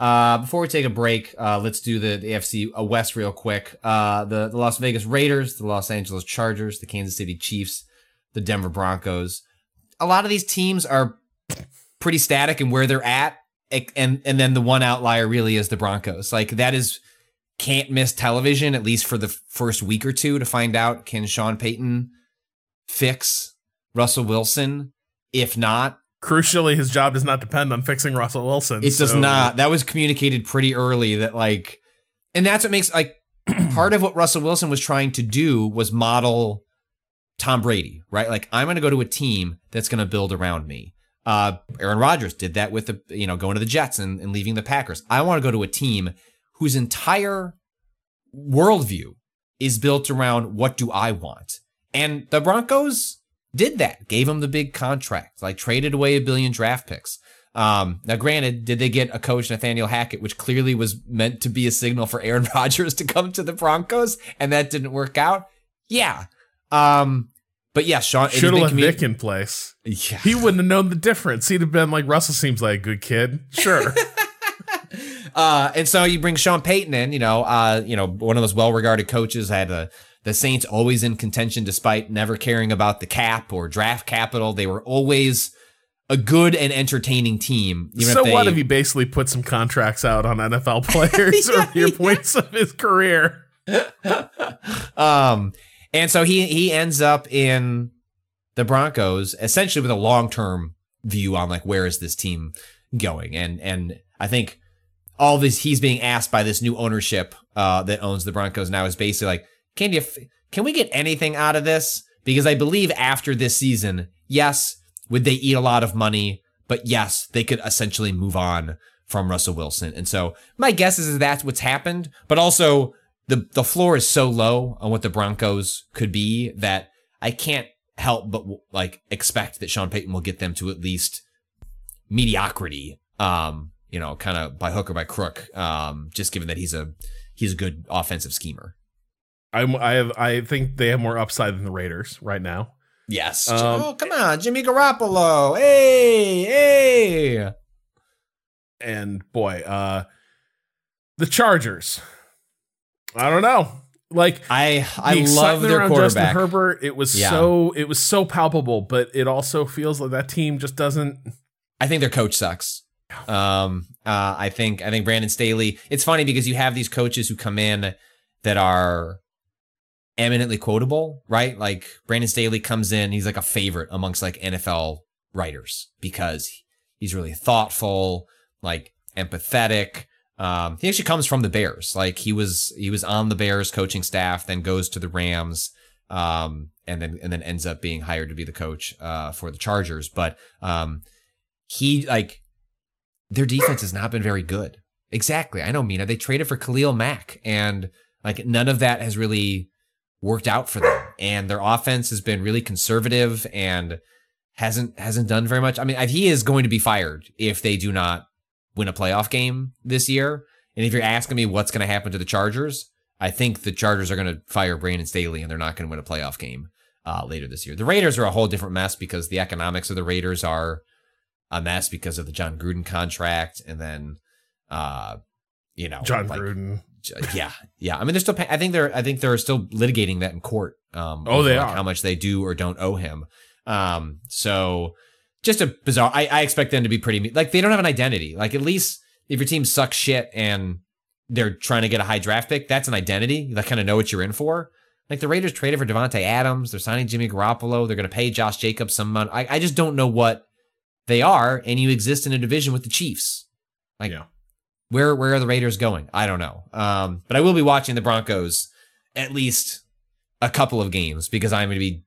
Uh, before we take a break, uh, let's do the, the AFC uh, West real quick. Uh, the, the Las Vegas Raiders, the Los Angeles Chargers, the Kansas City Chiefs, the Denver Broncos. A lot of these teams are pretty static in where they're at, and and then the one outlier really is the Broncos. Like that is can't miss television at least for the first week or two to find out can Sean Payton fix Russell Wilson if not, crucially, his job does not depend on fixing Russell Wilson. It so. does not. That was communicated pretty early that like, and that's what makes like part of what Russell Wilson was trying to do was model Tom Brady, right? Like I'm going to go to a team that's going to build around me. Uh, Aaron Rodgers did that with the you know going to the Jets and, and leaving the Packers. I want to go to a team whose entire worldview is built around what do I want, and the Broncos did that, gave him the big contract, like traded away a billion draft picks. Um, now, granted, did they get a coach, Nathaniel Hackett, which clearly was meant to be a signal for Aaron Rodgers to come to the Broncos, and that didn't work out? Yeah. Um, but yeah, Sean should have left Vic in place. Yeah. He wouldn't have known the difference. He'd have been like, Russell seems like a good kid. Sure. Uh, and so you bring Sean Payton in, you know, uh, you know, one of those well-regarded coaches had a the Saints always in contention despite never caring about the cap or draft capital. They were always a good and entertaining team. so they, what if he basically put some contracts out on NFL players yeah, earlier yeah. points of his career? um, and so he he ends up in the Broncos essentially with a long term view on like where is this team going, and and I think all this he's being asked by this new ownership uh, that owns the Broncos now is basically like can you can we get anything out of this? Because I believe after this season, yes, would they eat a lot of money? But yes, they could essentially move on from Russell Wilson. And so my guess is, that's what's happened, but also the the floor is so low on what the Broncos could be that I can't help but like expect that Sean Payton will get them to at least mediocrity. Um, you know, kind of by hook or by crook. Um, just given that he's a he's a good offensive schemer. I'm, I have I think they have more upside than the Raiders right now. Yes. Um, oh, come on, Jimmy Garoppolo. Hey, hey. And boy, uh the Chargers. I don't know. Like I I the love their quarterback. Justin Herbert. It was yeah. so it was so palpable, but it also feels like that team just doesn't I think their coach sucks. Um uh I think I think Brandon Staley. It's funny because you have these coaches who come in that are eminently quotable, right? Like Brandon Staley comes in, he's like a favorite amongst like NFL writers because he's really thoughtful, like empathetic. Um, he actually comes from the Bears. Like he was he was on the Bears coaching staff, then goes to the Rams, um, and then and then ends up being hired to be the coach uh, for the Chargers. But um, he like their defense has not been very good. Exactly. I know, Mina. They traded for Khalil Mack, and like none of that has really worked out for them. And their offense has been really conservative and hasn't hasn't done very much. I mean, he is going to be fired if they do not win a playoff game this year. And if you're asking me what's going to happen to the Chargers, I think the Chargers are going to fire Brandon Staley and they're not going to win a playoff game uh, later this year. The Raiders are a whole different mess because the economics of the Raiders are a mess because of the Jon Gruden contract and then, uh, you know, Jon like, Gruden yeah, yeah. I mean, they're still. Pay- I think they're. I think they're still litigating that in court. Um, oh, they like are. How much they do or don't owe him. Um, so just a bizarre. I, I expect them to be pretty. Like they don't have an identity. Like at least if your team sucks shit and they're trying to get a high draft pick, that's an identity. You like kind of know what you're in for. Like the Raiders traded for Davante Adams. They're signing Jimmy Garoppolo. They're going to pay Josh Jacobs some money. I, I just don't know what they are. And you exist in a division with the Chiefs. Like yeah. Where where are the Raiders going? I don't know. Um, but I will be watching the Broncos at least a couple of games because I'm going to be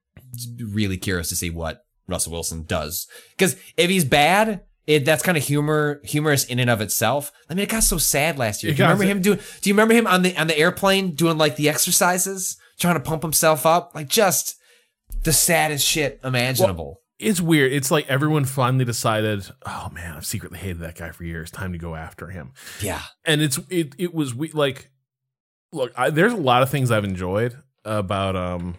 really curious to see what Russell Wilson does. Because if he's bad, it that's kind of humor humorous in and of itself. I mean, it got so sad last year. Do you remember him doing? Do you remember him on the on the airplane doing like the exercises, trying to pump himself up, like just the saddest shit imaginable. Well, it's weird. It's like everyone finally decided, oh man, I've secretly hated that guy for years. Time to go after him. Yeah. And it's it it was we like look, I, there's a lot of things I've enjoyed about um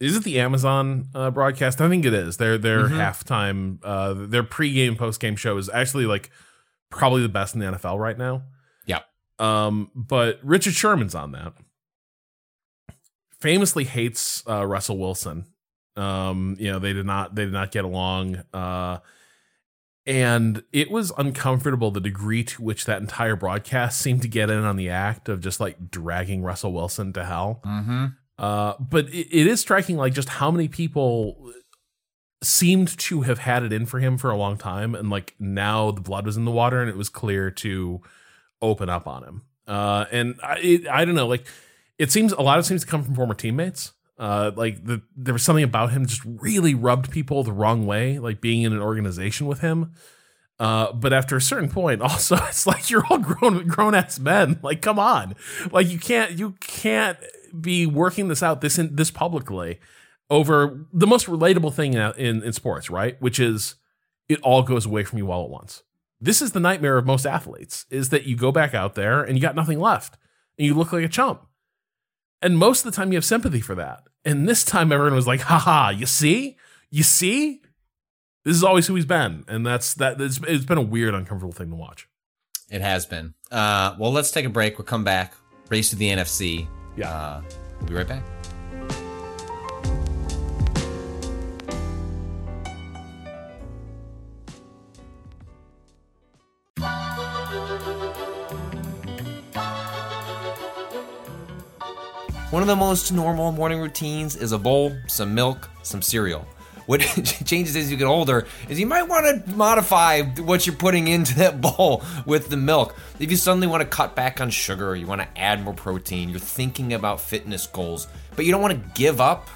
is it the Amazon uh, broadcast? I think it is. Their their mm-hmm. halftime uh their pregame postgame show is actually like probably the best in the NFL right now. Yeah. Um but Richard Sherman's on that. Famously hates uh, Russell Wilson um, you know, they did not they did not get along. Uh, and it was uncomfortable the degree to which that entire broadcast seemed to get in on the act of just like dragging Russell Wilson to hell. Mm-hmm. Uh, but it, it is striking, like just how many people seemed to have had it in for him for a long time, and like now the blood was in the water, and it was clear to open up on him. Uh, and I, it, I don't know, like it seems a lot of it seems to come from former teammates. Uh, like the, there was something about him just really rubbed people the wrong way, like being in an organization with him. Uh, but after a certain point, also it's like you're all grown grown ass men. Like, come on, like you can't you can't be working this out this in, this publicly over the most relatable thing in, in in sports, right? Which is it all goes away from you all at once. This is the nightmare of most athletes: is that you go back out there and you got nothing left, and you look like a chump. And most of the time, you have sympathy for that. And this time everyone was like, haha, you see? You see? This is always who he's been. And that's that it's, it's been a weird, uncomfortable thing to watch. It has been. Uh, well, let's take a break. We'll come back. Race to the NFC. Yeah. Uh, we'll be right back. One of the most normal morning routines is a bowl, some milk, some cereal. What changes as you get older is you might want to modify what you're putting into that bowl with the milk. If you suddenly want to cut back on sugar, you want to add more protein, you're thinking about fitness goals, but you don't want to give up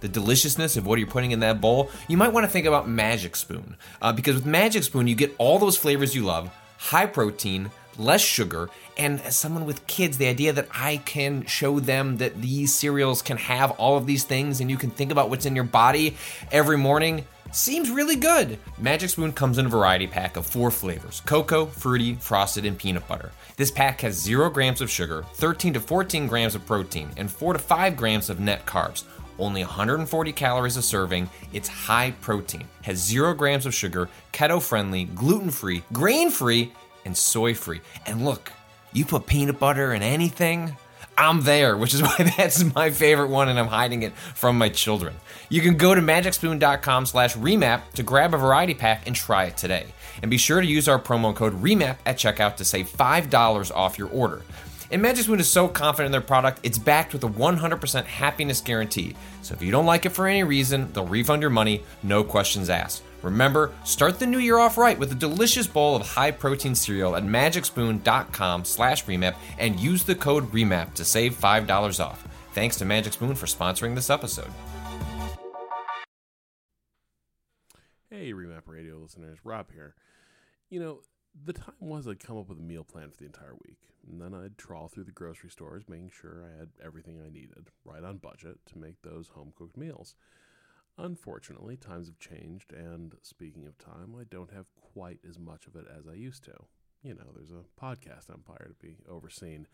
the deliciousness of what you're putting in that bowl, you might want to think about Magic Spoon. Uh, because with Magic Spoon, you get all those flavors you love high protein, less sugar, and as someone with kids, the idea that I can show them that these cereals can have all of these things and you can think about what's in your body every morning seems really good. Magic Spoon comes in a variety pack of four flavors cocoa, fruity, frosted, and peanut butter. This pack has 0 grams of sugar, 13 to 14 grams of protein, and 4 to 5 grams of net carbs. Only 140 calories a serving. It's high protein, has 0 grams of sugar, keto friendly, gluten free, grain free, and soy free. And look, you put peanut butter in anything, I'm there, which is why that's my favorite one and I'm hiding it from my children. You can go to magicspoon.com slash remap to grab a variety pack and try it today. And be sure to use our promo code REMAP at checkout to save $5 off your order. And Magic Spoon is so confident in their product, it's backed with a 100% happiness guarantee. So if you don't like it for any reason, they'll refund your money, no questions asked. Remember, start the new year off right with a delicious bowl of high-protein cereal at magicspoon.com slash remap and use the code REMAP to save $5 off. Thanks to Magic Spoon for sponsoring this episode. Hey, Remap Radio listeners, Rob here. You know, the time was I'd come up with a meal plan for the entire week, and then I'd trawl through the grocery stores, making sure I had everything I needed, right on budget, to make those home cooked meals. Unfortunately, times have changed, and speaking of time, I don't have quite as much of it as I used to. You know, there's a podcast empire to be overseen.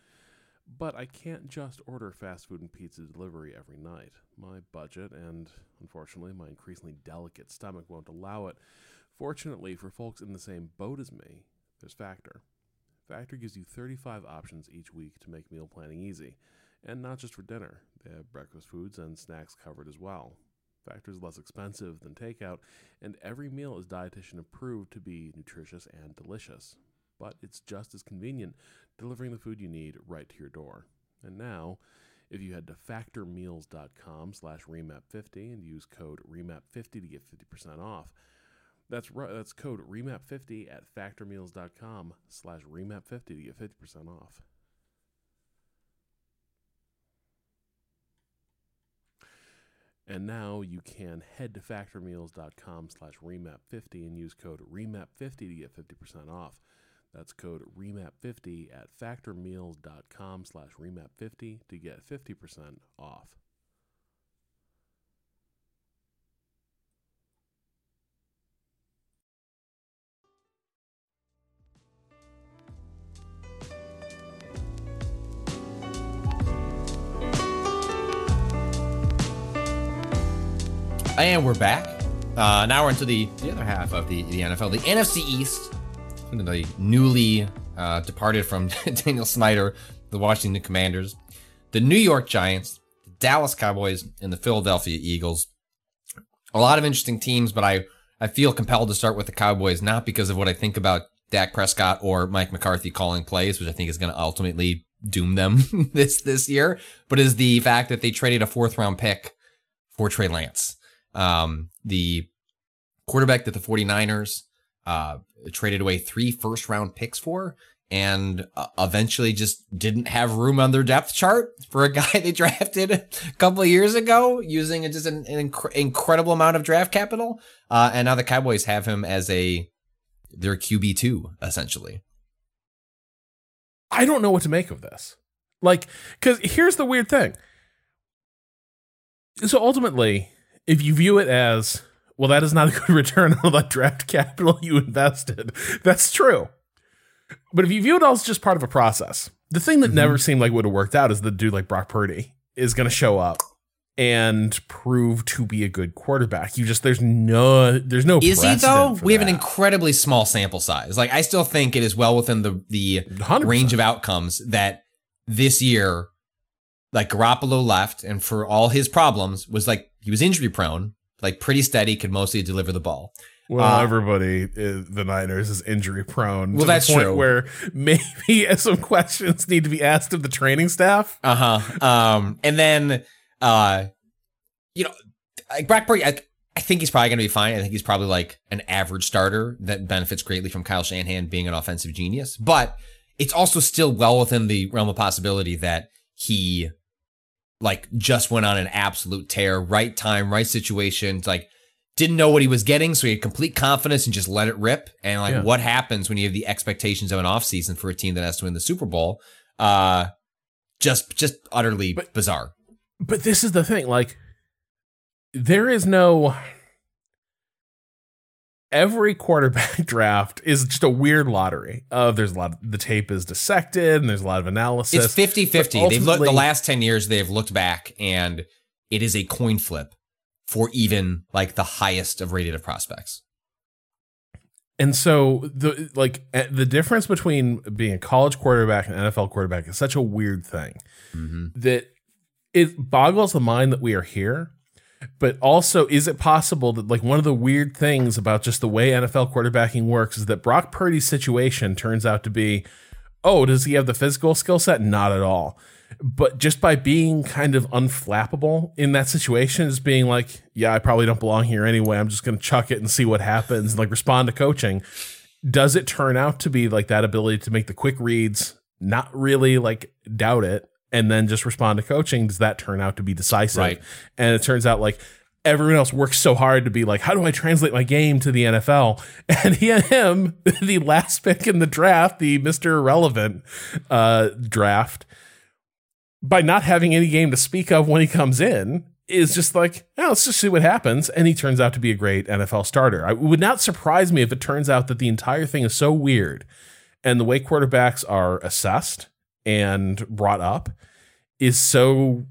But I can't just order fast food and pizza delivery every night. My budget and, unfortunately, my increasingly delicate stomach won't allow it. Fortunately, for folks in the same boat as me, there's Factor. Factor gives you 35 options each week to make meal planning easy. And not just for dinner, they have breakfast foods and snacks covered as well. Factor is less expensive than takeout, and every meal is dietitian approved to be nutritious and delicious. But it's just as convenient delivering the food you need right to your door. And now, if you head to factormeals.com slash remap50 and use code remap50 to get 50% off, that's right, that's code remap50 at factormeals.com slash remap50 to get 50% off. And now you can head to factormeals.com slash remap50 and use code remap50 to get 50% off. That's code remap50 at factormeals.com slash remap50 to get 50% off. And we're back. Uh, now we're into the, the other half of the, the NFL, the NFC East. The newly uh, departed from Daniel Snyder, the Washington Commanders, the New York Giants, the Dallas Cowboys, and the Philadelphia Eagles. A lot of interesting teams, but I, I feel compelled to start with the Cowboys, not because of what I think about Dak Prescott or Mike McCarthy calling plays, which I think is going to ultimately doom them this this year, but is the fact that they traded a fourth round pick for Trey Lance um, the quarterback that the 49ers uh, traded away three first round picks for and uh, eventually just didn't have room on their depth chart for a guy they drafted a couple of years ago using just an, an inc- incredible amount of draft capital. Uh, and now the Cowboys have him as a their QB2 essentially. I don't know what to make of this. Like, because here's the weird thing. So ultimately, if you view it as well, that is not a good return on the draft capital you invested. That's true. But if you view it all as just part of a process, the thing that mm-hmm. never seemed like would have worked out is the dude like Brock Purdy is going to show up and prove to be a good quarterback. You just there's no there's no is he though? We that. have an incredibly small sample size. Like I still think it is well within the the 100%. range of outcomes that this year, like Garoppolo left, and for all his problems, was like he was injury prone, like pretty steady, could mostly deliver the ball. Well, uh, everybody, is, the Niners is injury prone. Well, that's true. Where maybe some questions need to be asked of the training staff. Uh huh. Um, and then, uh, you know, like Brock Purdy, I, I think he's probably going to be fine. I think he's probably like an average starter that benefits greatly from Kyle Shanahan being an offensive genius. But it's also still well within the realm of possibility that he like just went on an absolute tear, right time, right situation, like didn't know what he was getting, so he had complete confidence and just let it rip. And like, Yeah. what happens when you have the expectations of an offseason for a team that has to win the Super Bowl? Uh, just, just utterly But- bizarre. But this is the thing, like there is no every quarterback draft is just a weird lottery of there's a lot of, the tape is dissected and there's a lot of analysis. It's 50 50. They've looked the last 10 years, they've looked back and it is a coin flip for even like the highest of rated of prospects. And so the like eh, the difference between being a college quarterback and NFL quarterback is such a weird thing that it boggles the mind that we are here. But also, is it possible that like one of the weird things about just the way NFL quarterbacking works is that Brock Purdy's situation turns out to be, oh, does he have the physical skill set? Not at all. But just by being kind of unflappable in that situation, is being like, yeah, I probably don't belong here anyway. I'm just going to chuck it and see what happens and like respond to coaching. Does it turn out to be like that ability to make the quick reads, not really like doubt it, and then just respond to coaching? Does that turn out to be decisive? Right. And it turns out like everyone else works so hard to be like, how do I translate my game to the NFL? And he and him, the last pick in the draft, the Mr. Irrelevant uh, draft, by not having any game to speak of when he comes in, is just like, oh, let's just see what happens. And he turns out to be a great NFL starter. I, it would not surprise me if it turns out that the entire thing is so weird and the way quarterbacks are assessed and brought up is so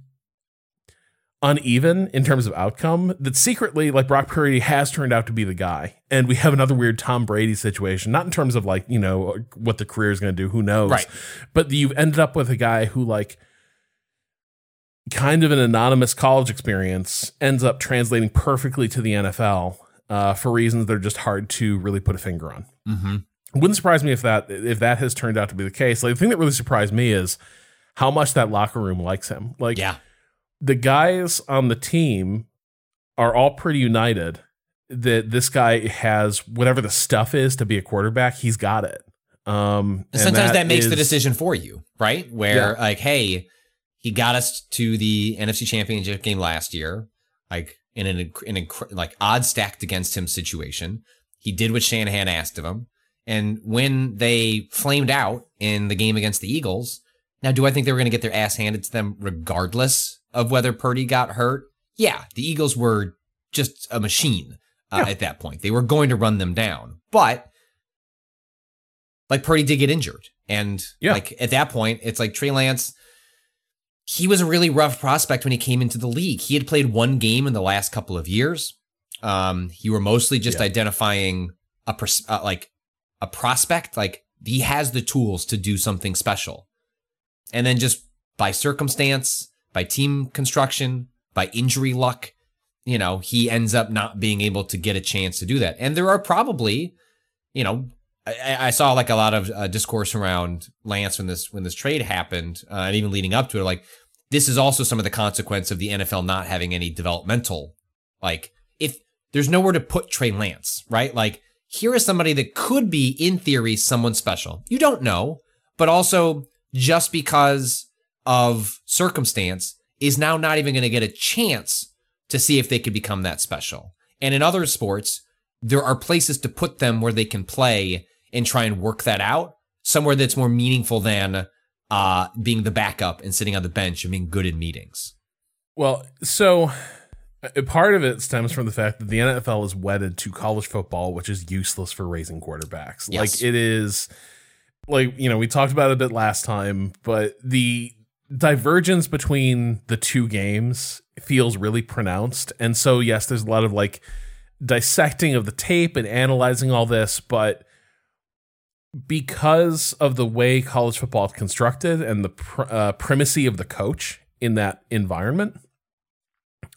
uneven in terms of outcome that secretly like Brock Purdy has turned out to be the guy. And we have another weird Tom Brady situation, not in terms of like, you know, what the career is going to do, who knows. Right. But you've ended up with a guy who like kind of an anonymous college experience ends up translating perfectly to the NFL uh, for reasons that are just hard to really put a finger on. Mm-hmm. Wouldn't surprise me if that if that has turned out to be the case. Like the thing that really surprised me is how much that locker room likes him. Like Yeah. the guys on the team are all pretty united that this guy has whatever the stuff is to be a quarterback, he's got it. Um, And sometimes that, makes the decision for you, right? Where Yeah. like, hey, he got us to the NFC Championship game last year, like in an an inc- like odd stacked against him situation. He did what Shanahan asked of him, and when they flamed out in the game against the Eagles, now do I think they were going to get their ass handed to them regardless of whether Purdy got hurt? Yeah, the Eagles were just a machine uh, Yeah. at that point. They were going to run them down, but like Purdy did get injured. And Yeah. like at that point, it's like Trey Lance, he was a really rough prospect when he came into the league. He had played one game in the last couple of years. Um, you were mostly just Yeah. identifying a pers- uh, like a prospect, like he has the tools to do something special. And then just by circumstance, by team construction, by injury luck, you know, he ends up not being able to get a chance to do that. And there are probably, you know, I, I saw like a lot of uh, discourse around Lance when this when this trade happened, uh, and even leading up to it. Like, this is also some of the consequence of the NFL not having any developmental. Like, if there's nowhere to put Trey Lance, right? Like, here is somebody that could be, in theory, someone special. You don't know, but also just because of circumstance is now not even going to get a chance to see if they could become that special. And in other sports, there are places to put them where they can play and try and work that out somewhere that's more meaningful than uh, being the backup and sitting on the bench and being good in meetings. Well, so part of it stems from the fact that the NFL is wedded to college football, which is useless for raising quarterbacks. Yes. Like it is like, you know, we talked about it a bit last time, but the divergence between the two games feels really pronounced. And so yes, there's a lot of like dissecting of the tape and analyzing all this, but because of the way college football is constructed and the pr- uh, primacy of the coach in that environment,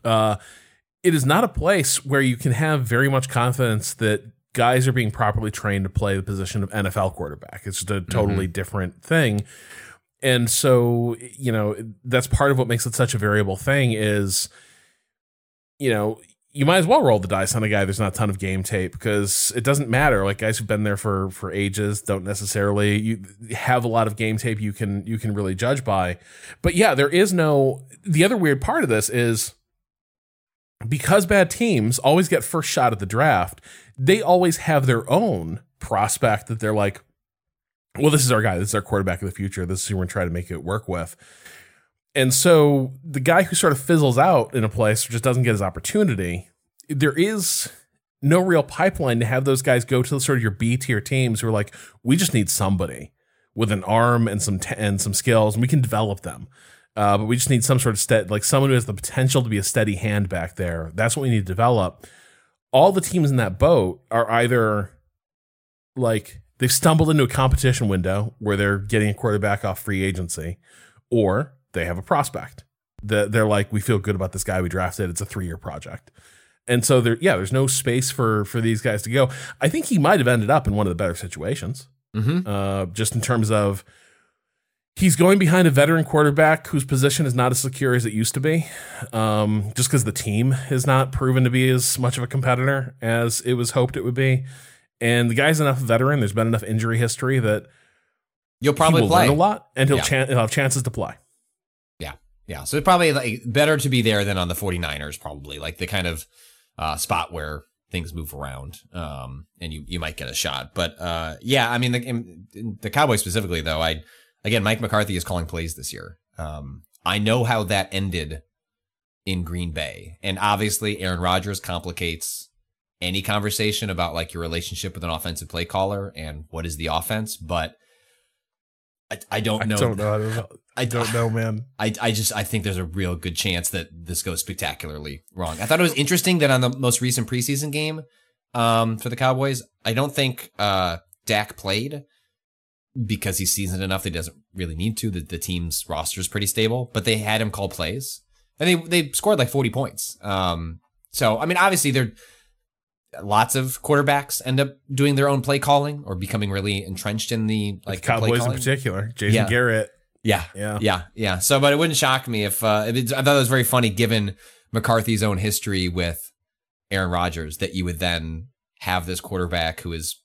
uh, it is not a place where you can have very much confidence that guys are being properly trained to play the position of NFL quarterback. It's just a totally different thing. And so, you know, that's part of what makes it such a variable thing is, you know, you might as well roll the dice on a guy there's not a ton of game tape because it doesn't matter like guys who've been there for for ages don't necessarily you have a lot of game tape you can you can really judge by but yeah there is no the other weird part of this is because bad teams always get first shot at the draft, they always have their own prospect that they're like, well, this is our guy. This is our quarterback of the future. This is who we're going to try to make it work with. And so the guy who sort of fizzles out in a place or just doesn't get his opportunity, there is no real pipeline to have those guys go to sort of your B tier teams who are like, we just need somebody with an arm and some t- and some skills, and we can develop them. Uh, but we just need some sort of steady, like someone who has the potential to be a steady hand back there. That's what we need to develop. All the teams in that boat are either like they've stumbled into a competition window where they're getting a quarterback off free agency, or they have a prospect. that they're like, we feel good about this guy we drafted. It's a three year project. And so there, yeah, there's no space for for these guys to go. I think he might have ended up in one of the better situations, Mm-hmm. uh, just in terms of he's going behind a veteran quarterback whose position is not as secure as it used to be, um, just because the team has not proven to be as much of a competitor as it was hoped it would be. And the guy's enough veteran. There's been enough injury history that You'll probably play a lot, and he'll, Yeah. chan- he'll have chances to play. Yeah. Yeah. So it's probably like better to be there than on the 49ers, probably like the kind of uh, spot where things move around um, and you, you might get a shot. But uh, yeah, I mean, the, the Cowboys specifically, though, I, again, Mike McCarthy is calling plays this year. Um, I know how that ended in Green Bay. And obviously, Aaron Rodgers complicates any conversation about like your relationship with an offensive play caller and what is the offense. But I, I don't know. I don't know. I don't know. I don't know, man. I, I just I think there's a real good chance that this goes spectacularly wrong. I thought it was interesting that on the most recent preseason game um, for the Cowboys, I don't think uh, Dak played because he's seasoned enough that he doesn't really need to. The, the team's roster is pretty stable, but they had him call plays and they they scored like 40 points. Um, so I mean, obviously there lots of quarterbacks end up doing their own play calling or becoming really entrenched in the like the play Cowboys in particular, Jason Yeah. Garrett. Yeah. Yeah. Yeah. Yeah. So, but it wouldn't shock me if uh, it, I thought it was very funny given McCarthy's own history with Aaron Rodgers that you would then have this quarterback who is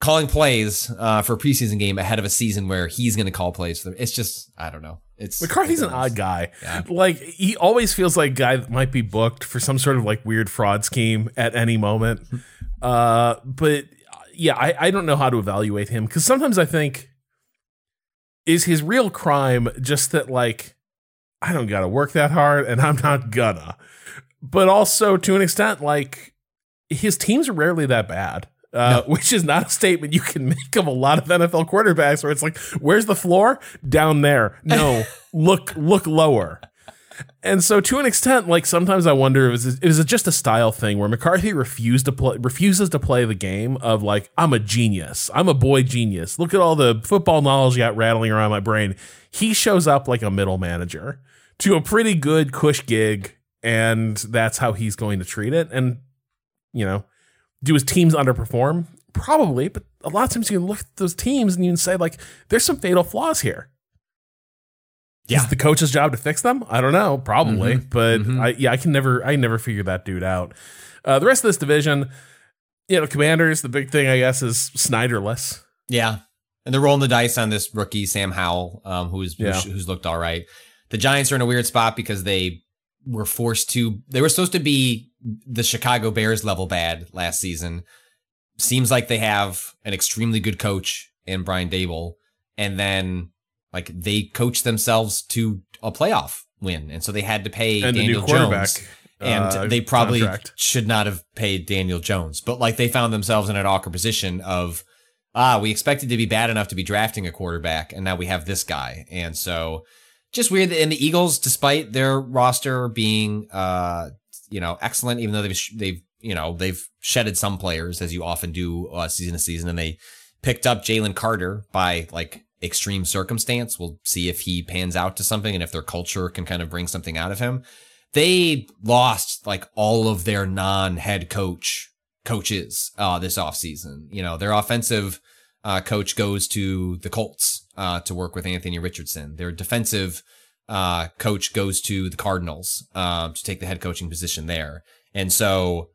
calling plays uh, for a preseason game ahead of a season where he's going to call plays for them. It's just, I don't know. It's McCarthy's an odd guy. Yeah. Like he always feels like a guy that might be booked for some sort of like weird fraud scheme at any moment. Uh, but yeah, I, I don't know how to evaluate him because sometimes I think is his real crime just that like I don't gotta work that hard and I'm not gonna. But also to an extent, like his teams are rarely that bad. Uh, Which is not a statement you can make of a lot of NFL quarterbacks, where it's like, "Where's the floor? Down there." No, look, look lower. And so, to an extent, like sometimes I wonder, is it, is it just a style thing where McCarthy refused to play, refuses to play the game of like, I'm a genius, I'm a boy genius. Look at all the football knowledge you got rattling around my brain. He shows up like a middle manager to a pretty good cush gig, and that's how he's going to treat it. And you know, do his teams underperform? Probably, but a lot of times you can look at those teams and you can say like, there's some fatal flaws here. Yeah. Is the coach's job to fix them? I don't know. Probably, Mhm. but Mhm. I yeah, I can never I never figure that dude out. Uh, the rest of this division, you know, Commanders. The big thing I guess is Snyderless. Yeah. And they're rolling the dice on this rookie, Sam Howell, um, who's, Yeah. who's who's looked all right. The Giants are in a weird spot because they were forced to they were supposed to be the Chicago Bears level bad last season. Seems like they have an extremely good coach in Brian Daboll, and then like they coached themselves to a playoff win. And so they had to pay And Daniel Jones. And uh, they probably contract. should not have paid Daniel Jones. But like they found themselves in an awkward position of ah, we expected to be bad enough to be drafting a quarterback, and now we have this guy. And so just weird in the Eagles, despite their roster being uh, you know, excellent, even though they've they've you know, they've shedded some players as you often do uh, season to season, and they picked up Jalen Carter by like extreme circumstance. We'll see if he pans out to something and if their culture can kind of bring something out of him. They lost like all of their non-head coach coaches uh, this offseason. You know, their offensive uh, coach goes to the Colts uh, to work with Anthony Richardson. Their defensive uh, coach goes to the Cardinals um, to take the head coaching position there. And so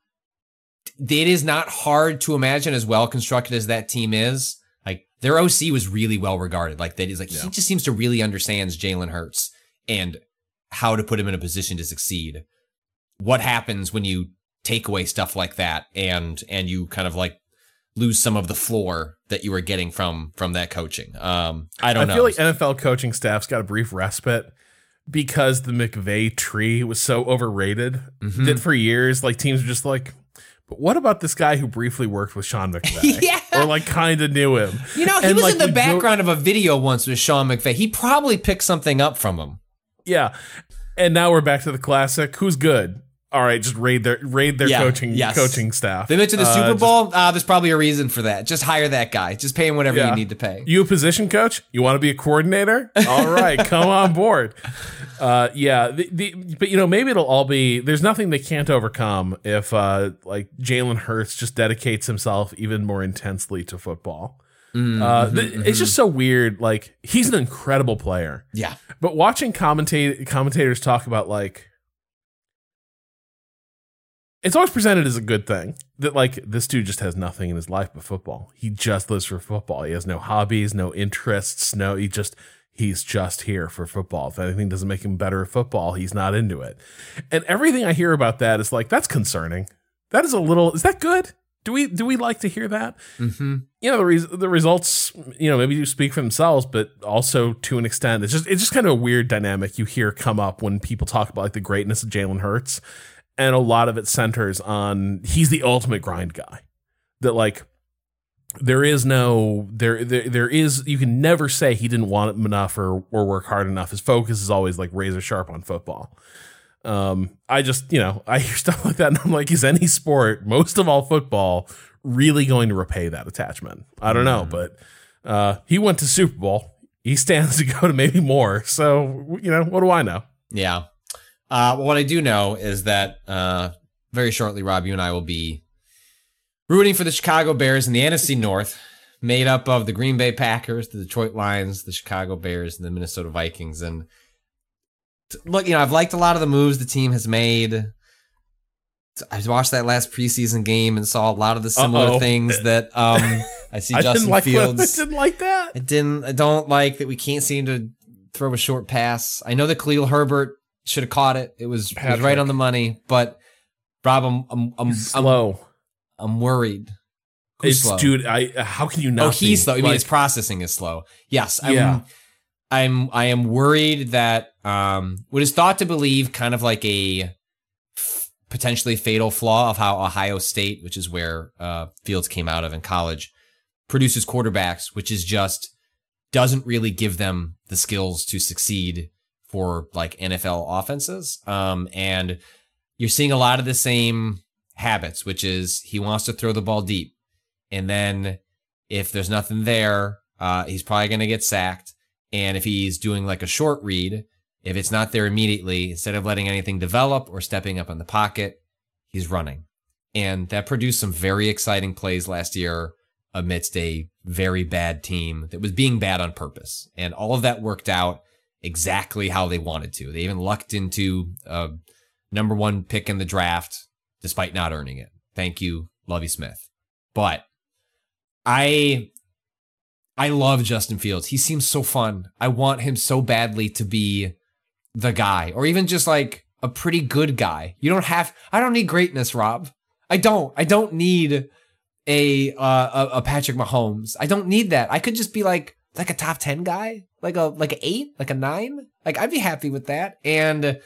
it is not hard to imagine as well constructed as that team is. Like their OC was really well regarded. Like that is like he just seems to really understands Jalen Hurts and how to put him in a position to succeed. what happens when you take away stuff like that and and you kind of like lose some of the floor that you were getting from from that coaching. Um, I don't I know. I feel like NFL coaching staff's got a brief respite because the McVay tree was so overrated Mm-hmm. that for years, like teams were just like, but what about this guy who briefly worked with Sean McVay? Yeah. Or like kind of knew him. you know, he And, was like, in the background of a video once with Sean McVay. He probably picked something up from him. Yeah. And now we're back to the classic. Who's good? All right, just raid their raid their Yeah, coaching yes. coaching staff. They went to the Uh, Super just- Bowl. Uh, there's probably a reason for that. Just hire that guy. Just pay him whatever Yeah. you need to pay. You a position coach? You want to be a coordinator? All right, come on board. Uh, yeah, the, the, but you know maybe it'll all be. There's nothing they can't overcome if uh, like Jalen Hurts just dedicates himself even more intensely to football. Mm-hmm, uh, th- It's just so weird. Like he's an incredible player, yeah. but watching commentate commentators talk about like. It's always presented as a good thing that like this dude just has nothing in his life but football. He just lives for football. He has no hobbies, no interests, no he just he's just here for football. If anything doesn't make him better at football, he's not into it. And everything I hear about that is like that's concerning. That is a little is that good? Do we do we like to hear that? Mm-hmm. you know the res- the results you know maybe do speak for themselves but also to an extent it's just it's just kind of a weird dynamic you hear come up when people talk about like the greatness of Jalen Hurts and a lot of it centers on he's the ultimate grind guy. That like there is no there there, there is you can never say he didn't want it enough or or work hard enough. His focus is always like razor sharp on football. Um i just you know i hear stuff like that and i'm like is any sport most of all football really going to repay that attachment? I don't know but uh he went to super bowl. He stands to go to maybe more. So you know what do i know? Yeah. Uh, well, what I do know is that uh, very shortly, Rob, you and I will be rooting for the Chicago Bears in the NFC North, made up of the Green Bay Packers, the Detroit Lions, the Chicago Bears, and the Minnesota Vikings. And look, you know, I've liked a lot of the moves the team has made. I watched that last preseason game and saw a lot of the similar Uh-oh. things that um, I see i Justin like Fields. i didn't like that I didn't. I don't like that we can't seem to throw a short pass. I know that Khalil Herbert should have caught it. It was, it was right on the money. But Rob, I'm I'm I'm, I'm, slow I'm worried. Who's it's slow? dude i how can you not Oh, he's slow. I mean, Like, his processing is slow. Yes, I'm, Yeah. I'm. I am worried that um, what is thought to believe kind of like a f- potentially fatal flaw of how Ohio State, which is where uh, Fields came out of in college, produces quarterbacks, which is just doesn't really give them the skills to succeed for like NFL offenses. Um, and you're seeing a lot of the same habits, which is he wants to throw the ball deep. And then if there's nothing there, uh, he's probably going to get sacked. And if he's doing like a short read, if it's not there immediately, instead of letting anything develop or stepping up in the pocket, he's running. And that produced some very exciting plays last year amidst a very bad team that was being bad on purpose. And all of that worked out exactly how they wanted to. They even lucked into a number one pick in the draft despite not earning it. Thank you, Lovie Smith. But I I love Justin Fields. He seems so fun. I want him so badly to be the guy or even just like a pretty good guy. You don't have I don't need greatness, Rob. I don't. I don't need a uh, a, a Patrick Mahomes. I don't need that. I could just be like like a top 10 guy, like a like an 8, like a 9. Like I'd be happy with that. And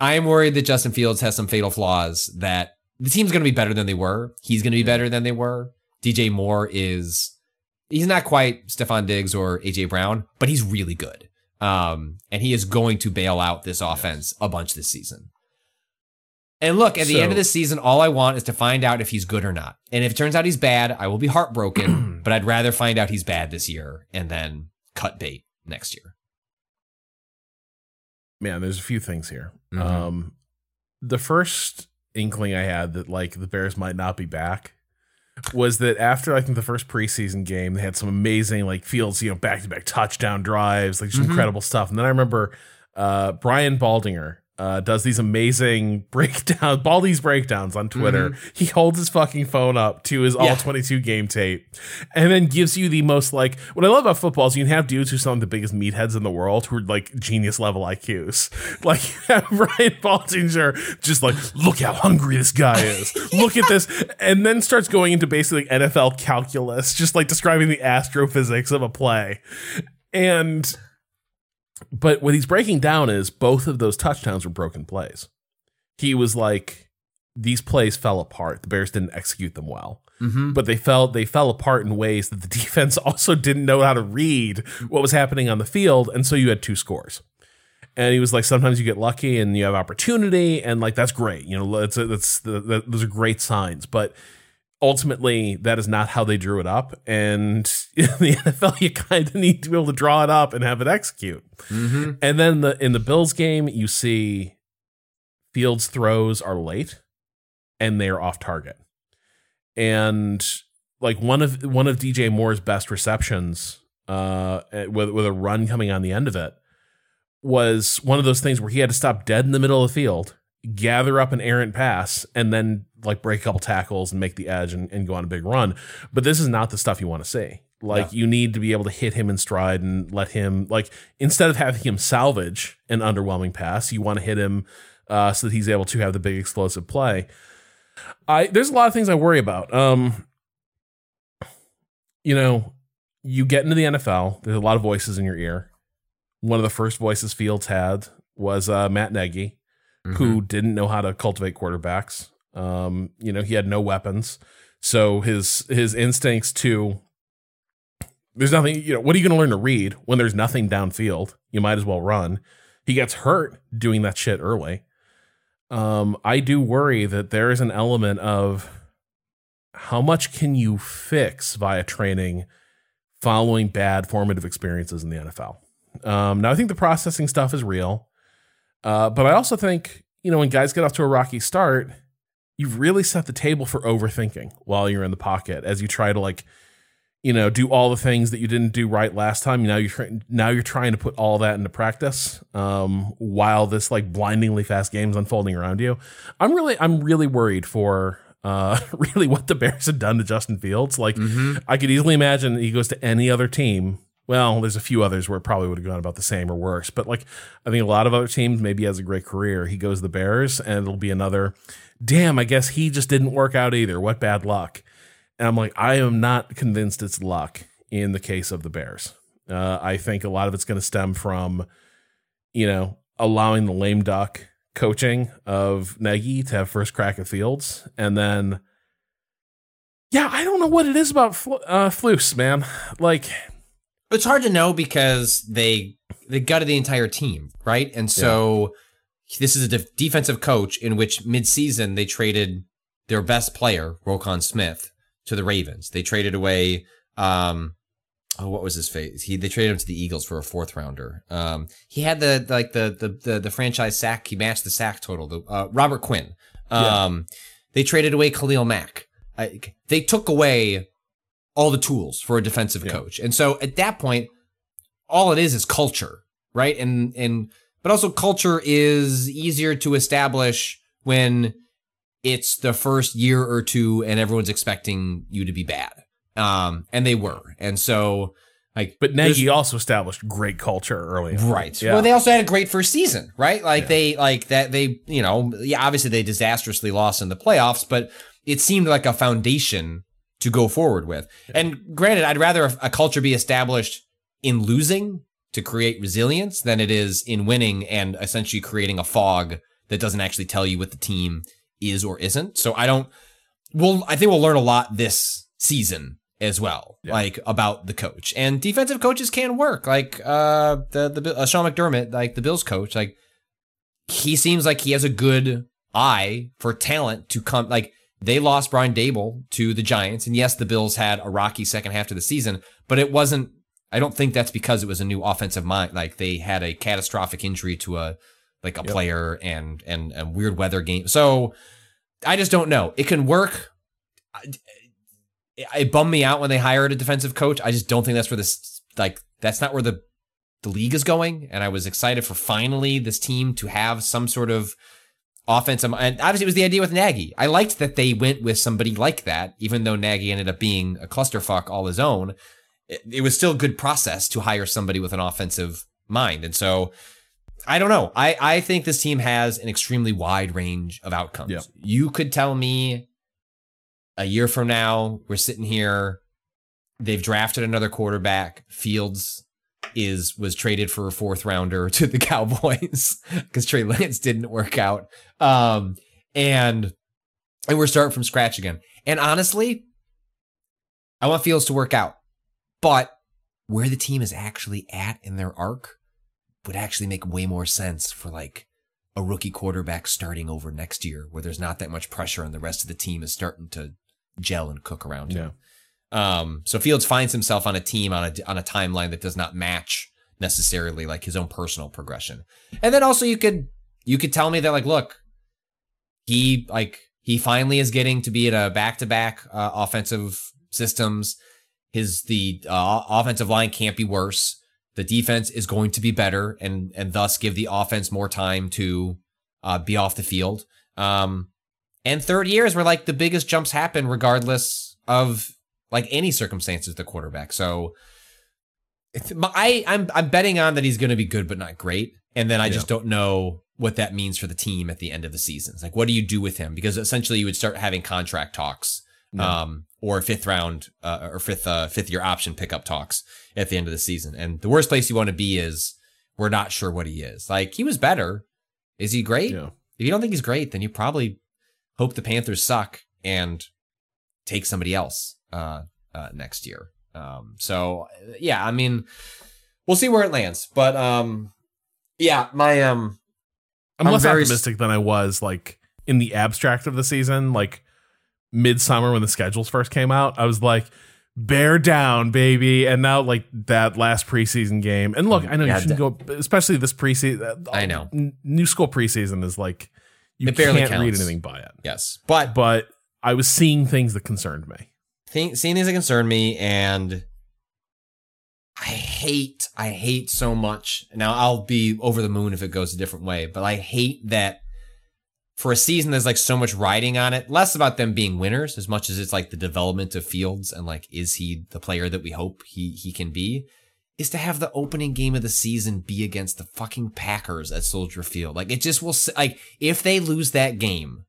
I am worried that Justin Fields has some fatal flaws that the team's going to be better than they were. He's going to be better than they were. DJ Moore is he's not quite Stefon Diggs or AJ Brown, but he's really good. Um, and he is going to bail out this offense a bunch this season. And look, at the end of the season, all I want is to find out if he's good or not. And if it turns out he's bad, I will be heartbroken, but I'd rather find out he's bad this year and then cut bait next year. man, there's a few things here. Mhm. Um, the first inkling I had that like the Bears might not be back was that after I think the first preseason game, they had some amazing like Fields, you know, back to back touchdown drives, like just Mhm. incredible stuff. And then I remember uh, Brian Baldinger uh, does these amazing breakdown, Baldy's breakdowns on Twitter. Mm-hmm. He holds his fucking phone up to his all 22 game tape and then gives you the most like, what I love about football is you can have dudes who sound the biggest meatheads in the world who are like genius level IQs. Like Brian Baldinger just like, look how hungry this guy is. Look at this. And then starts going into basically NFL calculus, just like describing the astrophysics of a play. And but what he's breaking down is both of those touchdowns were broken plays. He was like, these plays fell apart. The Bears didn't execute them well. Mm-hmm. But they fell they fell apart in ways that the defense also didn't know how to read what was happening on the field, and so you had two scores. And he was like, sometimes you get lucky and you have opportunity, and like that's great. You know, that's that's the, those are great signs. But ultimately that is not how they drew it up. And in the nfl you kind of need to be able to draw it up and have it execute. Mm-hmm. and then the in the bills game you see fields throws are late and they're off target. And like one of one of dj moore's best receptions uh with, with a run coming on the end of it was one of those things where he had to stop dead in the middle of the field gather up an errant pass and then like break a couple tackles and make the edge and, and go on a big run. But this is not the stuff you want to see. Like yeah. you need to be able to hit him in stride and let him like instead of having him salvage an underwhelming pass, you want to hit him uh, so that he's able to have the big explosive play. I there's a lot of things I worry about. Um, you know, you get into the NFL, there's a lot of voices in your ear. One of the first voices Fields had was uh, Matt Nagy, mm-hmm. who didn't know how to cultivate quarterbacks. Um, you know, he had no weapons. So his his instincts to there's nothing, you know, what are you going to learn to read when there's nothing downfield? You might as well run. He gets hurt doing that shit early. Um, I do worry that there is an element of how much can you fix via training following bad formative experiences in the NFL. Um, now, I think the processing stuff is real, uh, but I also think you know when guys get off to a rocky start, you've really set the table for overthinking while you're in the pocket as you try to like you know do all the things that you didn't do right last time. Now you're now you're trying to put all that into practice um, while this like blindingly fast game's unfolding around you. I'm really i'm really worried for uh, really what the bears have done to justin fields. Like mm-hmm. i could easily imagine he goes to any other team well, there's a few others where it probably would have gone about the same or worse. But like, I think a lot of other teams, maybe has a great career. He goes the Bears, and it'll be another damn, I guess he just didn't work out either. What bad luck. And I'm like, I am not convinced it's luck in the case of the Bears. Uh, I think a lot of it's going to stem from, you know, allowing the lame duck coaching of Nagy to have first crack at Fields. And then, yeah, I don't know what it is about uh, Flus, man. Like, it's hard to know because they they gutted the entire team, right? And so this is a def- defensive coach in which midseason they traded their best player, Roquan Smith, to the Ravens. They traded away, um, oh, what was his face? He they traded him to the Eagles for a fourth rounder. Um, he had the like the the the, the franchise sack. He matched the sack total. The, uh, Robert Quinn. Um, yeah. they traded away Khalil Mack. I, they took away all the tools for a defensive yeah. coach, and so at that point, all it is is culture, right? And and but also culture is easier to establish when it's the first year or two and everyone's expecting you to be bad. Um, and they were. And so like But Nagy also established great culture early. On. Right. Yeah. Well, they also had a great first season, right? Like yeah. they like that they, you know, yeah, obviously they disastrously lost in the playoffs, but it seemed like a foundation to go forward with. Yeah. And granted, I'd rather a, a culture be established in losing to create resilience than it is in winning and essentially creating a fog that doesn't actually tell you what the team is or isn't. So I don't. Well, I think we'll learn a lot this season as well, yeah. like about the coach and defensive coaches can work. Like uh, the the uh, Sean McDermott, like the Bills coach, like he seems like he has a good eye for talent to come. Like they lost Brian Daboll to the Giants, and yes, the Bills had a rocky second half to the season, but it wasn't I don't think that's because it was a new offensive mind. Like they had a catastrophic injury to a like a yep. player and and and weird weather game. So I just don't know. It can work. It bummed me out when they hired a defensive coach. I just don't think that's where this like that's not where the the league is going, and I was excited for finally this team to have some sort of offensive. Um, and obviously, it was the idea with Nagy. I liked that they went with somebody like that, even though Nagy ended up being a clusterfuck all his own. It, it was still a good process to hire somebody with an offensive mind, and so. I don't know. I, I think this team has an extremely wide range of outcomes. Yep. You could tell me a year from now, we're sitting here. They've drafted another quarterback. Fields is was traded for a fourth rounder to the Cowboys because Trey Lance didn't work out. Um, and and we're starting from scratch again. And honestly, I want Fields to work out, but where the team is actually at in their arc would actually make way more sense for like a rookie quarterback starting over next year, where there's not that much pressure and the rest of the team is starting to gel and cook around him. Um, so Fields finds himself on a team on a on a timeline that does not match necessarily like his own personal progression. And then also you could you could tell me that like look, he like he finally is getting to be in a back to back offensive systems. His the uh, offensive line can't be worse. The defense is going to be better and and thus give the offense more time to uh, be off the field. Um, and third years where like the biggest jumps happen regardless of like any circumstances the quarterback. So I I'm I'm betting on that he's going to be good but not great. And then I just don't know what that means for the team at the end of the season. It's like what do you do with him? Because essentially you would start having contract talks. Um, or fifth round uh, or fifth uh, fifth year option pickup talks at the end of the season. And the worst place you want to be is we're not sure what he is. Like he was better. Is he great? Yeah. If you don't think he's great, then you probably hope the Panthers suck and take somebody else uh, uh, next year. Um, so yeah, I mean, we'll see where it lands. But um, yeah, my um, I'm, I'm less very- optimistic than I was like in the abstract of the season, like midsummer when the schedules first came out. I was like, bear down, baby. And now like that last preseason game. And look, I know Yeah, you shouldn't go, especially this preseason. I know. New school preseason is like you It barely can't read anything by it. yes, but But I was seeing things that concerned me. Think, seeing things that concern me and I hate, I hate so much. Now I'll be over the moon if it goes a different way, but I hate that for a season there's like so much riding on it. Less about them being winners as much as it's like the development of Fields and like is he the player that we hope he he can be. Is to have the opening game of the season be against the fucking Packers at Soldier Field. Like it just will like if they lose that game,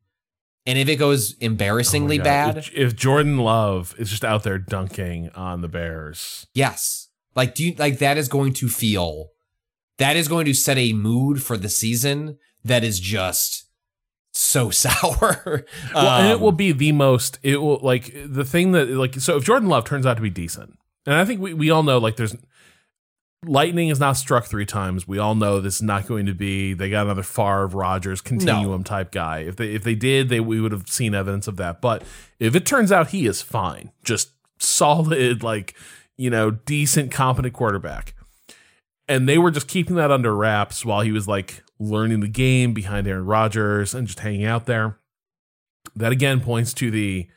and if it goes embarrassingly Oh bad, If, if Jordan Love is just out there dunking on the Bears, Yes. Like do you like that is going to feel that is going to set a mood for the season that is just so sour. well, and it Um, will be the most. It will like the thing that like so if Jordan Love turns out to be decent, and I think we we all know like there's lightning is not struck three times. We all know this is not going to be. They got another Favre Rodgers continuum type guy. If they if they did, they we would have seen evidence of that. But if it turns out he is fine, just solid like you know decent competent quarterback. And they were just keeping that under wraps while he was like learning the game behind Aaron Rodgers and just hanging out there that again points to the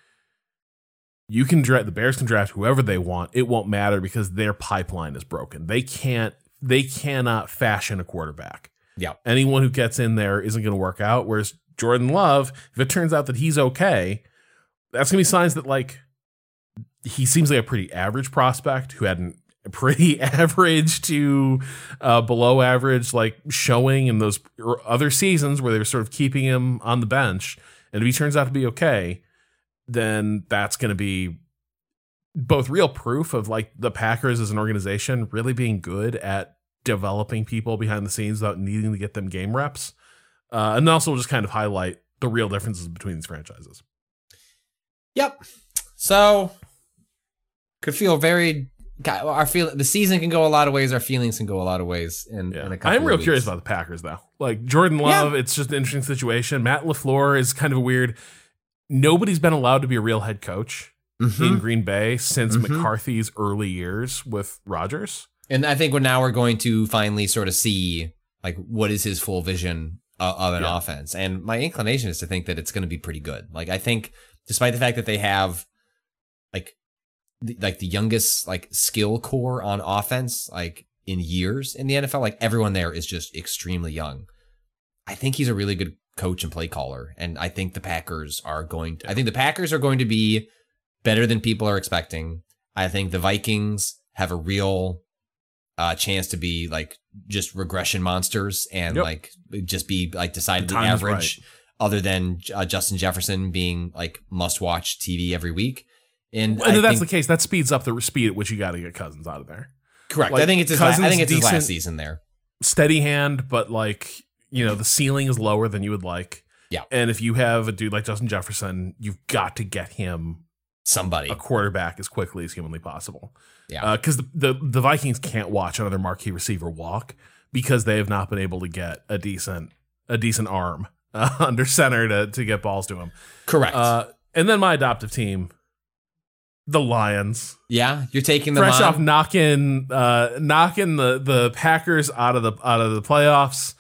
you can draft the Bears can draft whoever they want. It won't matter because their pipeline is broken. They can't they cannot fashion a quarterback. Yeah. Anyone who gets in there isn't going to work out. Whereas Jordan Love, if it turns out that he's okay, that's going to be signs that like he seems like a pretty average prospect who had an a pretty average to uh, below average like showing in those er- other seasons where they were sort of keeping him on the bench. And if he turns out to be okay, then that's going to be both real proof of like the Packers as an organization really being good at developing people behind the scenes without needing to get them game reps. Uh, and also just kind of highlight the real differences between these franchises. Yep. So could feel very our feel the season can go a lot of ways, our feelings can go a lot of ways in, in a couple I'm real curious about the Packers though. Like Jordan Love, it's just an interesting situation. Matt LaFleur is kind of weird. Nobody's been allowed to be a real head coach Mhm. in Green Bay since Mhm. McCarthy's early years with Rodgers. And I think we're now we're going to finally sort of see like what is his full vision of, of an Yeah. offense. And my inclination is to think that it's going to be pretty good. Like I think despite the fact that they have like the, like the youngest like skill core on offense, like in years in the NFL. Like everyone there is just extremely young. I think he's a really good coach and play caller, and I think the Packers are going. To, I think the Packers are going to be better than people are expecting. I think the Vikings have a real uh, chance to be like just regression monsters and Yep. like just be like decidedly average, other than uh, Justin Jefferson being like must watch TV every week. And, And I if that's think- the case, that speeds up the speed at which you got to get Cousins out of there. correct. like, I think it's his. la- I think it's his last decent- season there. Steady hand, but like you know, the ceiling is lower than you would like. Yeah. And if you have a dude like Justin Jefferson, you've got to get him Somebody. a quarterback as quickly as humanly possible. Yeah. Because the, the the Vikings can't watch another marquee receiver walk because they have not been able to get a decent a decent arm uh, under center to to get balls to him. Correct. Uh, and then my adoptive team, the Lions, yeah, you're taking them fresh on. off knocking uh, knocking the the Packers out of the out of the playoffs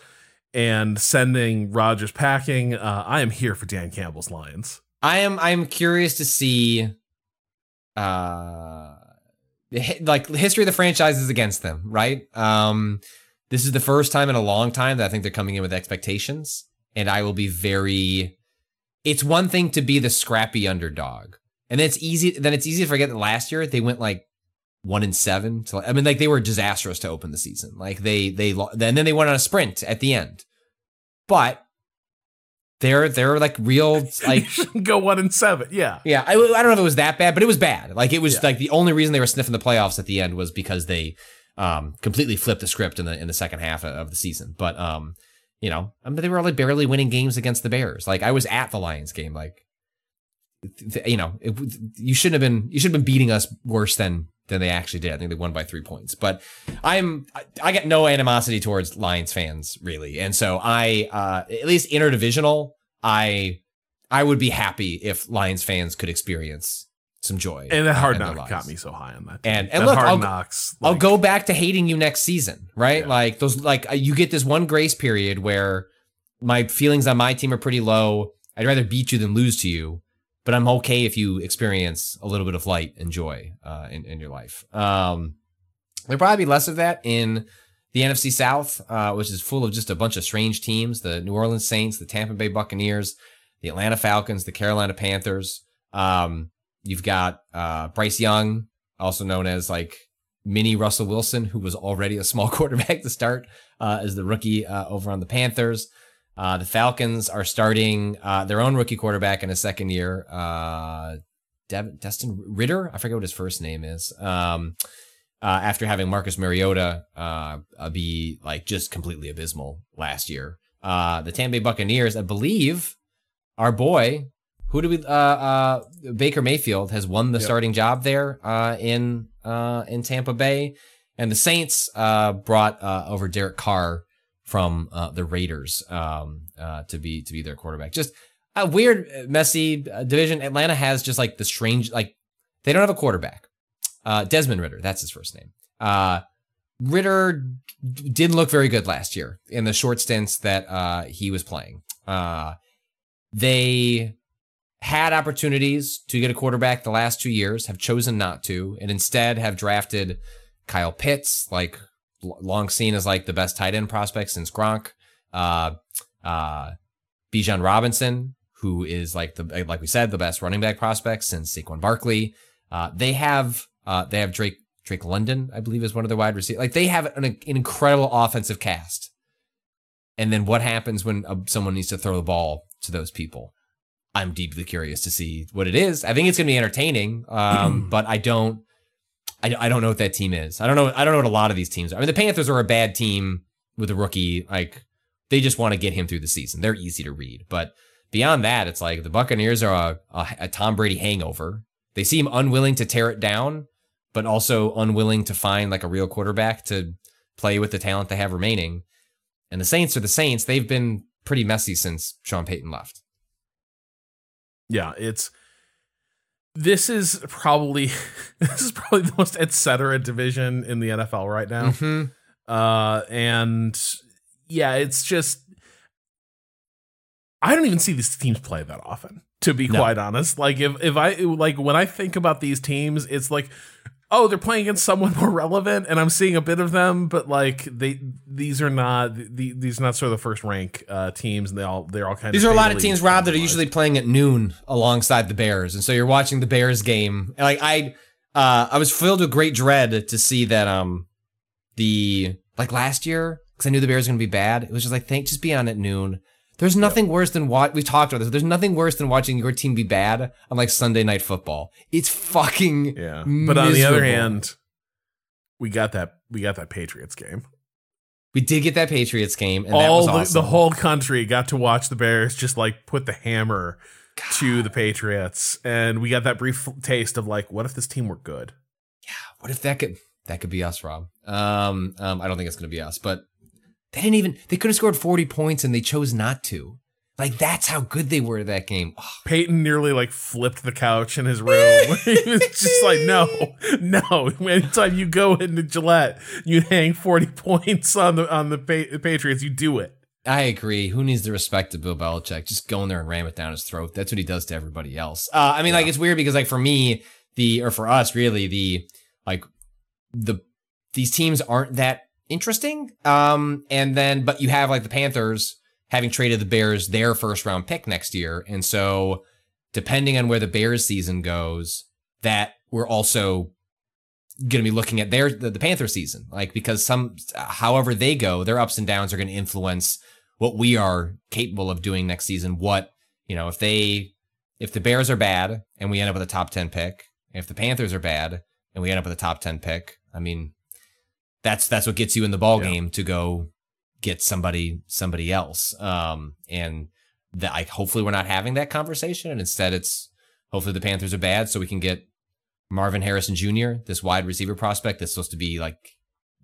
and sending Rodgers packing. Uh, I am here for Dan Campbell's Lions. I am I'm curious to see uh like history of the franchise is against them, right? Um this is the first time in a long time that I think they're coming in with expectations and I will be very it's one thing to be the scrappy underdog. And then it's easy then it's easy to forget that last year they went like 1 in 7 to I mean like they were disastrous to open the season. Like they they and then they went on a sprint at the end. But they're they're like real like Go one and seven. Yeah. yeah, I, I don't know if it was that bad, but it was bad. Like it was Yeah. like the only reason they were sniffing the playoffs at the end was because they um completely flipped the script in the in the second half of- the season. But um, you know, I mean, they were like barely winning games against the Bears. Like I was at the Lions game. Like you know, it, you shouldn't have been you should have been beating us worse than than they actually did. I think they won by three points. But I'm I, I got no animosity towards Lions fans really, and so I uh at least interdivisional I I would be happy if Lions fans could experience some joy. And that hard knock got me so high on that. And- team. and That look, hard I'll- knocks. I'll go back to hating you next season, right? Yeah. Like those, like uh, you get this one grace period where my feelings on my team are pretty low. I'd rather beat you than lose to you, but I'm okay if you experience a little bit of light and joy uh, in in your life. Um, there'll probably be less of that in the NFC South, uh, which is full of just a bunch of strange teams: the New Orleans Saints, the Tampa Bay Buccaneers, the Atlanta Falcons, the Carolina Panthers. Um, you've got uh, Bryce Young, also known as like mini Russell Wilson, who was already a small quarterback to start uh, as the rookie uh, over on the Panthers. Uh, the Falcons are starting uh, their own rookie quarterback in his second year, uh, Destin Ridder. I forget what his first name is. Um, uh, after having Marcus Mariota uh, uh, be like just completely abysmal last year, uh, the Tampa Bay Buccaneers, I believe, our boy, who do we? Uh, uh, Baker Mayfield has won the Yep. starting job there uh, in uh, in Tampa Bay, and the Saints uh, brought uh, over Derek Carr from uh, the Raiders um, uh, to be to be their quarterback. Just a weird, messy uh, division. Atlanta has just like the strange, like they don't have a quarterback. Uh, Desmond Ridder, that's his first name. Uh, Ridder d- didn't look very good last year in the short stints that uh, he was playing. Uh, they had opportunities to get a quarterback the last two years, have chosen not to, and instead have drafted Kyle Pitts, like long seen as like the best tight end prospect since Gronk. Uh, uh, Bijan Robinson, who is like the like we said the best running back prospect since Saquon Barkley. Uh, they have uh, they have Drake Drake London, I believe, is one of their wide receivers. Like they have an, an incredible offensive cast. And then what happens when uh, someone needs to throw the ball to those people? I'm deeply curious to see what it is. I think it's going to be entertaining, um, but I don't. I, I don't know what that team is. I don't know. I don't know what a lot of these teams are. I mean, the Panthers are a bad team with a rookie. Like they just want to get him through the season. They're easy to read, but beyond that, it's like the Buccaneers are a, a, a Tom Brady hangover. They seem unwilling to tear it down, but also unwilling to find like a real quarterback to play with the talent they have remaining. And the Saints are the Saints. They've been pretty messy since Sean Payton left. Yeah, it's this is probably this is probably the most et cetera division in the NFL right now. Mhm. Uh and yeah, it's just I don't even see these teams play that often, to be No. quite honest. Like if if I like when I think about these teams, it's like oh, they're playing against someone more relevant, and I'm seeing a bit of them, but like they these are not the, these are not sort of the first rank uh, teams, and they all they're all kind These of are a lot of teams, Rob, that are usually playing at noon alongside the Bears, and so you're watching the Bears game. Like I, uh, I was filled with great dread to see that um, the like last year because I knew the Bears were going to be bad. It was just like, thank, just be on at noon. There's nothing worse than what we talked about this. There's nothing worse than watching your team be bad on like Sunday night football. It's fucking yeah. But on the other hand, we got that we got that Patriots game. we did get that Patriots game, and that all was the, awesome. the whole country got to watch the Bears just like put the hammer to the Patriots, and we got that brief taste of like, what if this team were good? Yeah, what if that could that could be us, Rob? Um, um, I don't think it's gonna be us, but they didn't even they could have scored 40 points and they chose not to. Like that's how good they were that game. Oh, Peyton nearly like flipped the couch in his room. he was just like, no, no. Anytime you go into Gillette, you hang forty points on the on the pa- Patriots. You do it. I agree. Who needs the respect of Bill Belichick? Just go in there and ram it down his throat. That's what he does to everybody else. Uh, I mean, like it's weird because like for me, the or for us really, the like the these teams aren't that interesting. Um, and then but you have like the Panthers having traded the Bears their first round pick next year, and so depending on where the Bears season goes, that we're also going to be looking at their the, the Panther season, like because some however they go, their ups and downs are going to influence what we are capable of doing next season. What you know, if they if the Bears are bad and we end up with a top ten pick, if the Panthers are bad and we end up with a top ten pick, I mean, that's that's what gets you in the ball Yeah. game to go get somebody somebody else. Um, and that I hopefully we're not having that conversation, and instead it's hopefully the Panthers are bad, so we can get Marvin Harrison Jr., this wide receiver prospect that's supposed to be like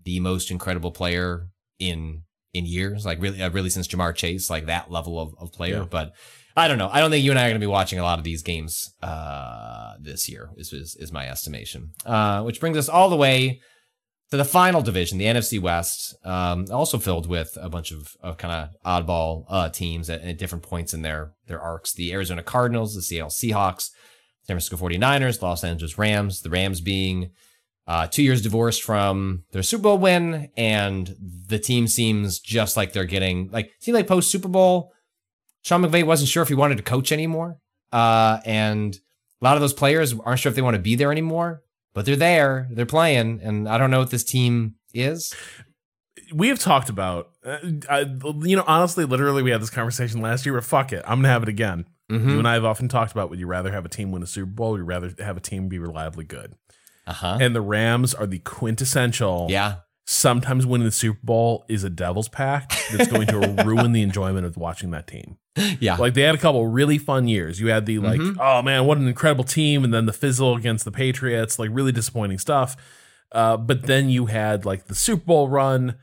the most incredible player in in years, like really, uh, really since Ja'Marr Chase, like that level of, of player. Yeah. But I don't know. I don't think you and I are going to be watching a lot of these games uh, this year. Is, is is my estimation. Uh, which brings us all the way to the final division, the NFC West, um, also filled with a bunch of, of kind of oddball uh, teams at, at different points in their their arcs. The Arizona Cardinals, the Seattle Seahawks, San Francisco 49ers, Los Angeles Rams, the Rams being uh, two years divorced from their Super Bowl win, and the team seems just like they're getting like seems like post Super Bowl. Sean McVay wasn't sure if he wanted to coach anymore, uh, and a lot of those players aren't sure if they want to be there anymore. But they're there, they're playing, and I don't know what this team is. We have talked about, uh, I, you know, honestly, literally, we had this conversation last year. But fuck it, I'm gonna have it again. Mm-hmm. You and I have often talked about: Would you rather have a team win a Super Bowl? Or would you rather have a team be reliably good? Uh huh. And the Rams are the quintessential. Yeah. Sometimes winning the Super Bowl is a devil's pact that's going to ruin the enjoyment of watching that team. Yeah. Like they had a couple really fun years. You had the like, Mhm. oh man, what an incredible team, and then the fizzle against the Patriots, like really disappointing stuff. Uh, but then you had like the Super Bowl run,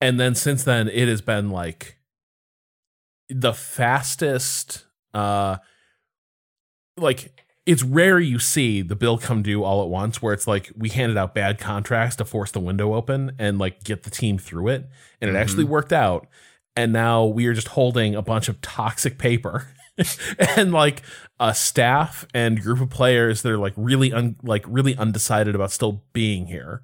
and then since then it has been like the fastest. Uh, like it's rare you see the bill come due all at once, where it's like we handed out bad contracts to force the window open and like get the team through it, and it actually worked out and now we are just holding a bunch of toxic paper. And like a staff and group of players that are like really un- like really undecided about still being here.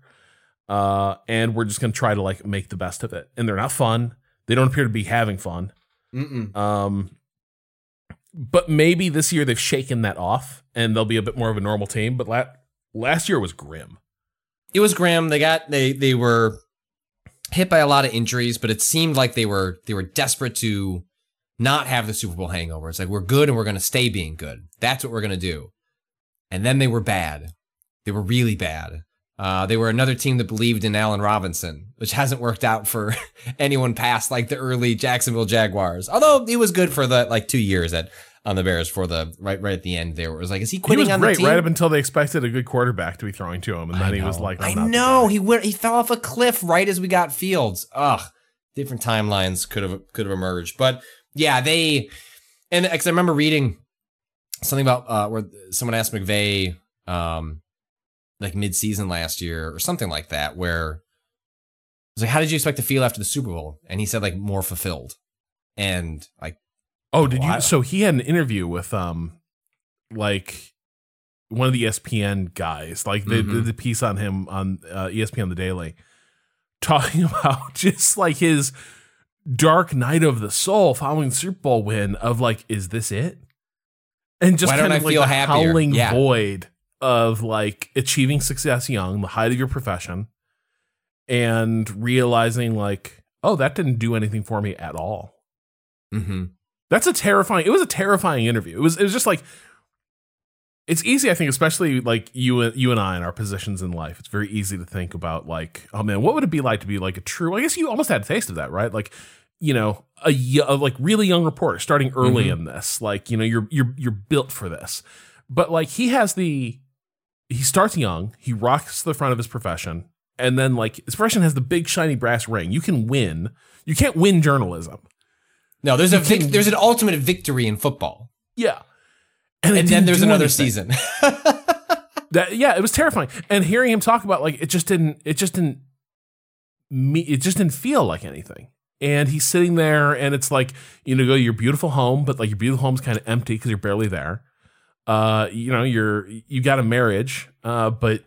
Uh and we're just gonna try to like make the best of it. And they're not fun. They don't appear to be having fun. Mm-mm. um but maybe this year they've shaken that off and they'll be a bit more of a normal team. But la- last year was grim. It was grim. They got they they were hit by a lot of injuries, but it seemed like they were they were desperate to not have the Super Bowl hangover. It's like we're good and we're going to stay being good. That's what we're going to do. And then they were bad. They were really bad. Uh, they were another team that believed in Allen Robinson, which hasn't worked out for anyone past like the early Jacksonville Jaguars. Although it was good for the like two years at on the Bears for the right right at the end there. It was like, is he quitting he was on great the team? right up until they expected a good quarterback to be throwing to him and then he was like I know he went, he fell off a cliff right as we got Fields. Ugh, different timelines could have could have emerged, but yeah, they and because I remember reading something about uh, where someone asked McVay um like mid season last year or something like that, where it was like, how did you expect to feel after the Super Bowl? And he said like more fulfilled, and like Oh, did Well, you? So he had an interview with um, like one of the ESPN guys, like the the, the piece on him on uh, ESPN the Daily, talking about just like his dark night of the soul following the Super Bowl win of like, is this it? And just Why kind of I like the happier? howling Yeah. void of like achieving success young, the height of your profession, and realizing like, oh, that didn't do anything for me at all. Mm-hmm. That's a terrifying. It was a terrifying interview. It was. It was just like. It's easy, I think, especially like you, and you and I in our positions in life. It's very easy to think about like, oh man, what would it be like to be like a true? I guess you almost had a taste of that, right? Like, you know, a like really young reporter starting early mm-hmm. in this. Like, you know, you're you're you're built for this. But like, he has the. He starts young. He rocks the front of his profession, and then like his profession has the big shiny brass ring. You can win. You can't win journalism. No, there's a You can- there's an ultimate victory in football, Yeah. it and then there's another anything. season. That yeah, it was terrifying. And hearing him talk about like it just didn't it just didn't me it just didn't feel like anything. And he's sitting there and it's like, you know, go to your beautiful home, but like your beautiful home's kind of empty because you're barely there. Uh, you know, you're you got a marriage, uh, but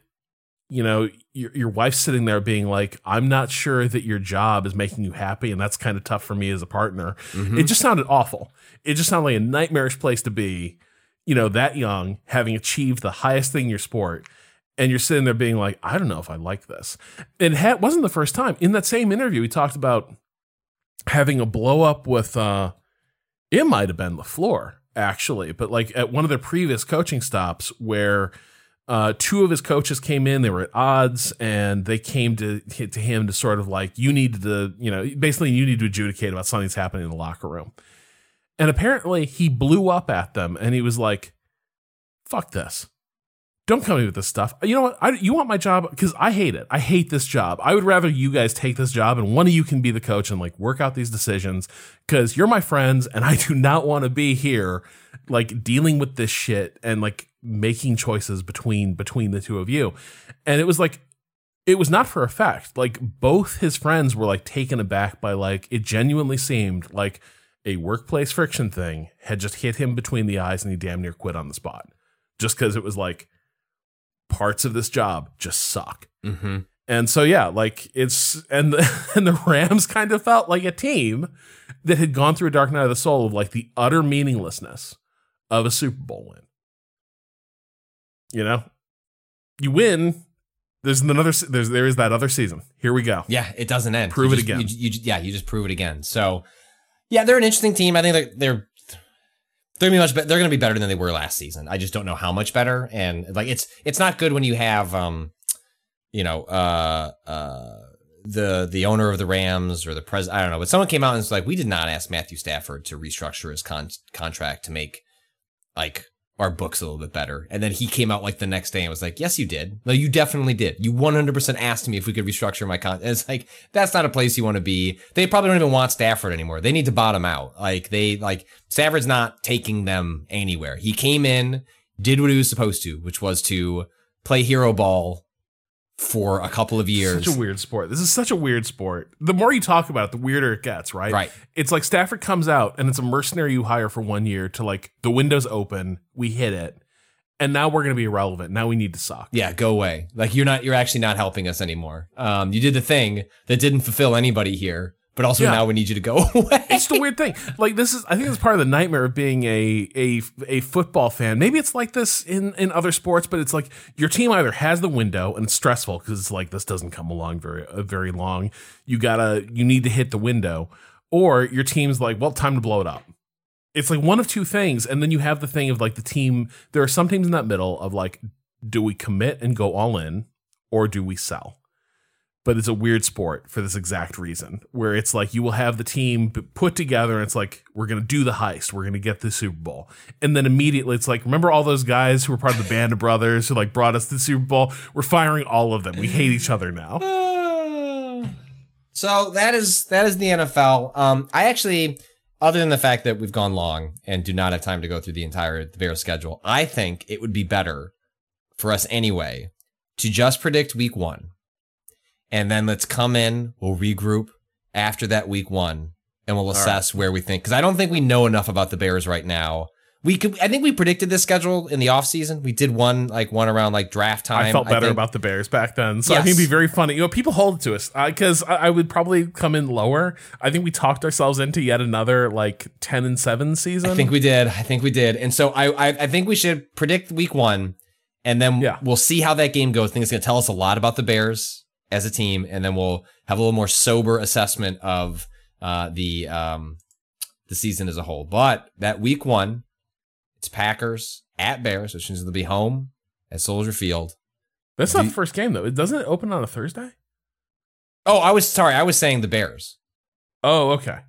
you know, your your wife's sitting there being like, I'm not sure that your job is making you happy, and that's kind of tough for me as a partner. Mm-hmm. It just sounded awful. It just sounded like a nightmarish place to be, you know, that young, having achieved the highest thing in your sport, and you're sitting there being like, I don't know if I like this. It ha- wasn't the first time. In that same interview, he talked about having a blow up with, uh, it might have been LaFleur, actually, but like at one of their previous coaching stops where uh, two of his coaches came in, they were at odds, and they came to to him to sort of like, you need to, you know, basically you need to adjudicate about something's happening in the locker room. And apparently he blew up at them and he was like, fuck this. Don't come me with this stuff. You know what? I, you want my job? Because I hate it. I hate this job. I would rather you guys take this job and one of you can be the coach and like work out these decisions because you're my friends and I do not want to be here like dealing with this shit and like making choices between between the two of you. And it was like it was not for effect. Like both his friends were like taken aback by like it genuinely seemed like a workplace friction thing had just hit him between the eyes and he damn near quit on the spot. Just because it was like parts of this job just suck. mm-hmm. And so yeah, like it's and the, and the Rams kind of felt like a team that had gone through a dark night of the soul of like the utter meaninglessness of a Super Bowl win. You know, you win. There's another. There's there is that other season. Here we go. Yeah, it doesn't end. Prove You it just- again. You, you, yeah, you just prove it again. So, yeah, they're an interesting team. I think they're they're they're gonna be much better. They're gonna be better than they were last season. I just don't know how much better. And like, it's it's not good when you have um, you know, uh, uh, the the owner of the Rams or the president. I don't know, but someone came out and was like, we did not ask Matthew Stafford to restructure his con- contract to make like our books a little bit better. And then he came out like the next day and was like, yes, you did. No, you definitely did. You 100% asked me if we could restructure my con. It's like, that's not a place you want to be. They probably don't even want Stafford anymore. They need to bottom out. Like they, like Stafford's not taking them anywhere. He came in, did what he was supposed to, which was to play hero ball for a couple of years. Such a weird sport. This is such a weird sport. The more you talk about it, the weirder it gets, right? Right. It's like Stafford comes out and it's a mercenary you hire for one year to like the window's open, we hit it, and now we're gonna be irrelevant. Now we need to suck. Yeah, go away. Like you're not you're actually not helping us anymore. Um you did the thing that didn't fulfill anybody here, but also Yeah. now we need you to go away. It's the weird thing. Like this is, I think it's part of the nightmare of being a a a football fan. Maybe it's like this in in other sports, but it's like your team either has the window and it's stressful because it's like this doesn't come along very uh, very long. You gotta you need to hit the window, or your team's like, well, time to blow it up. It's like one of two things, and then you have the thing of like the team. There are some teams in that middle of like, do we commit and go all in, or do we sell? But it's a weird sport for this exact reason where it's like you will have the team put together and it's like we're going to do the heist. We're going to get the super bowl. And then immediately it's like remember all those guys who were part of the band of brothers who like brought us the super bowl? We're firing all of them. We hate each other now. So that is that is the NFL. Um, I actually, other than the fact that we've gone long and do not have time to go through the entire the Bears schedule, I think it would be better for us anyway to just predict Week One, and then let's come in. We'll regroup after that Week One, and we'll assess where we think. Because I don't think we know enough about the Bears right now. we could. I think we predicted this schedule in the offseason. We did one like one around like draft time. I felt better think. about the Bears back then, so I think it'd be very funny. You know, people hold it to us uh, because I, I would probably come in lower. I think we talked ourselves into yet another like ten and seven season. I think we did. I think we did. And so I, I, I think we should predict week one, and then Yeah. we'll see how that game goes. I think it's going to tell us a lot about the Bears as a team, and then we'll have a little more sober assessment of uh, the um, the season as a whole. But that week one, it's Packers at Bears, which means they'll be home at Soldier Field. that's not the first game though. It doesn't it open on a Thursday. Oh, I was sorry. I was saying the Bears. Oh, okay.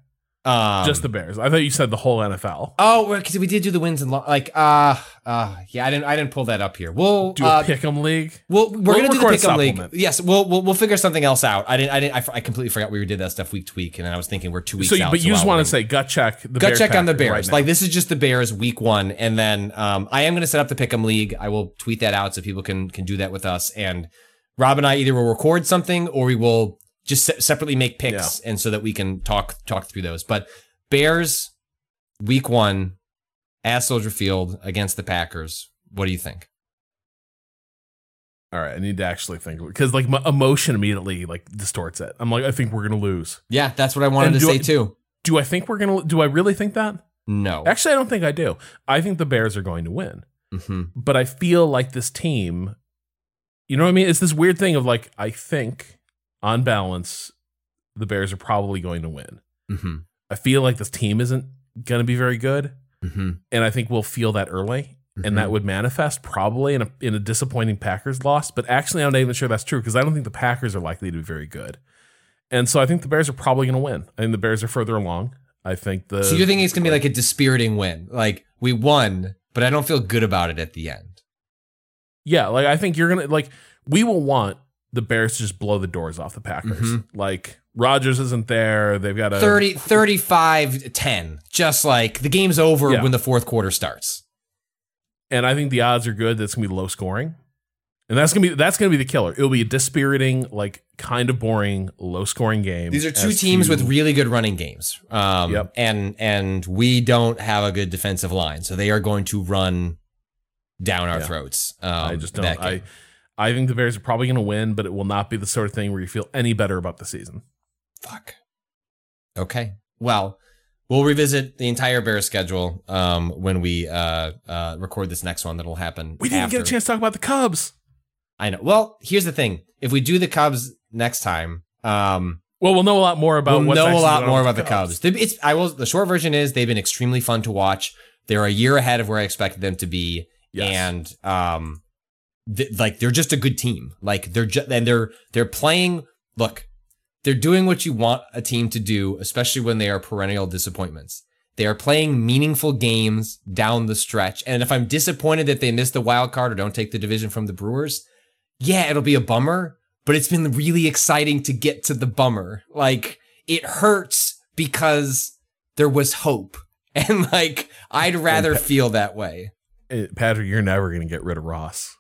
Um, Just the Bears. I thought you said the whole NFL. Oh, because we did do the wins and lo- like uh uh yeah I didn't I didn't pull that up here. We'll Do uh, a pick'em league. Well, we're We'll gonna do the pick'em league. Yes, we'll, we'll we'll figure something else out. I didn't I didn't I, I completely forgot we did that stuff week to week, and then I was thinking we're two weeks So, out. but you just want to say gut check the gut Bears check on the Bears. right like this is just the Bears week one, and then um I am gonna set up the pick'em league. I will tweet that out so people can can do that with us. And Rob and I either will record something or we will just se- separately make picks, and so that we can talk talk through those. But Bears week one at Soldier Field against the Packers. What do you think? All right, I need to actually think because like my emotion immediately like distorts it. I'm like, I think we're gonna lose. Yeah, that's what I wanted And to say I- too. Do I think we're gonna? Do I really think that? No. Actually, I don't think I do. I think the Bears are going to win, hmm but I feel like this team. You know what I mean? It's this weird thing of like I think, on balance, the Bears are probably going to win. hmm I feel like this team isn't going to be very good, hmm and I think we'll feel that early. and that would manifest probably in a in a disappointing Packers loss. But actually, I'm not even sure that's true because I don't think the Packers are likely to be very good, and so I think the Bears are probably going to win. I think the Bears are further along. I think the So you're thinking it's gonna be like a dispiriting win, like we won, but I don't feel good about it at the end. yeah, like I think you're gonna like we will want the Bears just blow the doors off the Packers. Mhm. Like Rodgers isn't there. They've got a 30, 35, 10. Just like the game's over Yeah. when the fourth quarter starts. and I think the odds are good that it's gonna be low scoring, and that's gonna be that's gonna be the killer. It'll be a dispiriting, like kind of boring, low scoring game. These are two teams to- with really good running games. Um, Yep. and and we don't have a good defensive line, so they are going to run down our Yeah. throats. Um, I just don't. I. I think the Bears are probably gonna win, but it will not be the sort of thing where you feel any better about the season. Fuck. Okay. Well, we'll revisit the entire Bears schedule um, when we uh, uh, record this next one. That'll happen. We didn't get a chance to talk about the Cubs. I know. Well, here's the thing: if we do the Cubs next time, um, Well, we'll know a lot more about. we'll know a lot more about the Cubs. They- It's I will. The short version is they've been extremely fun to watch. They're a year ahead of where I expected them to be, Yes. and um, th- like they're just a good team. Like they're just and they're they're playing. Look, they're doing what you want a team to do, especially when they are perennial disappointments. They are playing meaningful games down the stretch. And if I'm disappointed that they missed the wild card or don't take the division from the Brewers, yeah, it'll be a bummer, but it's been really exciting to get to the bummer. Like it hurts because there was hope. And like I'd rather Pa- feel that way. Uh, Patrick, you're never going to get rid of Ross.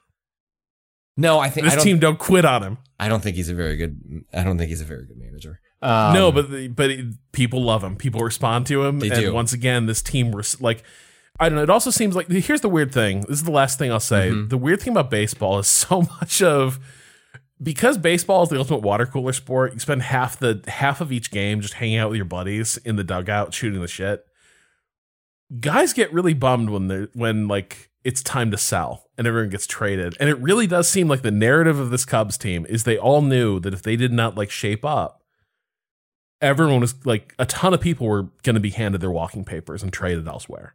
No, I think I This don't, team don't quit on him. I don't think he's a very good I don't think he's a very good manager. Um, no, but the, but it- people love him. People respond to him. They and do. once again, this team res- like I don't know. It also seems like here's the weird thing. This is the last thing I'll say. Mhm. The weird thing about baseball is so much of because baseball is the ultimate water cooler sport. You spend half the half of each game just hanging out with your buddies in the dugout shooting the shit. Guys get really bummed when they when like it's time to sell and everyone gets traded. And it really does seem like the narrative of this Cubs team is they all knew that if they did not like shape up, everyone was like a ton of people were going to be handed their walking papers and traded elsewhere.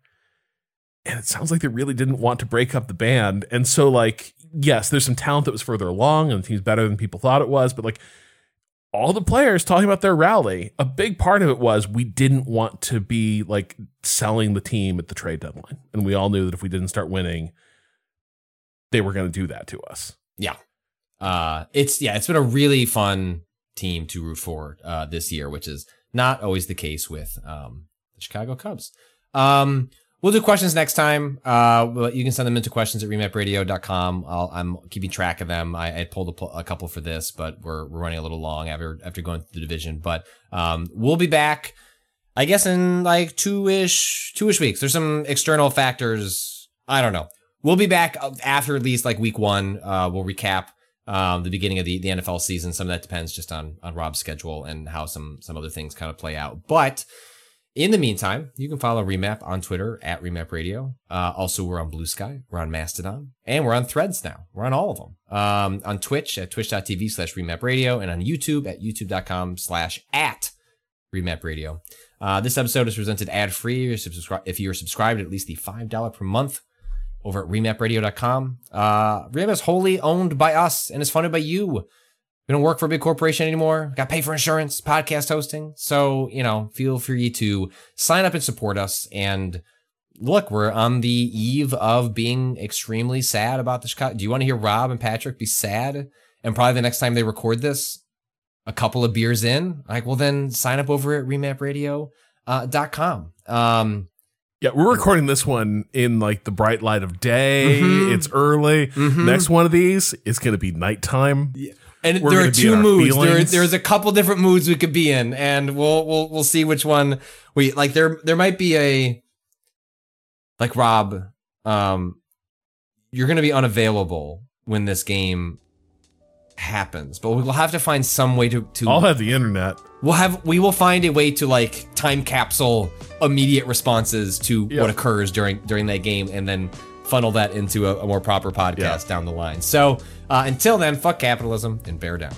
And it sounds like they really didn't want to break up the band. And so, like, yes, there's some talent that was further along and the team's better than people thought it was. But like, all the players talking about their rally, a big part of it was we didn't want to be like selling the team at the trade deadline. And we all knew that if we didn't start winning, they were going to do that to us. yeah. Uh it's yeah, it's been a really fun team to root for uh this year, which is not always the case with um the Chicago Cubs. Um We'll do questions next time. Uh, you can send them into questions at remapradio.com. I'll, I'm keeping track of them. I, I pulled a, a couple for this, but we're, we're running a little long after, after going through the division. But um, we'll be back I guess in like two ish, two ish weeks. There's some external factors. I don't know. We'll be back after at least like week one. Uh, we'll recap um, the beginning of the, the NFL season. Some of that depends just on on Rob's schedule and how some some other things kind of play out. But in the meantime, you can follow Remap on Twitter at Remap Radio. Uh, also, we're on Blue Sky, we're on Mastodon, and we're on Threads now. We're on all of them. Um, on Twitch at twitch.tv slash Remap Radio, and on YouTube at youtube.com slash at Remap Radio. Uh, this episode is presented ad free if you're subscribed at least the $5 per month over at remapradio.com. Uh, Remap is wholly owned by us and is funded by you. We don't work for a big corporation anymore. Got to pay for insurance, podcast hosting. So, you know, feel free to sign up and support us. And look, we're on the eve of being extremely sad about the Chicago. Do you want to hear Rob and Patrick be sad? And probably the next time they record this, a couple of beers in, like, well, then sign up over at remapradio.com. Uh, um, yeah, we're recording this one in like the bright light of day. Mm-hmm. It's early. Mm-hmm. Next one of these is going to be nighttime. Yeah. And we're there are two moods. There, there's a couple different moods we could be in, and we'll we'll we'll see which one we like. There there might be a like Rob. Um, you're going to be unavailable when this game happens, but we'll have to find some way to to. I'll have the internet. We'll have we will find a way to like time capsule immediate responses to what occurs during during that game, and then funnel that into a, a more proper podcast down the line. So uh, until then, fuck capitalism and bear down.